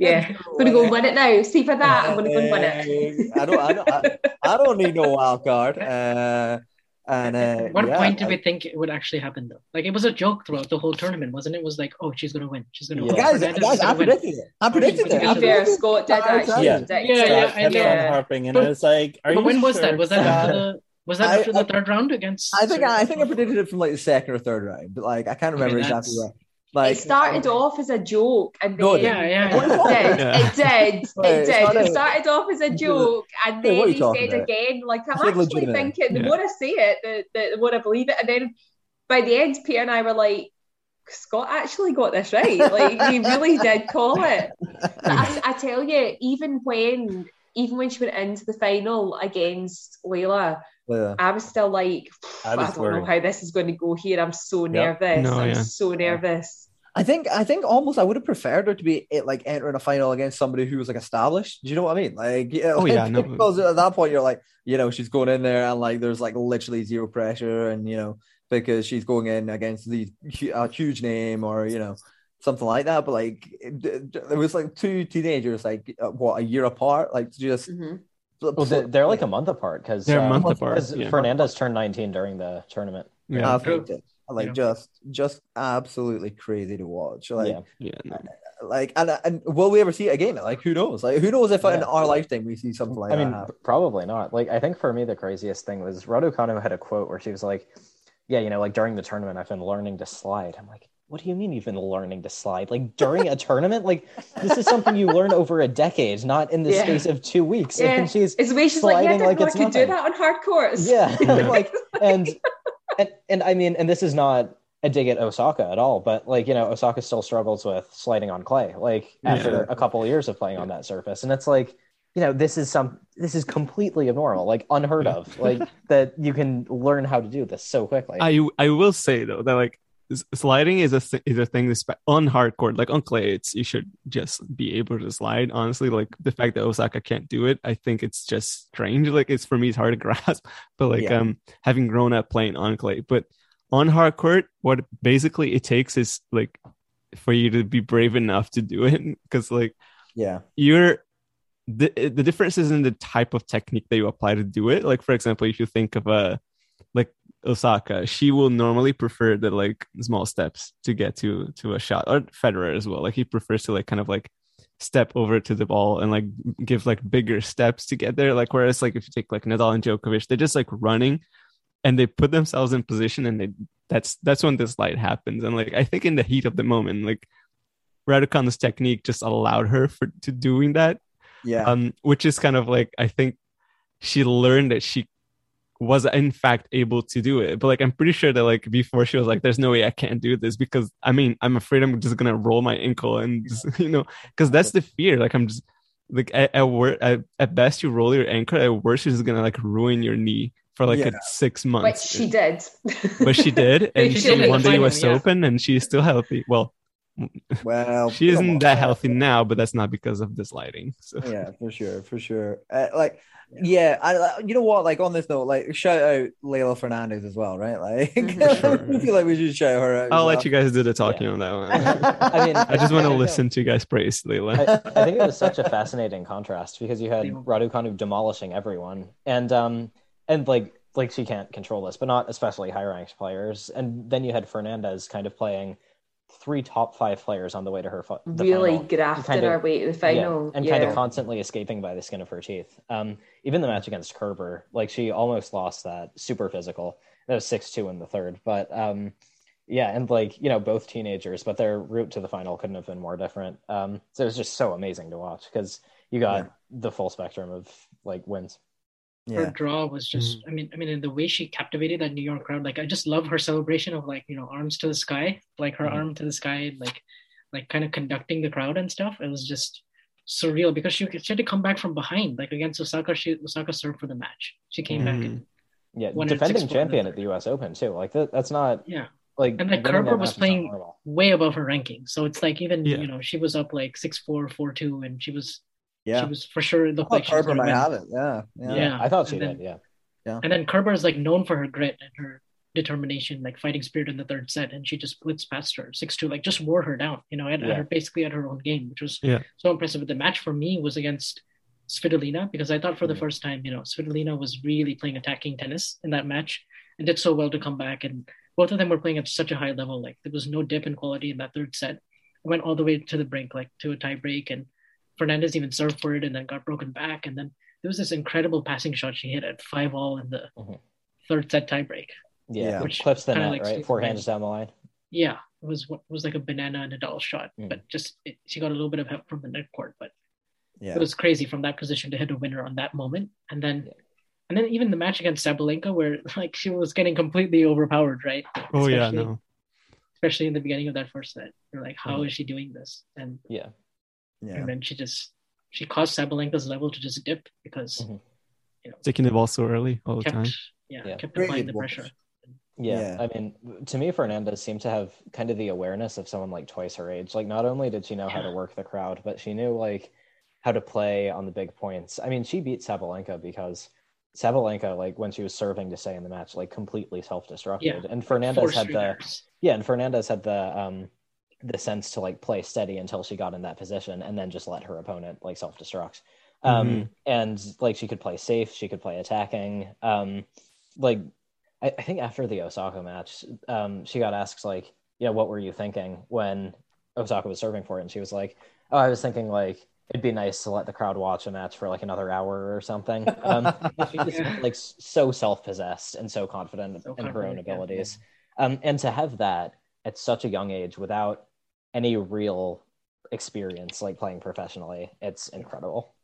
Yeah. I'm gonna go and win it now. See for that, I'm gonna go and win it. I don't, I don't, I, I don't need no wild card. Uh, and uh, At what yeah, point did we think it would actually happen though? Like it was a joke throughout the whole tournament, wasn't it? It was like, oh, she's gonna win. She's gonna Yeah. win. guys, Fernandez guys, I gonna win. predicted it. I predicted To it. be I To be fair, it. Scott did actually Yeah. predict Yeah, it. yeah, Scott I kept harping, and it was like, are But you when was that? Was that Scott? after the was that I- after the I- third round against? I think I, I think I predicted it from like the second or third round, but like I can't remember Okay, exactly where. Like it started off as a joke and No, then it Yeah, yeah. it did. Yeah. It did. Wait, It did. It started off as a joke and then what are you he said about? again, like I'm I actually legitimate. thinking the Yeah. more I say it, the, the, the more I believe it. And then by the end, Peter and I were like, Scott actually got this right. Like he really did call it. But I, I tell you, even when even when she went into the final against Leylah, yeah. I was still like, I I, don't know how this is going to go here. I'm so nervous. No, I'm yeah. so nervous. I think I think almost I would have preferred her to be eh, like entering a final against somebody who was like established. Do you know what I mean? Like, yeah, Oh, like, yeah, no. because at that point you're like, you know, she's going in there and like there's like literally zero pressure, and you know because she's going in against the a huge name or you know something like that. But like it, it was like two teenagers, like uh, what a year apart, like just. Mhm. Well, they're, they're like a month apart because They're a uh, month apart, yeah. Fernandez turned 19 during the tournament. Yeah. Absolutely. Like Yeah. just just absolutely crazy to watch. Like Yeah. Yeah. no. like and and will we ever see it again? Like who knows? Like who knows if in our lifetime we see something like I that mean, happen. probably not. Like, I think for me, the craziest thing was Raducanu had a quote where she was like, "Yeah, you know, like during the tournament, I've been learning to slide." I'm like, "What do you mean you've been learning to slide? Like during a tournament? Like this is something you learn over a decade, not in the Yeah. space of two weeks." Yeah. And she's It's the way she's like, yeah, I sliding didn't like know I it's could do that on hard courts. Yeah, Yeah. like and, and and I mean, and this is not a dig at Osaka at all, but like you know, Osaka still struggles with sliding on clay, like after Yeah. a couple of years of playing on that surface, and it's like you know this is some this is completely abnormal, like unheard of, like that you can learn how to do this so quickly. I I will say though that like s- sliding is a th- is a thing that's on hardcore like on clay it's you should just be able to slide honestly like the fact that Osaka can't do it I think it's just strange like it's for me it's hard to grasp but like Yeah. um having grown up playing on clay but on hardcore what basically it takes is like for you to be brave enough to do it because like Yeah. you're the the difference is in the type of technique that you apply to do it. Like for example, if you think of a Osaka, she will normally prefer the like small steps to get to to a shot, or Federer as well. Like he prefers to like kind of like step over to the ball and like give like bigger steps to get there. Like whereas like if you take like Nadal and Djokovic, they're just like running and they put themselves in position and they that's that's when this light happens. And like I think in the heat of the moment, like Raducanu's technique just allowed her for to doing that Yeah. um which is kind of like i think she learned that she was in fact able to do it but like i'm pretty sure that like before she was like there's no way i can't do this because i mean i'm afraid i'm just gonna roll my ankle and just, you know because that's the fear like i'm just like at, at, wor- at, at best you roll your ankle at worst it's gonna like ruin your knee for like Yeah. six Which months she did. but she did and She she, did in won the the final, us yeah. open and she's still healthy well well, she isn't on. that healthy now but that's not because of this lighting so yeah, for sure, for sure. Uh, like, yeah, I, I- you know what? Like on this note, like shout out Leylah Fernandez as well, right? Like, Mm-hmm. I feel like we should shout her out. as I'll well. let you guys do the talking on that one. I mean, I just want to listen to you guys praise Leylah. I, I think it was such a fascinating contrast because you had Radu Raducanu demolishing everyone, and um, and like like she can't control this, but not especially high ranked players. And then you had Fernandez kind of playing three top five players on the way to her. The really final. grafting Kind of- our way to the final. Yeah, and kind of constantly escaping by the skin of her teeth. Um, even the match against Kerber, like she almost lost that super physical. That was six two in the third, but um, yeah, and like you know both teenagers, but their route to the final couldn't have been more different. Um, so it was just so amazing to watch because you got the full spectrum of like wins. Her draw was just i mean i mean in the way she captivated that new york crowd like i just love her celebration of like you know arms to the sky like her Mhm. arm to the sky like like kind of conducting the crowd and stuff. It was just surreal because she, she had to come back from behind like against osaka. She osaka served for the match. She came back and Yeah, defending 6-4 in the champion at the U.S. Open too. Like that, that's not yeah. like and like Kerber was match is not playing way above her ranking. So it's like even Yeah. you know she was up like six four four two and she was Yeah. she was for sure it looked I like thought she Kerber might win. have it. Yeah. Yeah. Yeah. I thought she And then- did. Yeah. Yeah. And then Kerber is like known for her grit and her determination, like fighting spirit in the third set, and she just blitzed past her six two, like just wore her down, you know, at, at Yeah. her basically at her own game, which was Yeah. so impressive. But the match for me was against Svitolina because I thought for the first time, you know, Svitolina was really playing attacking tennis in that match and did so well to come back. And both of them were playing at such a high level, like there was no dip in quality in that third set. Went all the way to the brink, like to a tie break, and Fernandez even served for it and then got broken back. And then there was this incredible passing shot she hit at five all in the Mhm. third set tiebreak. Yeah, Yeah. which clips the kinda net like right, Steve four hands down the line. Yeah, it was it was like a banana and a doll shot, Mm. but just it, she got a little bit of help from the net court, but Yeah. it was crazy from that position to hit a winner on that moment. And then Yeah. and then even the match against Sabalenka where like she was getting completely overpowered, right? Oh yeah, Especially- no. Especially in the beginning of that first set. You're like, how Mhm. is she doing this? And Yeah, Yeah. and then she just she caused Sabalenka's level to just dip because Mhm. you know Taking the ball so early all the time. yeah, Yeah. kept applying the advice. pressure. yeah. Yeah. I mean, to me, Fernandez seemed to have kind of the awareness of someone like twice her age. Like, not only did she know how to work the crowd, but she knew like how to play on the big points. I mean, she beat Sabalenka because Sabalenka, like when she was serving to stay in the match, like completely self-destructed. Yeah. And Fernandez Forced had the. Yeah, and Fernandez had the um the sense to like play steady until she got in that position and then just let her opponent like self-destruct. Um and like she could play safe, she could play attacking. Um like I, I think after the Osaka match, um she got asked like, yeah, what were you thinking when Osaka was serving for it? And she was like, Oh, I was thinking like it'd be nice to let the crowd watch a match for like another hour or something. Um she just like so self-possessed and so confident So in her own confident, yeah. abilities. Um, and to have that at such a young age without any real experience like playing professionally, it's incredible.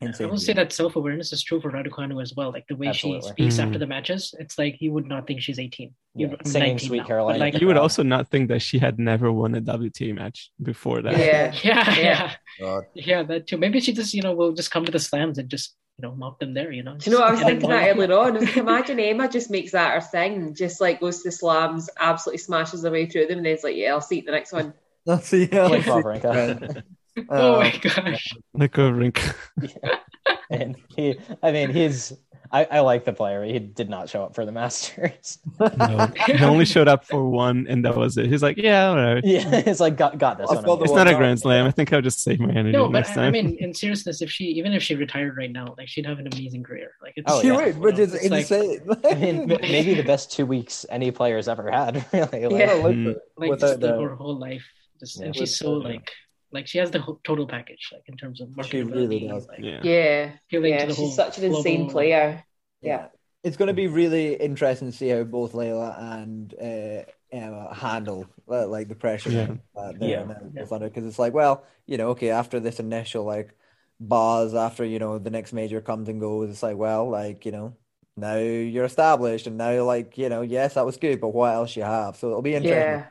I Insane. will say that self awareness is true for Raducanu as well. Like the way Absolutely. she speaks Mhm. after the matches, it's like you would not think she's 18. Yeah, You're singing 19 Sweet now, but, Caroline. Like, You would also not think that she had never won a WTA match before that. Yeah. yeah, Yeah. yeah, yeah, that too. Maybe she just, you know, will just come to the slams and just, you know, knock them there, you know. Do you know I was thinking that one- earlier on? I was like, imagine Emma just makes that her thing, just like goes to the slams, absolutely smashes her way through them, and then it's like, yeah, I'll see you the next one. Let's see. how- Like Wawrinka. Oh Uh, my gosh. Nico Rink. and he, I mean, he's. I, I like the player. He did not show up for the Masters. No, he only showed up for one, and that was it. He's like, yeah, whatever. yeah, it's like got got this one. It's not a grand slam. I think I'll just save my energy No, but next I, time. I mean, in seriousness, if she even if she retired right now, like she'd have an amazing career. Like it's Oh, she yeah. would, which is It's like- insane. I mean, maybe the best two weeks any player's ever had. Really, like, Yeah. Mm. like Without just the, her whole life. Just, Yeah. and she's so Without like like she has the whole total package, like in terms of She really does. like yeah. Yeah, yeah, to whole she's such an insane global- player. Yeah. It's going to be really interesting to see how both Leylah and uh, Emma handle uh, like the pressure Yeah. that they're Yeah. under because it's like, well, you know, okay, after this initial like buzz, after you know the next major comes and goes, it's like, well, like you know, now you're established, and now like you know, yes, that was good, but what else you have? So it'll be interesting. Yeah.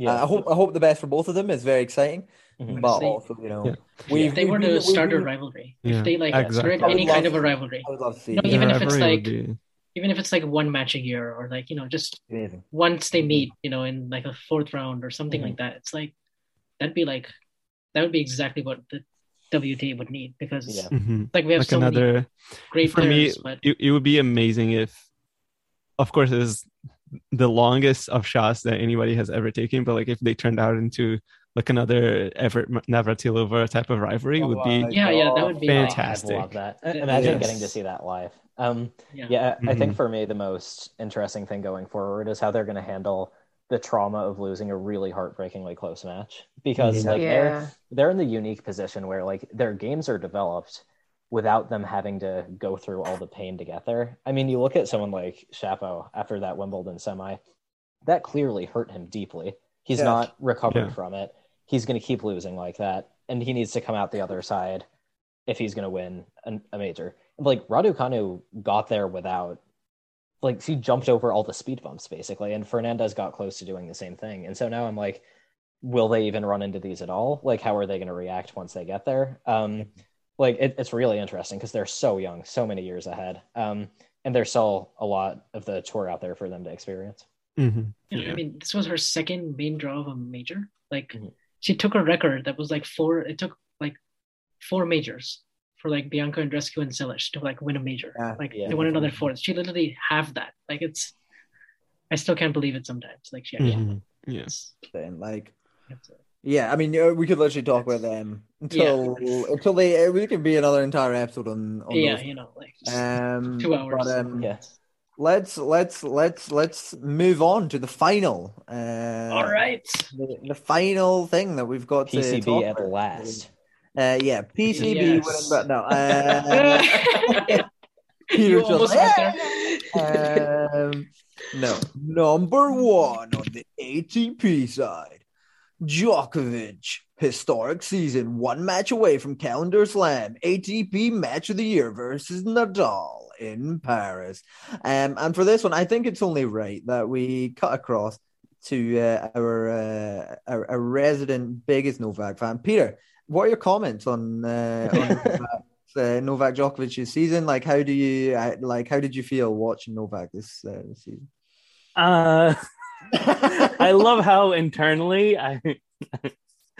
Yeah. Uh, I hope I hope the best for both of them. It's very exciting, Mhm. but See. also you know, Yeah. we if they were to start a rivalry, Yeah, if they like exactly. start any kind of a rivalry, I would love to see. You know, it. even if it's like- be- even if it's like one match a year or like you know just Amazing. once they meet, you know, in like a fourth round or something Mhm. like that, it's like that'd be like that would be exactly what the WTA would need because Yeah. Mhm. like we have like so many another great for players, me but it, it would be amazing if of course it is the longest of shots that anybody has ever taken but like if they turned out into like another Evert Navratilova type of rivalry would be Oh, yeah, yeah, that would be Fantastic. I'd love that. Imagine Yes. getting to see that live. Um, yeah. yeah, I I think Mhm. for me the most interesting thing going forward is how they're going to handle the trauma of losing a really heartbreakingly close match because Yeah. like they're they're in the unique position where like their games are developed without them having to go through all the pain to get there. I mean, you look at someone like Shapo after that Wimbledon semi, that clearly hurt him deeply. He's Yes. not recovered Yeah. from it. He's going to keep losing like that, and he needs to come out the other side if he's going to win an, a major. Like Raducanu got there without, like she jumped over all the speed bumps basically, and Fernandez got close to doing the same thing. And so now I'm like, will they even run into these at all? Like, how are they going to react once they get there? Um, like it, it's really interesting because they're so young, so many years ahead, um, and there's still a lot of the tour out there for them to experience. Mhm. Yeah, Yeah. I mean, this was her second main draw of a major. Like, Mhm. she took a record that was like four. It took like four majors for like Bianca and Andreescu and Silic to like win a major. Yeah. like Yeah. they won another fourth. She literally have that. Like it's, I still can't believe it sometimes. Like she actually. Mhm. Yeah. Yes. Then, like, It's- yeah, I mean, uh, we could literally talk about them until until they. uh, We could be another entire episode on. on Yeah, those. you know, like Um, two hours. But, um, Yeah. let's let's let's let's move on to the final. Uh, All right. the, the final thing that we've got to PCB talk at about. last. Uh, yeah, PCB Yes. winning, but no. Uh, Peter you just almost like, um, no, number one on the ATP side, Djokovic. Historic season, one match away from calendar slam, ATP match of the year versus Nadal in Paris. Um, and for this one, I think it's only right that we cut across to uh, our, uh, our our resident biggest Novak fan, Peter. What are your comments on uh, on Novak, uh, Novak Djokovic's season? Like, how do you uh, like? How did you feel watching Novak this, uh, this season? Uh, I love how internally I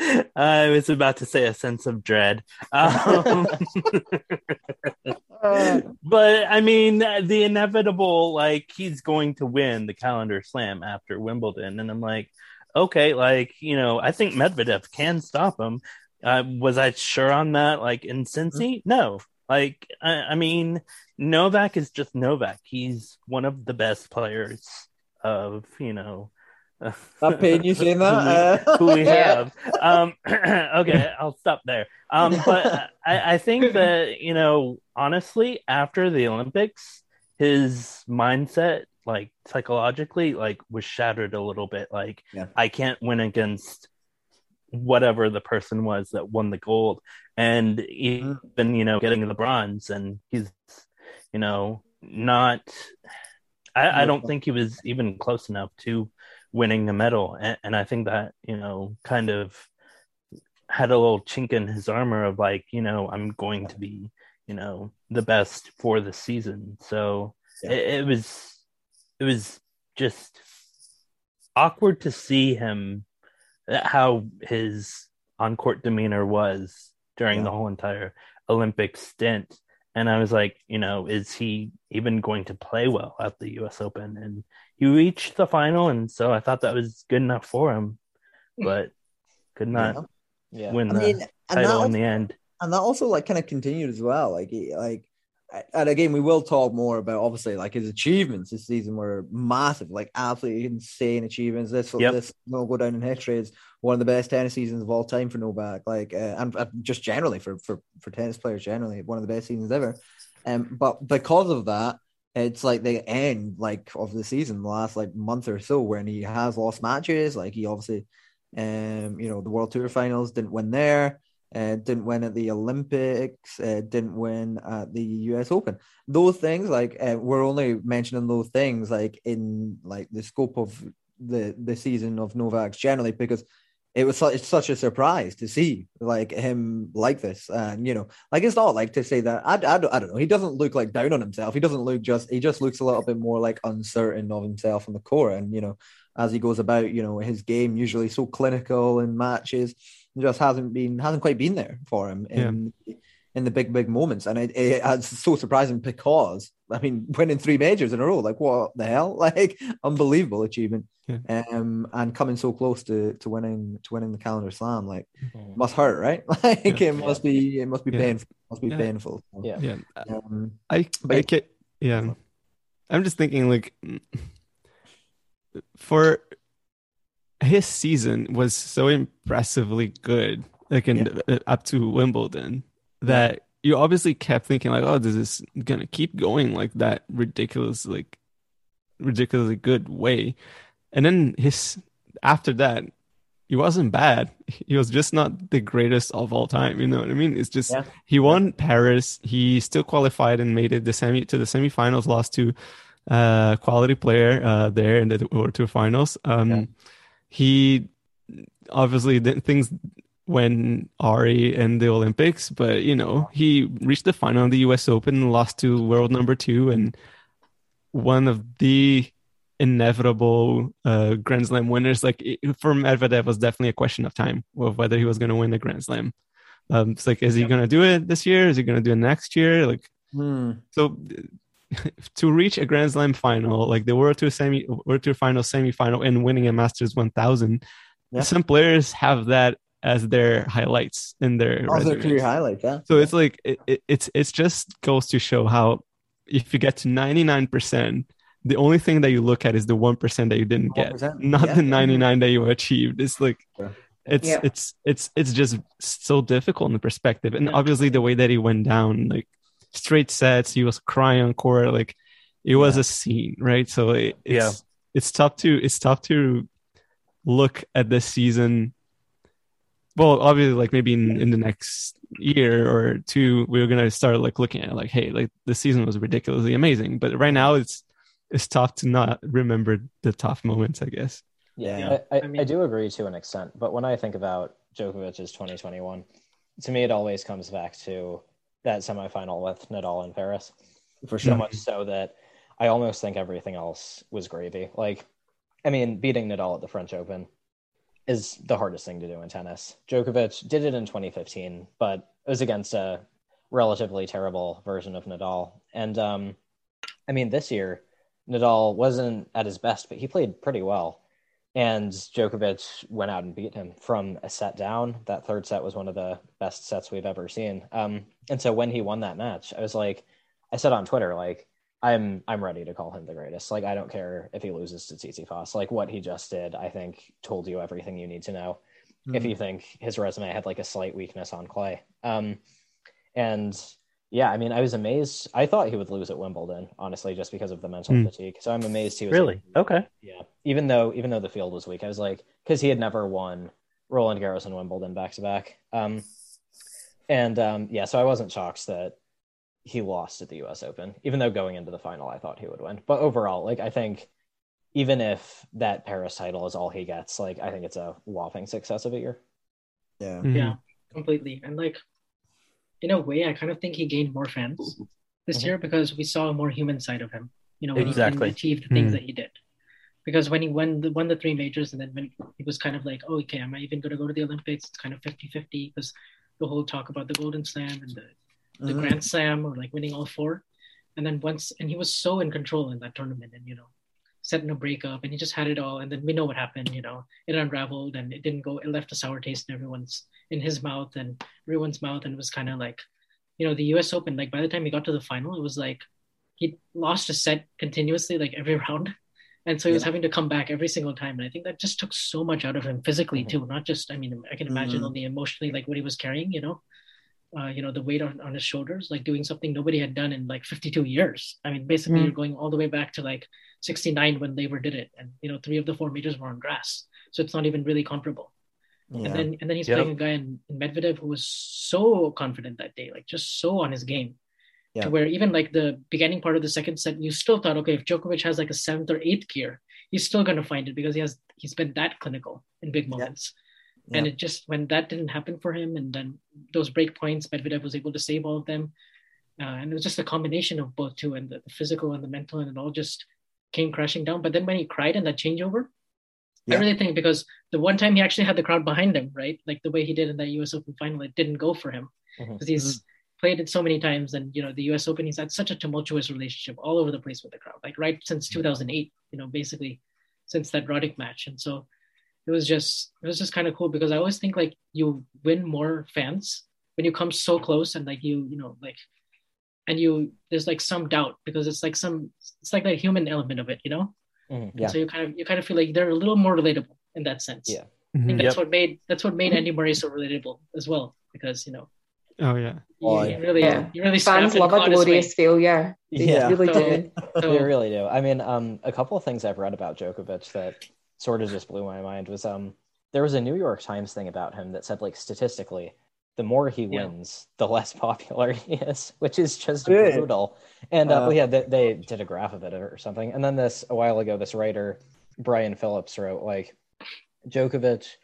I was about to say a sense of dread. Um, but I mean, the inevitable, like, he's going to win the calendar slam after Wimbledon. And I'm like, okay, like, you know, I think Medvedev can stop him. Uh, was I sure on that? Like, in Cincy? No. Like, I, I mean, Novak is just Novak. He's one of the best players of, you know, Not paying you saying that. who we, who we have. Um, okay, I'll stop there. Um, but I, I think that you know, honestly, after the Olympics, his mindset, like psychologically, like was shattered a little bit. Like, Yeah. I can't win against whatever the person was that won the gold, and even you know getting the bronze, and he's you know not. I, I don't think he was even close enough to winning a medal, and, and I think that you know kind of had a little chink in his armor of like you know I'm going to be you know the best for the season. So Yeah. it, it was it was just awkward to see him uh, how his on court demeanor was during Yeah. the whole entire Olympic stint. And I was like, you know, is he even going to play well at the US Open? And he reached the final, and so I thought that was good enough for him, hmm. but could not Yeah. win I the mean, title that in the end. and that also like kind of continued as well. Like, he- like, and again, we will talk more about obviously like his achievements this season were massive, like absolutely insane achievements. This Yep. this will go down in history as one of the best tennis seasons of all time for Novak. Like, uh, and, and just generally for for for tennis players generally, one of the best seasons ever. Um, but because of that, it's like the end like of the season, the last like month or so, when he has lost matches. Like he obviously, um, you know, the World Tour finals didn't win there. Uh, didn't win at the Olympics, uh, didn't win at the US Open. Those things, like uh, we're only mentioning those things, like in like the scope of the the season of Novak's generally, because it was such, such a surprise to see like him like this, and you know, like it's not like to say that I, I, don't, I don't know. He doesn't look like down on himself. He doesn't look just. He just looks a little bit more like uncertain of himself on the court, and you know, as he goes about, you know, his game usually so clinical in matches just hasn't been hasn't quite been there for him in in the big big moments, and it, it, it's so surprising because I mean, winning three majors in a row, like what the hell, like unbelievable achievement, um, and coming so close to to winning to winning the calendar slam, like must hurt, right? Like it must be it must be Yeah. painful, must be Yeah. painful. Yeah. Um, I, but I ca- yeah. I'm just thinking like for his season was so impressively good, like in uh, up to Wimbledon, that you obviously kept thinking like, oh, this is gonna keep going like that ridiculous, like ridiculously good way. And then his after that, he wasn't bad. He was just not the greatest of all time. You know what I mean? It's just Yeah. he won Paris. He still qualified and made it the semi to the semifinals. Lost to uh quality player uh there in the World Tour finals. Um, he obviously did things when Ari in the Olympics, but you know he reached the final of the U.S. Open, lost to world number two, and one of the inevitable uh, Grand Slam winners. Like it, for Medvedev, was definitely a question of time of whether he was going to win the Grand Slam. Um, it's like, is he going to do it this year? Is he going to do it next year? Like, Hmm. so to reach a Grand Slam final, like the World Tour semi, World Tour final, semi-final, and winning a Masters 1000, Yeah. some players have that as their highlights in their Oh, their career highlight, yeah. So it's like it, it, it's it's just goes to show how if you get to 99%, the only thing that you look at is the 1% that you didn't get, 1%, not yeah. the 99 that you achieved. It's like it's Yeah. it's it's it's just so difficult in the perspective. And obviously the way that he went down, like straight sets, he was crying on court, like it was a scene, right? So it, it's Yeah. it's tough to it's tough to look at this season. Well obviously like maybe in, in the next year or two we're gonna start like looking at like hey like the season was ridiculously amazing. But right now it's it's tough to not remember the tough moments i guess. Yeah, I, I, I do agree to an extent, but when I think about Djokovic's 2021, to me it always comes back to that semifinal with Nadal and Paris. For So much so that I almost think everything else was gravy. Like, I mean, beating Nadal at the French Open is the hardest thing to do in tennis. Djokovic did it in 2015, but it was against a relatively terrible version of Nadal. And um, I mean, this year, Nadal wasn't at his best, but he played pretty well. And Djokovic went out and beat him from a set down. That third set was one of the best sets we've ever seen. Um, and so when he won that match, I was like, I said on Twitter, like, I'm I'm ready to call him the greatest. Like, I don't care if he loses to Tsitsipas. Like, what he just did, I think, told you everything you need to know. If Mhm. you think his resume had like a slight weakness on clay, um, and yeah, I mean, I was amazed. I thought he would lose at Wimbledon, honestly, just because of the mental Hmm. fatigue. So I'm amazed he was Really? Okay. yeah. Even though even though the field was weak, I was like, because he had never won Roland Garros and Wimbledon back to back. Um, and um, yeah, so I wasn't shocked that he lost at the U.S. Open, even though going into the final I thought he would win. But overall, like I think even if that Paris title is all he gets, like I think it's a whopping success of a year. Yeah, yeah, completely. And like in a way, I kind of think he gained more fans this Mhm. year because we saw a more human side of him. You know, when Exactly. he achieved the things Mm. that he did. Because when he won the won the three majors, and then when he was kind of like, oh, okay, am I even going to go to the Olympics? It's kind of 50-50 because the whole talk about the Golden Slam and the the Mhm. Grand Slam or like winning all four. And then once, and he was so in control in that tournament and, you know, setting a breakup and he just had it all. And then we know what happened, you know, it unraveled and it didn't go, it left a sour taste in everyone's, in his mouth and everyone's mouth. And it was kind of like, you know, the US Open, like by the time he got to the final, it was like he lost a set continuously, like every round. And so he was having to come back every single time. And I think that just took so much out of him physically too, not just, I mean, I can imagine Mhm. on the emotionally, like what he was carrying, you know, uh, you know, the weight on, on his shoulders, like doing something nobody had done in like 52 years. I mean, basically, Mm. you're going all the way back to like 69 when Laver did it, and you know, three of the four majors were on grass, so it's not even really comparable. Yeah. And then and then he's Yep. playing a guy in, in Medvedev who was so confident that day, like just so on his game. Yeah. To where even like the beginning part of the second set, you still thought, okay, if Djokovic has like a seventh or eighth gear, he's still gonna find it because he has he's been that clinical in big moments. And Yeah. it just when that didn't happen for him, and then those break points, Medvedev was able to save all of them. Uh, and it was just a combination of both two, and the, the physical and the mental, and it all just came crashing down. But then when he cried in that changeover, Yeah. I really think because the one time he actually had the crowd behind him, right, like the way he did in that U.S. Open final, it didn't go for him because he's played it so many times, and you know the U.S. Open, he's had such a tumultuous relationship all over the place with the crowd, like right since 2008, you know, basically since that Roddick match, and so it was just it was just kind of cool because I always think like you win more fans when you come so close and like you you know like and you there's like some doubt because it's like some it's like that human element of it you know Mhm. and so you kind of you kind of feel like they're a little more relatable in that sense Yeah. I think that's what made that's what made Andy Murray so relatable as well because you know Oh yeah. Oh, you, yeah. you really Yeah. you really Fans love a clawed his way. glorious failure. They Yeah. really So- do. So- They really do. I mean, um, a couple of things I've read about Djokovic that sort of just blew my mind was um, there was a New York Times thing about him that said like statistically, the more he Yeah. wins, the less popular he is, which is just Really? brutal. And uh, Uh, well, yeah, they, they did a graph of it or something. And then this a while ago, this writer Brian Phillips wrote like Djokovic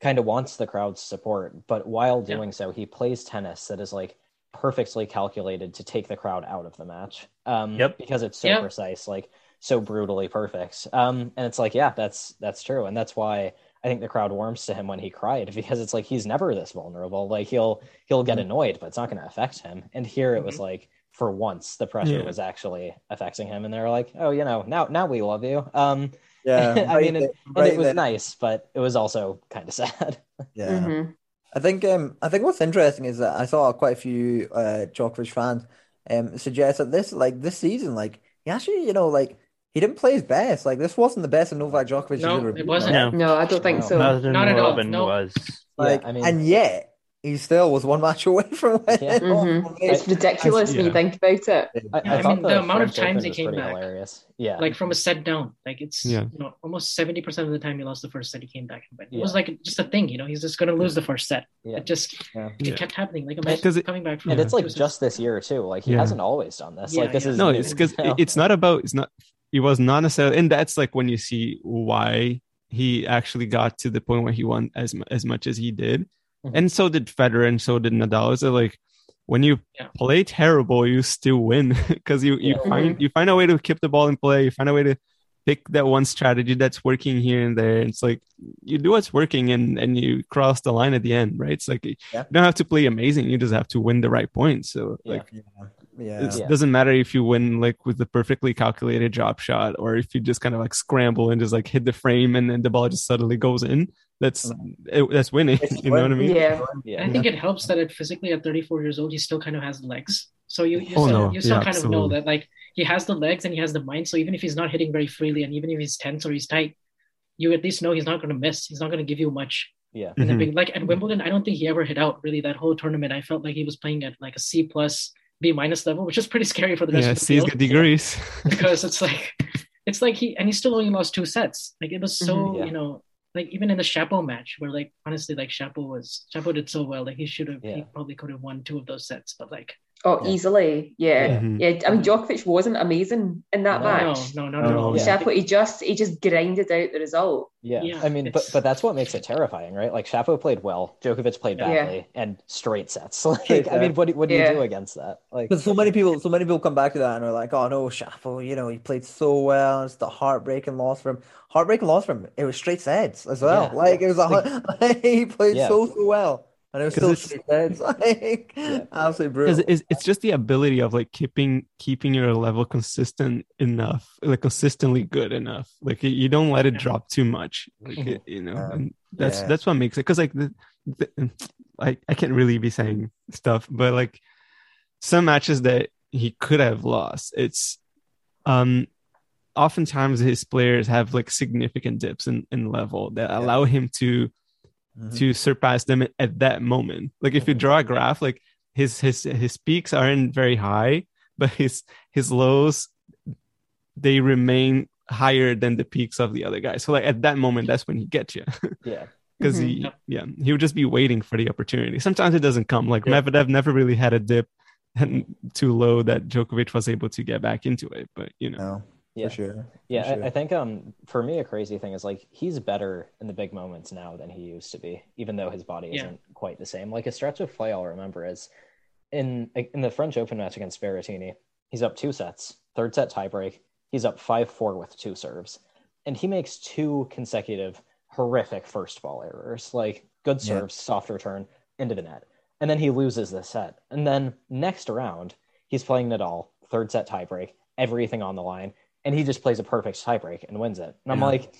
kind of wants the crowd's support, but while Yeah. doing so, he plays tennis that is like perfectly calculated to take the crowd out of the match. Um, Yep. because it's so Yeah. precise, like so brutally perfect. Um, and it's like, yeah, that's that's true, and that's why I think the crowd warms to him when he cried because it's like he's never this vulnerable. Like he'll he'll get annoyed, but it's not going to affect him. And here it was like for once the pressure Yeah. was actually affecting him, and they're like, oh, you know, now now we love you. Um, Yeah, I mean, right it, there- and right it was there. nice, but it was also kind of sad. Yeah. Mhm. I think um I think what's interesting is that I saw quite a few uh Djokovic fans um suggest that this like this season like he actually you know like he didn't play his best like this wasn't the best of Novak Djokovic No, it wasn't. right? No, No, I don't think No. so. Not at all, 2011 no. was. like yeah, I mean, and yet he still was one match away from winning. Yeah. all Mhm. four It's games. ridiculous when you think about it. I, Yeah, I mean, the amount of times Open he was came pretty back, hilarious. Yeah, like from a set down. Like it's Yeah. you know almost seventy percent of the time he lost the first set, he came back and win. It Yeah. was like just a thing, you know. He's just gonna lose the first set. Yeah. It just Yeah. it Yeah. kept happening. Like Because imagine it- coming back from and it's like just this year too. Like he hasn't always done this. Like this is No, it's because you know? it's not about it's not it was not necessarily and that's like when you see why he actually got to the point where he won as as much as he did. Mhm. And so did Federer and so did Nadal. So like when you Yeah. play terrible, you still win because you, you Yeah. find you find a way to keep the ball in play, you find a way to pick that one strategy that's working here and there. It's like you do what's working and and you cross the line at the end, right? It's like you don't have to play amazing, you just have to win the right points. So Yeah. like Yeah. it Yeah. doesn't matter if you win like with the perfectly calculated drop shot or if you just kind of like scramble and just like hit the frame and then the ball just suddenly goes in. That's it, that's winning. It's You know what I mean? Yeah. yeah. I think it helps that it physically at 34 years old, he still kind of has legs. So you, you Oh, still, no. you still Yeah, kind of know that like he has the legs and he has the mind. So even if he's not hitting very freely and even if he's tense or he's tight, you at least know he's not going to miss. He's not going to give you much. yeah. in the Mhm. big like at Wimbledon, I don't think he ever hit out really that whole tournament. I felt like he was playing at like a C plus B minus level, which is pretty scary for the rest Yeah, of the C's field got degrees. because it's like it's like he and he still only lost two sets. Like it was so Mhm. Yeah. you know like even in the Shapo match, where like honestly, like Shapo was Shapo did so well, like he should have, Yeah. he probably could have won two of those sets, but like Oh, easily. Yeah. Yeah. Yeah. Mhm. I mean, Djokovic wasn't amazing in that No. match. no, no, not at all. Yeah. Shapo, he just he just grinded out the result. Yeah. Yeah, I mean, but it's- but that's what makes it terrifying, right? Like Shapo played well, Djokovic played Yeah. badly, and straight sets. Like, I mean, what do, what do Yeah. you do against that? Like, But so many people, so many people come back to that and are like, "Oh no, Shapo, you know, he played so well. It's the heartbreaking loss for him. Heartbreaking loss for him. It was straight sets as well. Yeah. Like it was a heart- he played Yeah. so so well, and it was still it's-. Like absolutely because brutal. it's, it's just the ability of like keeping keeping your level consistent enough like consistently good enough like you- don't let it drop too much like Mhm. you know Um, that's yeah. that's what makes it because like the, the I, I can't really be saying stuff but like some matches that he could have lost it's um oftentimes his players have like significant dips in, in level that Yeah. allow him to Mhm. to surpass them at, at that moment. Like if you draw a graph, like his his his peaks aren't very high, but his his lows they remain higher than the peaks of the other guys. So like at that moment, that's when he gets you yeah, because Mhm. he yeah he would just be waiting for the opportunity. Sometimes it doesn't come. Like Yeah. Medvedev never really had a dip and too low that Djokovic was able to get back into it. But you know, No, yeah, for sure. yeah. for sure. I, I think um for me a crazy thing is like he's better in the big moments now than he used to be, even though his body Yeah. isn't quite the same. Like a stretch of play I'll remember is in in the French Open match against Berrettini, he's up two sets, third set tiebreak. He's up five four with two serves, and he makes two consecutive horrific first ball errors, like good Yeah. serves, soft return into the net, and then he loses the set. And then next round, he's playing Nadal, third set tiebreak, everything on the line, and he just plays a perfect tiebreak and wins it. And I'm Yeah. like,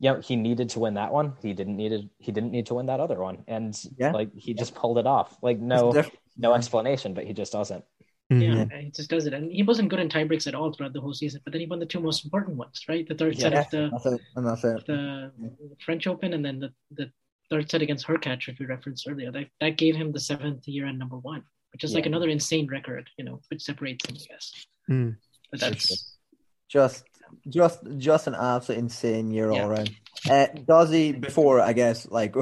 yeah, he needed to win that one. He didn't needed he didn't need to win that other one, and Yeah. like he just pulled it off. Like no diff- no explanation, but he just doesn't. Mhm. Yeah, he just does it. And he wasn't good in tiebreaks at all throughout the whole season, but then he won the two most important ones, right? The third set of the That's it, that's it. the French Open and then the, the third set against Hurkacz, which we referenced earlier. That, that gave him the seventh year and number one, which is like another insane record, you know, which separates him, I guess. Mm. But that's Just, just, just an absolute insane year Yeah. all around. Uh, does he before? I guess like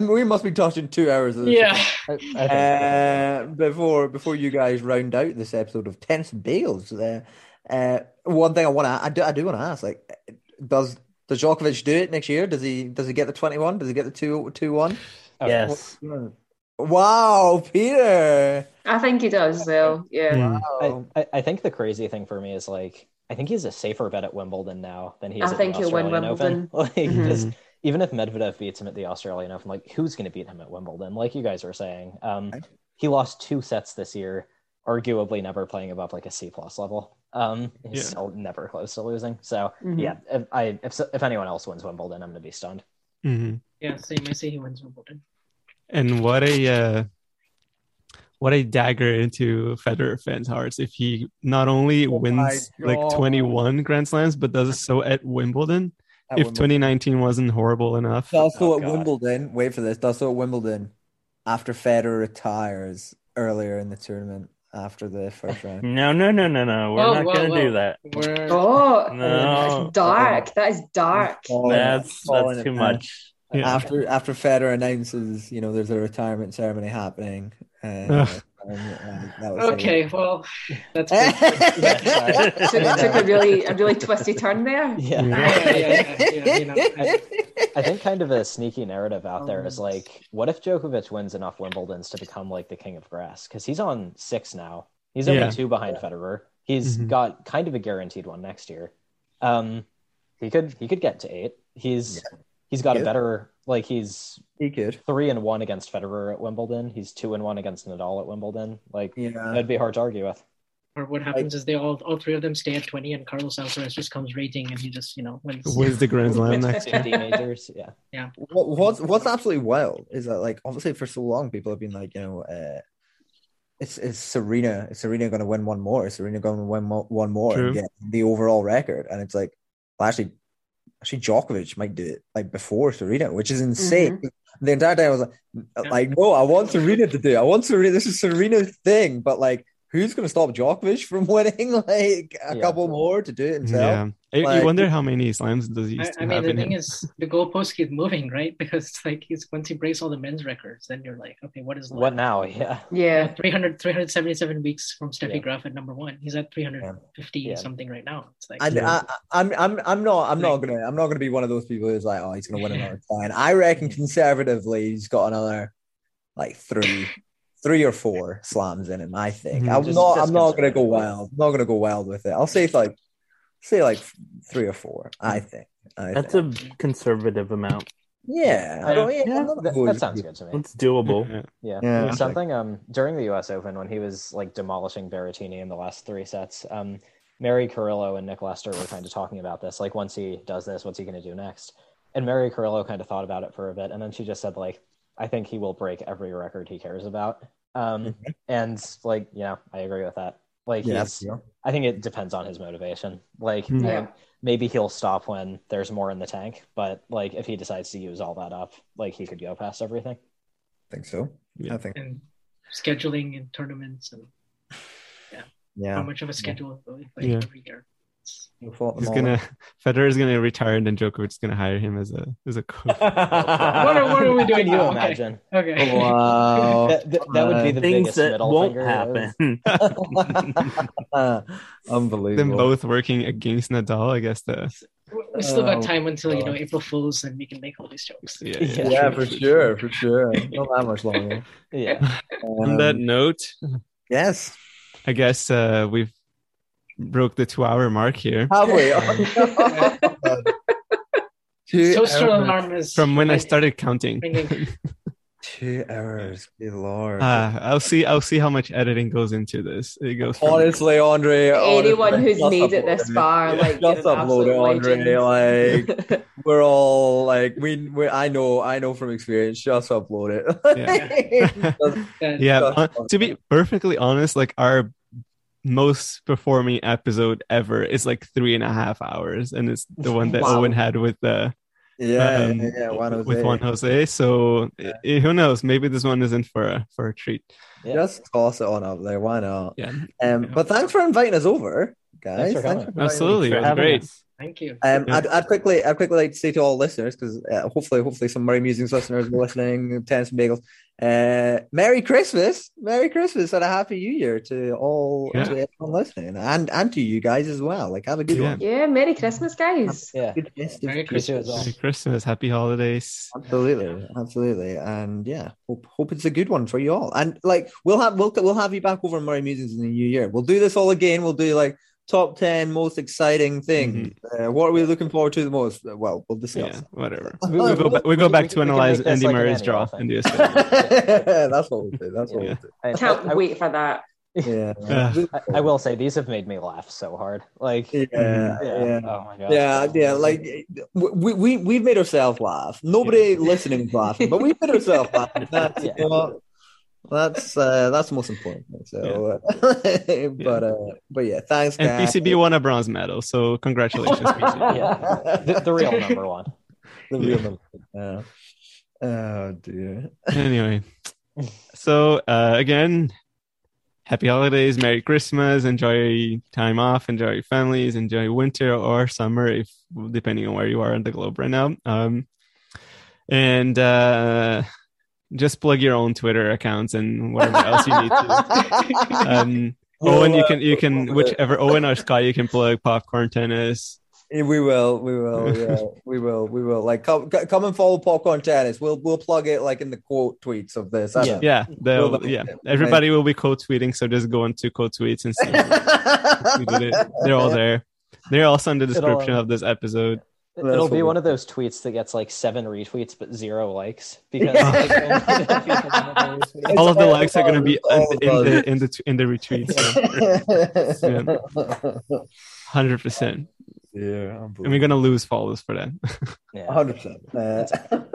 we must be touching two hours. Of this. yeah. I, I think so. Uh, before before you guys round out this episode of tennis and bagels, uh, uh, one thing I want to I do I do want to ask like does does Djokovic do it next year? Does he does he get the twenty one? Does he get the two two one? Yes. Wow, Peter! I think he does though. Yeah. Mm. Wow. I, I, I think the crazy thing for me is like I think he's a safer bet at Wimbledon now than he is I at think the he'll win Australian Open. Wimbledon. Like Mhm. just even if Medvedev beats him at the Australian Open, like who's going to beat him at Wimbledon? Like you guys were saying, um, Right. he lost two sets this year, arguably never playing above like a C plus level. Um, he's Yeah. still never close to losing. So Mhm. yeah, if I if if anyone else wins Wimbledon, I'm going to be stunned. Mhm. Yeah, same. I say he wins Wimbledon. And what a uh, what a dagger into Federer fans' hearts if he not only Oh wins like 21 Grand Slams but does so at Wimbledon. At if Wimbledon. 2019 wasn't horrible enough. Does so Oh, at God. Wimbledon. Wait for this. Does so at Wimbledon after Federer retires earlier in the tournament after the first round. No, no, no, no, no. We're Whoa, not whoa, going to whoa. do that. We're Oh, No. that's oh. dark. That is dark. Falling- That's that's too much. Yeah. After after Federer announces, you know, there's a retirement ceremony happening. Uh, Ugh. and, that was okay. Well, that's good. took, took a really a really twisty turn there. Yeah. yeah, yeah, yeah, yeah, you know, I think kind of a sneaky narrative out there is like, what if Djokovic wins enough Wimbledons to become like the king of grass? Because he's on six now. He's only Yeah. two behind Federer. He's Mhm. got kind of a guaranteed one next year. Um, he could he could get to eight. He's he's got a better like he's He could. three and one against Federer at Wimbledon. He's two and one against Nadal at Wimbledon. Like Yeah. that'd be hard to argue with. or what happens is they all all three of them stay at 20 and Carlos Alcaraz just comes rating and he just, you know, wins. Wins the Grand Slam next year. 50 majors. Yeah. What, what's what's absolutely wild is that like obviously for so long people have been like you know uh, it's it's Serena is Serena going to win one more is Serena going to win mo- one more True. and get the overall record and it's like well, actually actually Djokovic might do it like before Serena which is insane mm-hmm. the entire time I was like Yeah. like no I want Serena to do it I want Serena this is Serena's thing but like who's going to stop Djokovic from winning like a Yeah. couple more to do it himself Yeah. I- Like- you wonder how many slams does he I, still I mean, have the in thing him. is, the goalposts keep moving, right? Because it's like he's once he breaks all the men's records, then you're like, okay, what is What now? Yeah. Yeah. 300, 377 weeks from Steffi Yeah. Graf at number one. He's at 350 Yeah. something right now. It's like, I, I, I'm, I'm, I'm not, I'm not gonna, I'm not gonna be one of those people who's like, oh, he's gonna win another ten. I reckon conservatively, he's got another like three, three or four slams in him. I think. Mhm. I'm Just- not, just I'm not gonna go wild. I'm not gonna go wild with it. I'll say if like, say like three or four. I think. I That's think. a conservative amount. yeah. I don't, yeah, Yeah, that, that sounds good to me. It's doable. Yeah. Yeah. Yeah. Something um during the US Open when he was like demolishing Berrettini in the last three sets, um Mary Carrillo and Nick Lester were kind of talking about this. Like once he does this, what's he gonna do next? And Mary Carrillo kind of thought about it for a bit and then she just said like, I think he will break every record he cares about. Um and like, yeah, I agree with that. Like Yeah, he's yeah. I think it depends on his motivation. Like Hmm. Yeah. um, maybe he'll stop when there's more in the tank, but like if he decides to use all that up, like he could go past everything. I think so. Yeah. I think. and scheduling and tournaments and how Yeah. How much of a schedule will he play Yeah. every year. He's gonna Federer is gonna retire and then Djokovic is gonna hire him as a as a coach. What are, what are we doing Can you now? Imagine? Okay. Oh, Wow. That, that, that would be the Things biggest that middle won't finger. happen. Unbelievable. them both working against Nadal. I guess the we still got Oh, time until you know April Fools, and we can make all these jokes. yeah. Yeah. Yeah, for sure, for sure. Not that much longer. Yeah. On that Um, note, yes. I guess uh, we've broke the two hour mark here Have we? two, Social hours. alarm is from when I started counting. two hours. Good lord. Uh, I'll see. I'll see how much editing goes into this. It goes. From, honestly, Andre. Anyone honestly, who's just made it this far, like, just upload it, absolute Andre. legend. Like we're all like we, we. I know. I know from experience. Just upload it. Just- Yeah. yeah. just uh, to be perfectly honest, like our most performing episode ever is like three and a half hours, and it's the one that Wow. Owen had with the Yeah, um, yeah, yeah. Juan with. Juan Jose. So eh, who knows? Maybe this one isn't for a for a treat. Yeah. Just toss it on up there. Why not? Yeah, Um, but thanks for inviting us over, guys. Thanks for coming. inviting absolutely. It for having great. us. Thank you. Um, Yeah. I'd, I'd quickly, I'd quickly like to say to all listeners, because uh, hopefully, hopefully, some Murray Musings listeners are listening, tennis and bagels. Uh, Merry Christmas, Merry Christmas, and a Happy New Year to all, Yeah. to everyone listening, and and to you guys as well. Like, have a good Yeah. one. yeah, Merry Christmas, guys. Yeah. Good festive Merry You too as well. Merry Christmas, Happy Holidays. Absolutely, absolutely, and yeah, hope hope it's a good one for you all. And like, we'll have we'll we'll have you back over Murray Musings in the new year. We'll do this all again. We'll do like top ten most exciting things. Uh, what are we looking forward to the most? Well, we'll discuss. Yeah, whatever. We, we go back. We go back we- to we analyze Andy like Murray's annual draw thing. in the That's what we'll do. That's what Yeah. we'll do. I, Can't I- I- wait for that. Yeah. I, I will say these have made me laugh so hard. Like, Yeah, yeah. yeah. Oh my god. Yeah, yeah, like we we we've made ourselves laugh. Nobody listening is laughing, but we've made ourselves laugh. That's Yeah. you know what? That's uh, that's most important. So, uh, but uh, but yeah, thanks, And guys. PCB won a bronze medal, so congratulations, PCB. Yeah. The, the real number one. the real number. Yeah. Oh dear. Anyway, so uh, again, happy holidays, Merry Christmas, enjoy time off, enjoy your families, enjoy winter or summer, if depending on where you are in the globe right now. Um, and uh, just plug your own Twitter accounts and whatever else you need to. Um, Owen, you can you can whichever Owen or Scott you can plug popcorn tennis. We will, we will, yeah, we will, we will. Like, come, come and follow Popcorn Tennis. We'll, we'll plug it like in the quote tweets of this. I don't know. Yeah, they'll, yeah. okay. Everybody will be quote tweeting, so just go into quote tweets and see. who did it. They're all there. They're also in the description It'll- of this episode. It'll be one of those tweets that gets like seven retweets but zero likes because Yeah. like, only the people in the retweets. All of the likes are going to be all in, in the in the in the retweets. Hundred percent, Yeah, and we're gonna lose followers for that. Yeah. hundred percent. Uh,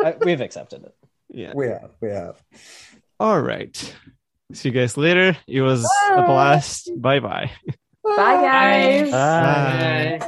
I- we've accepted it. yeah. We have, we have. All right. See you guys later. It was a blast. Bye bye. Bye, guys. Bye. Bye.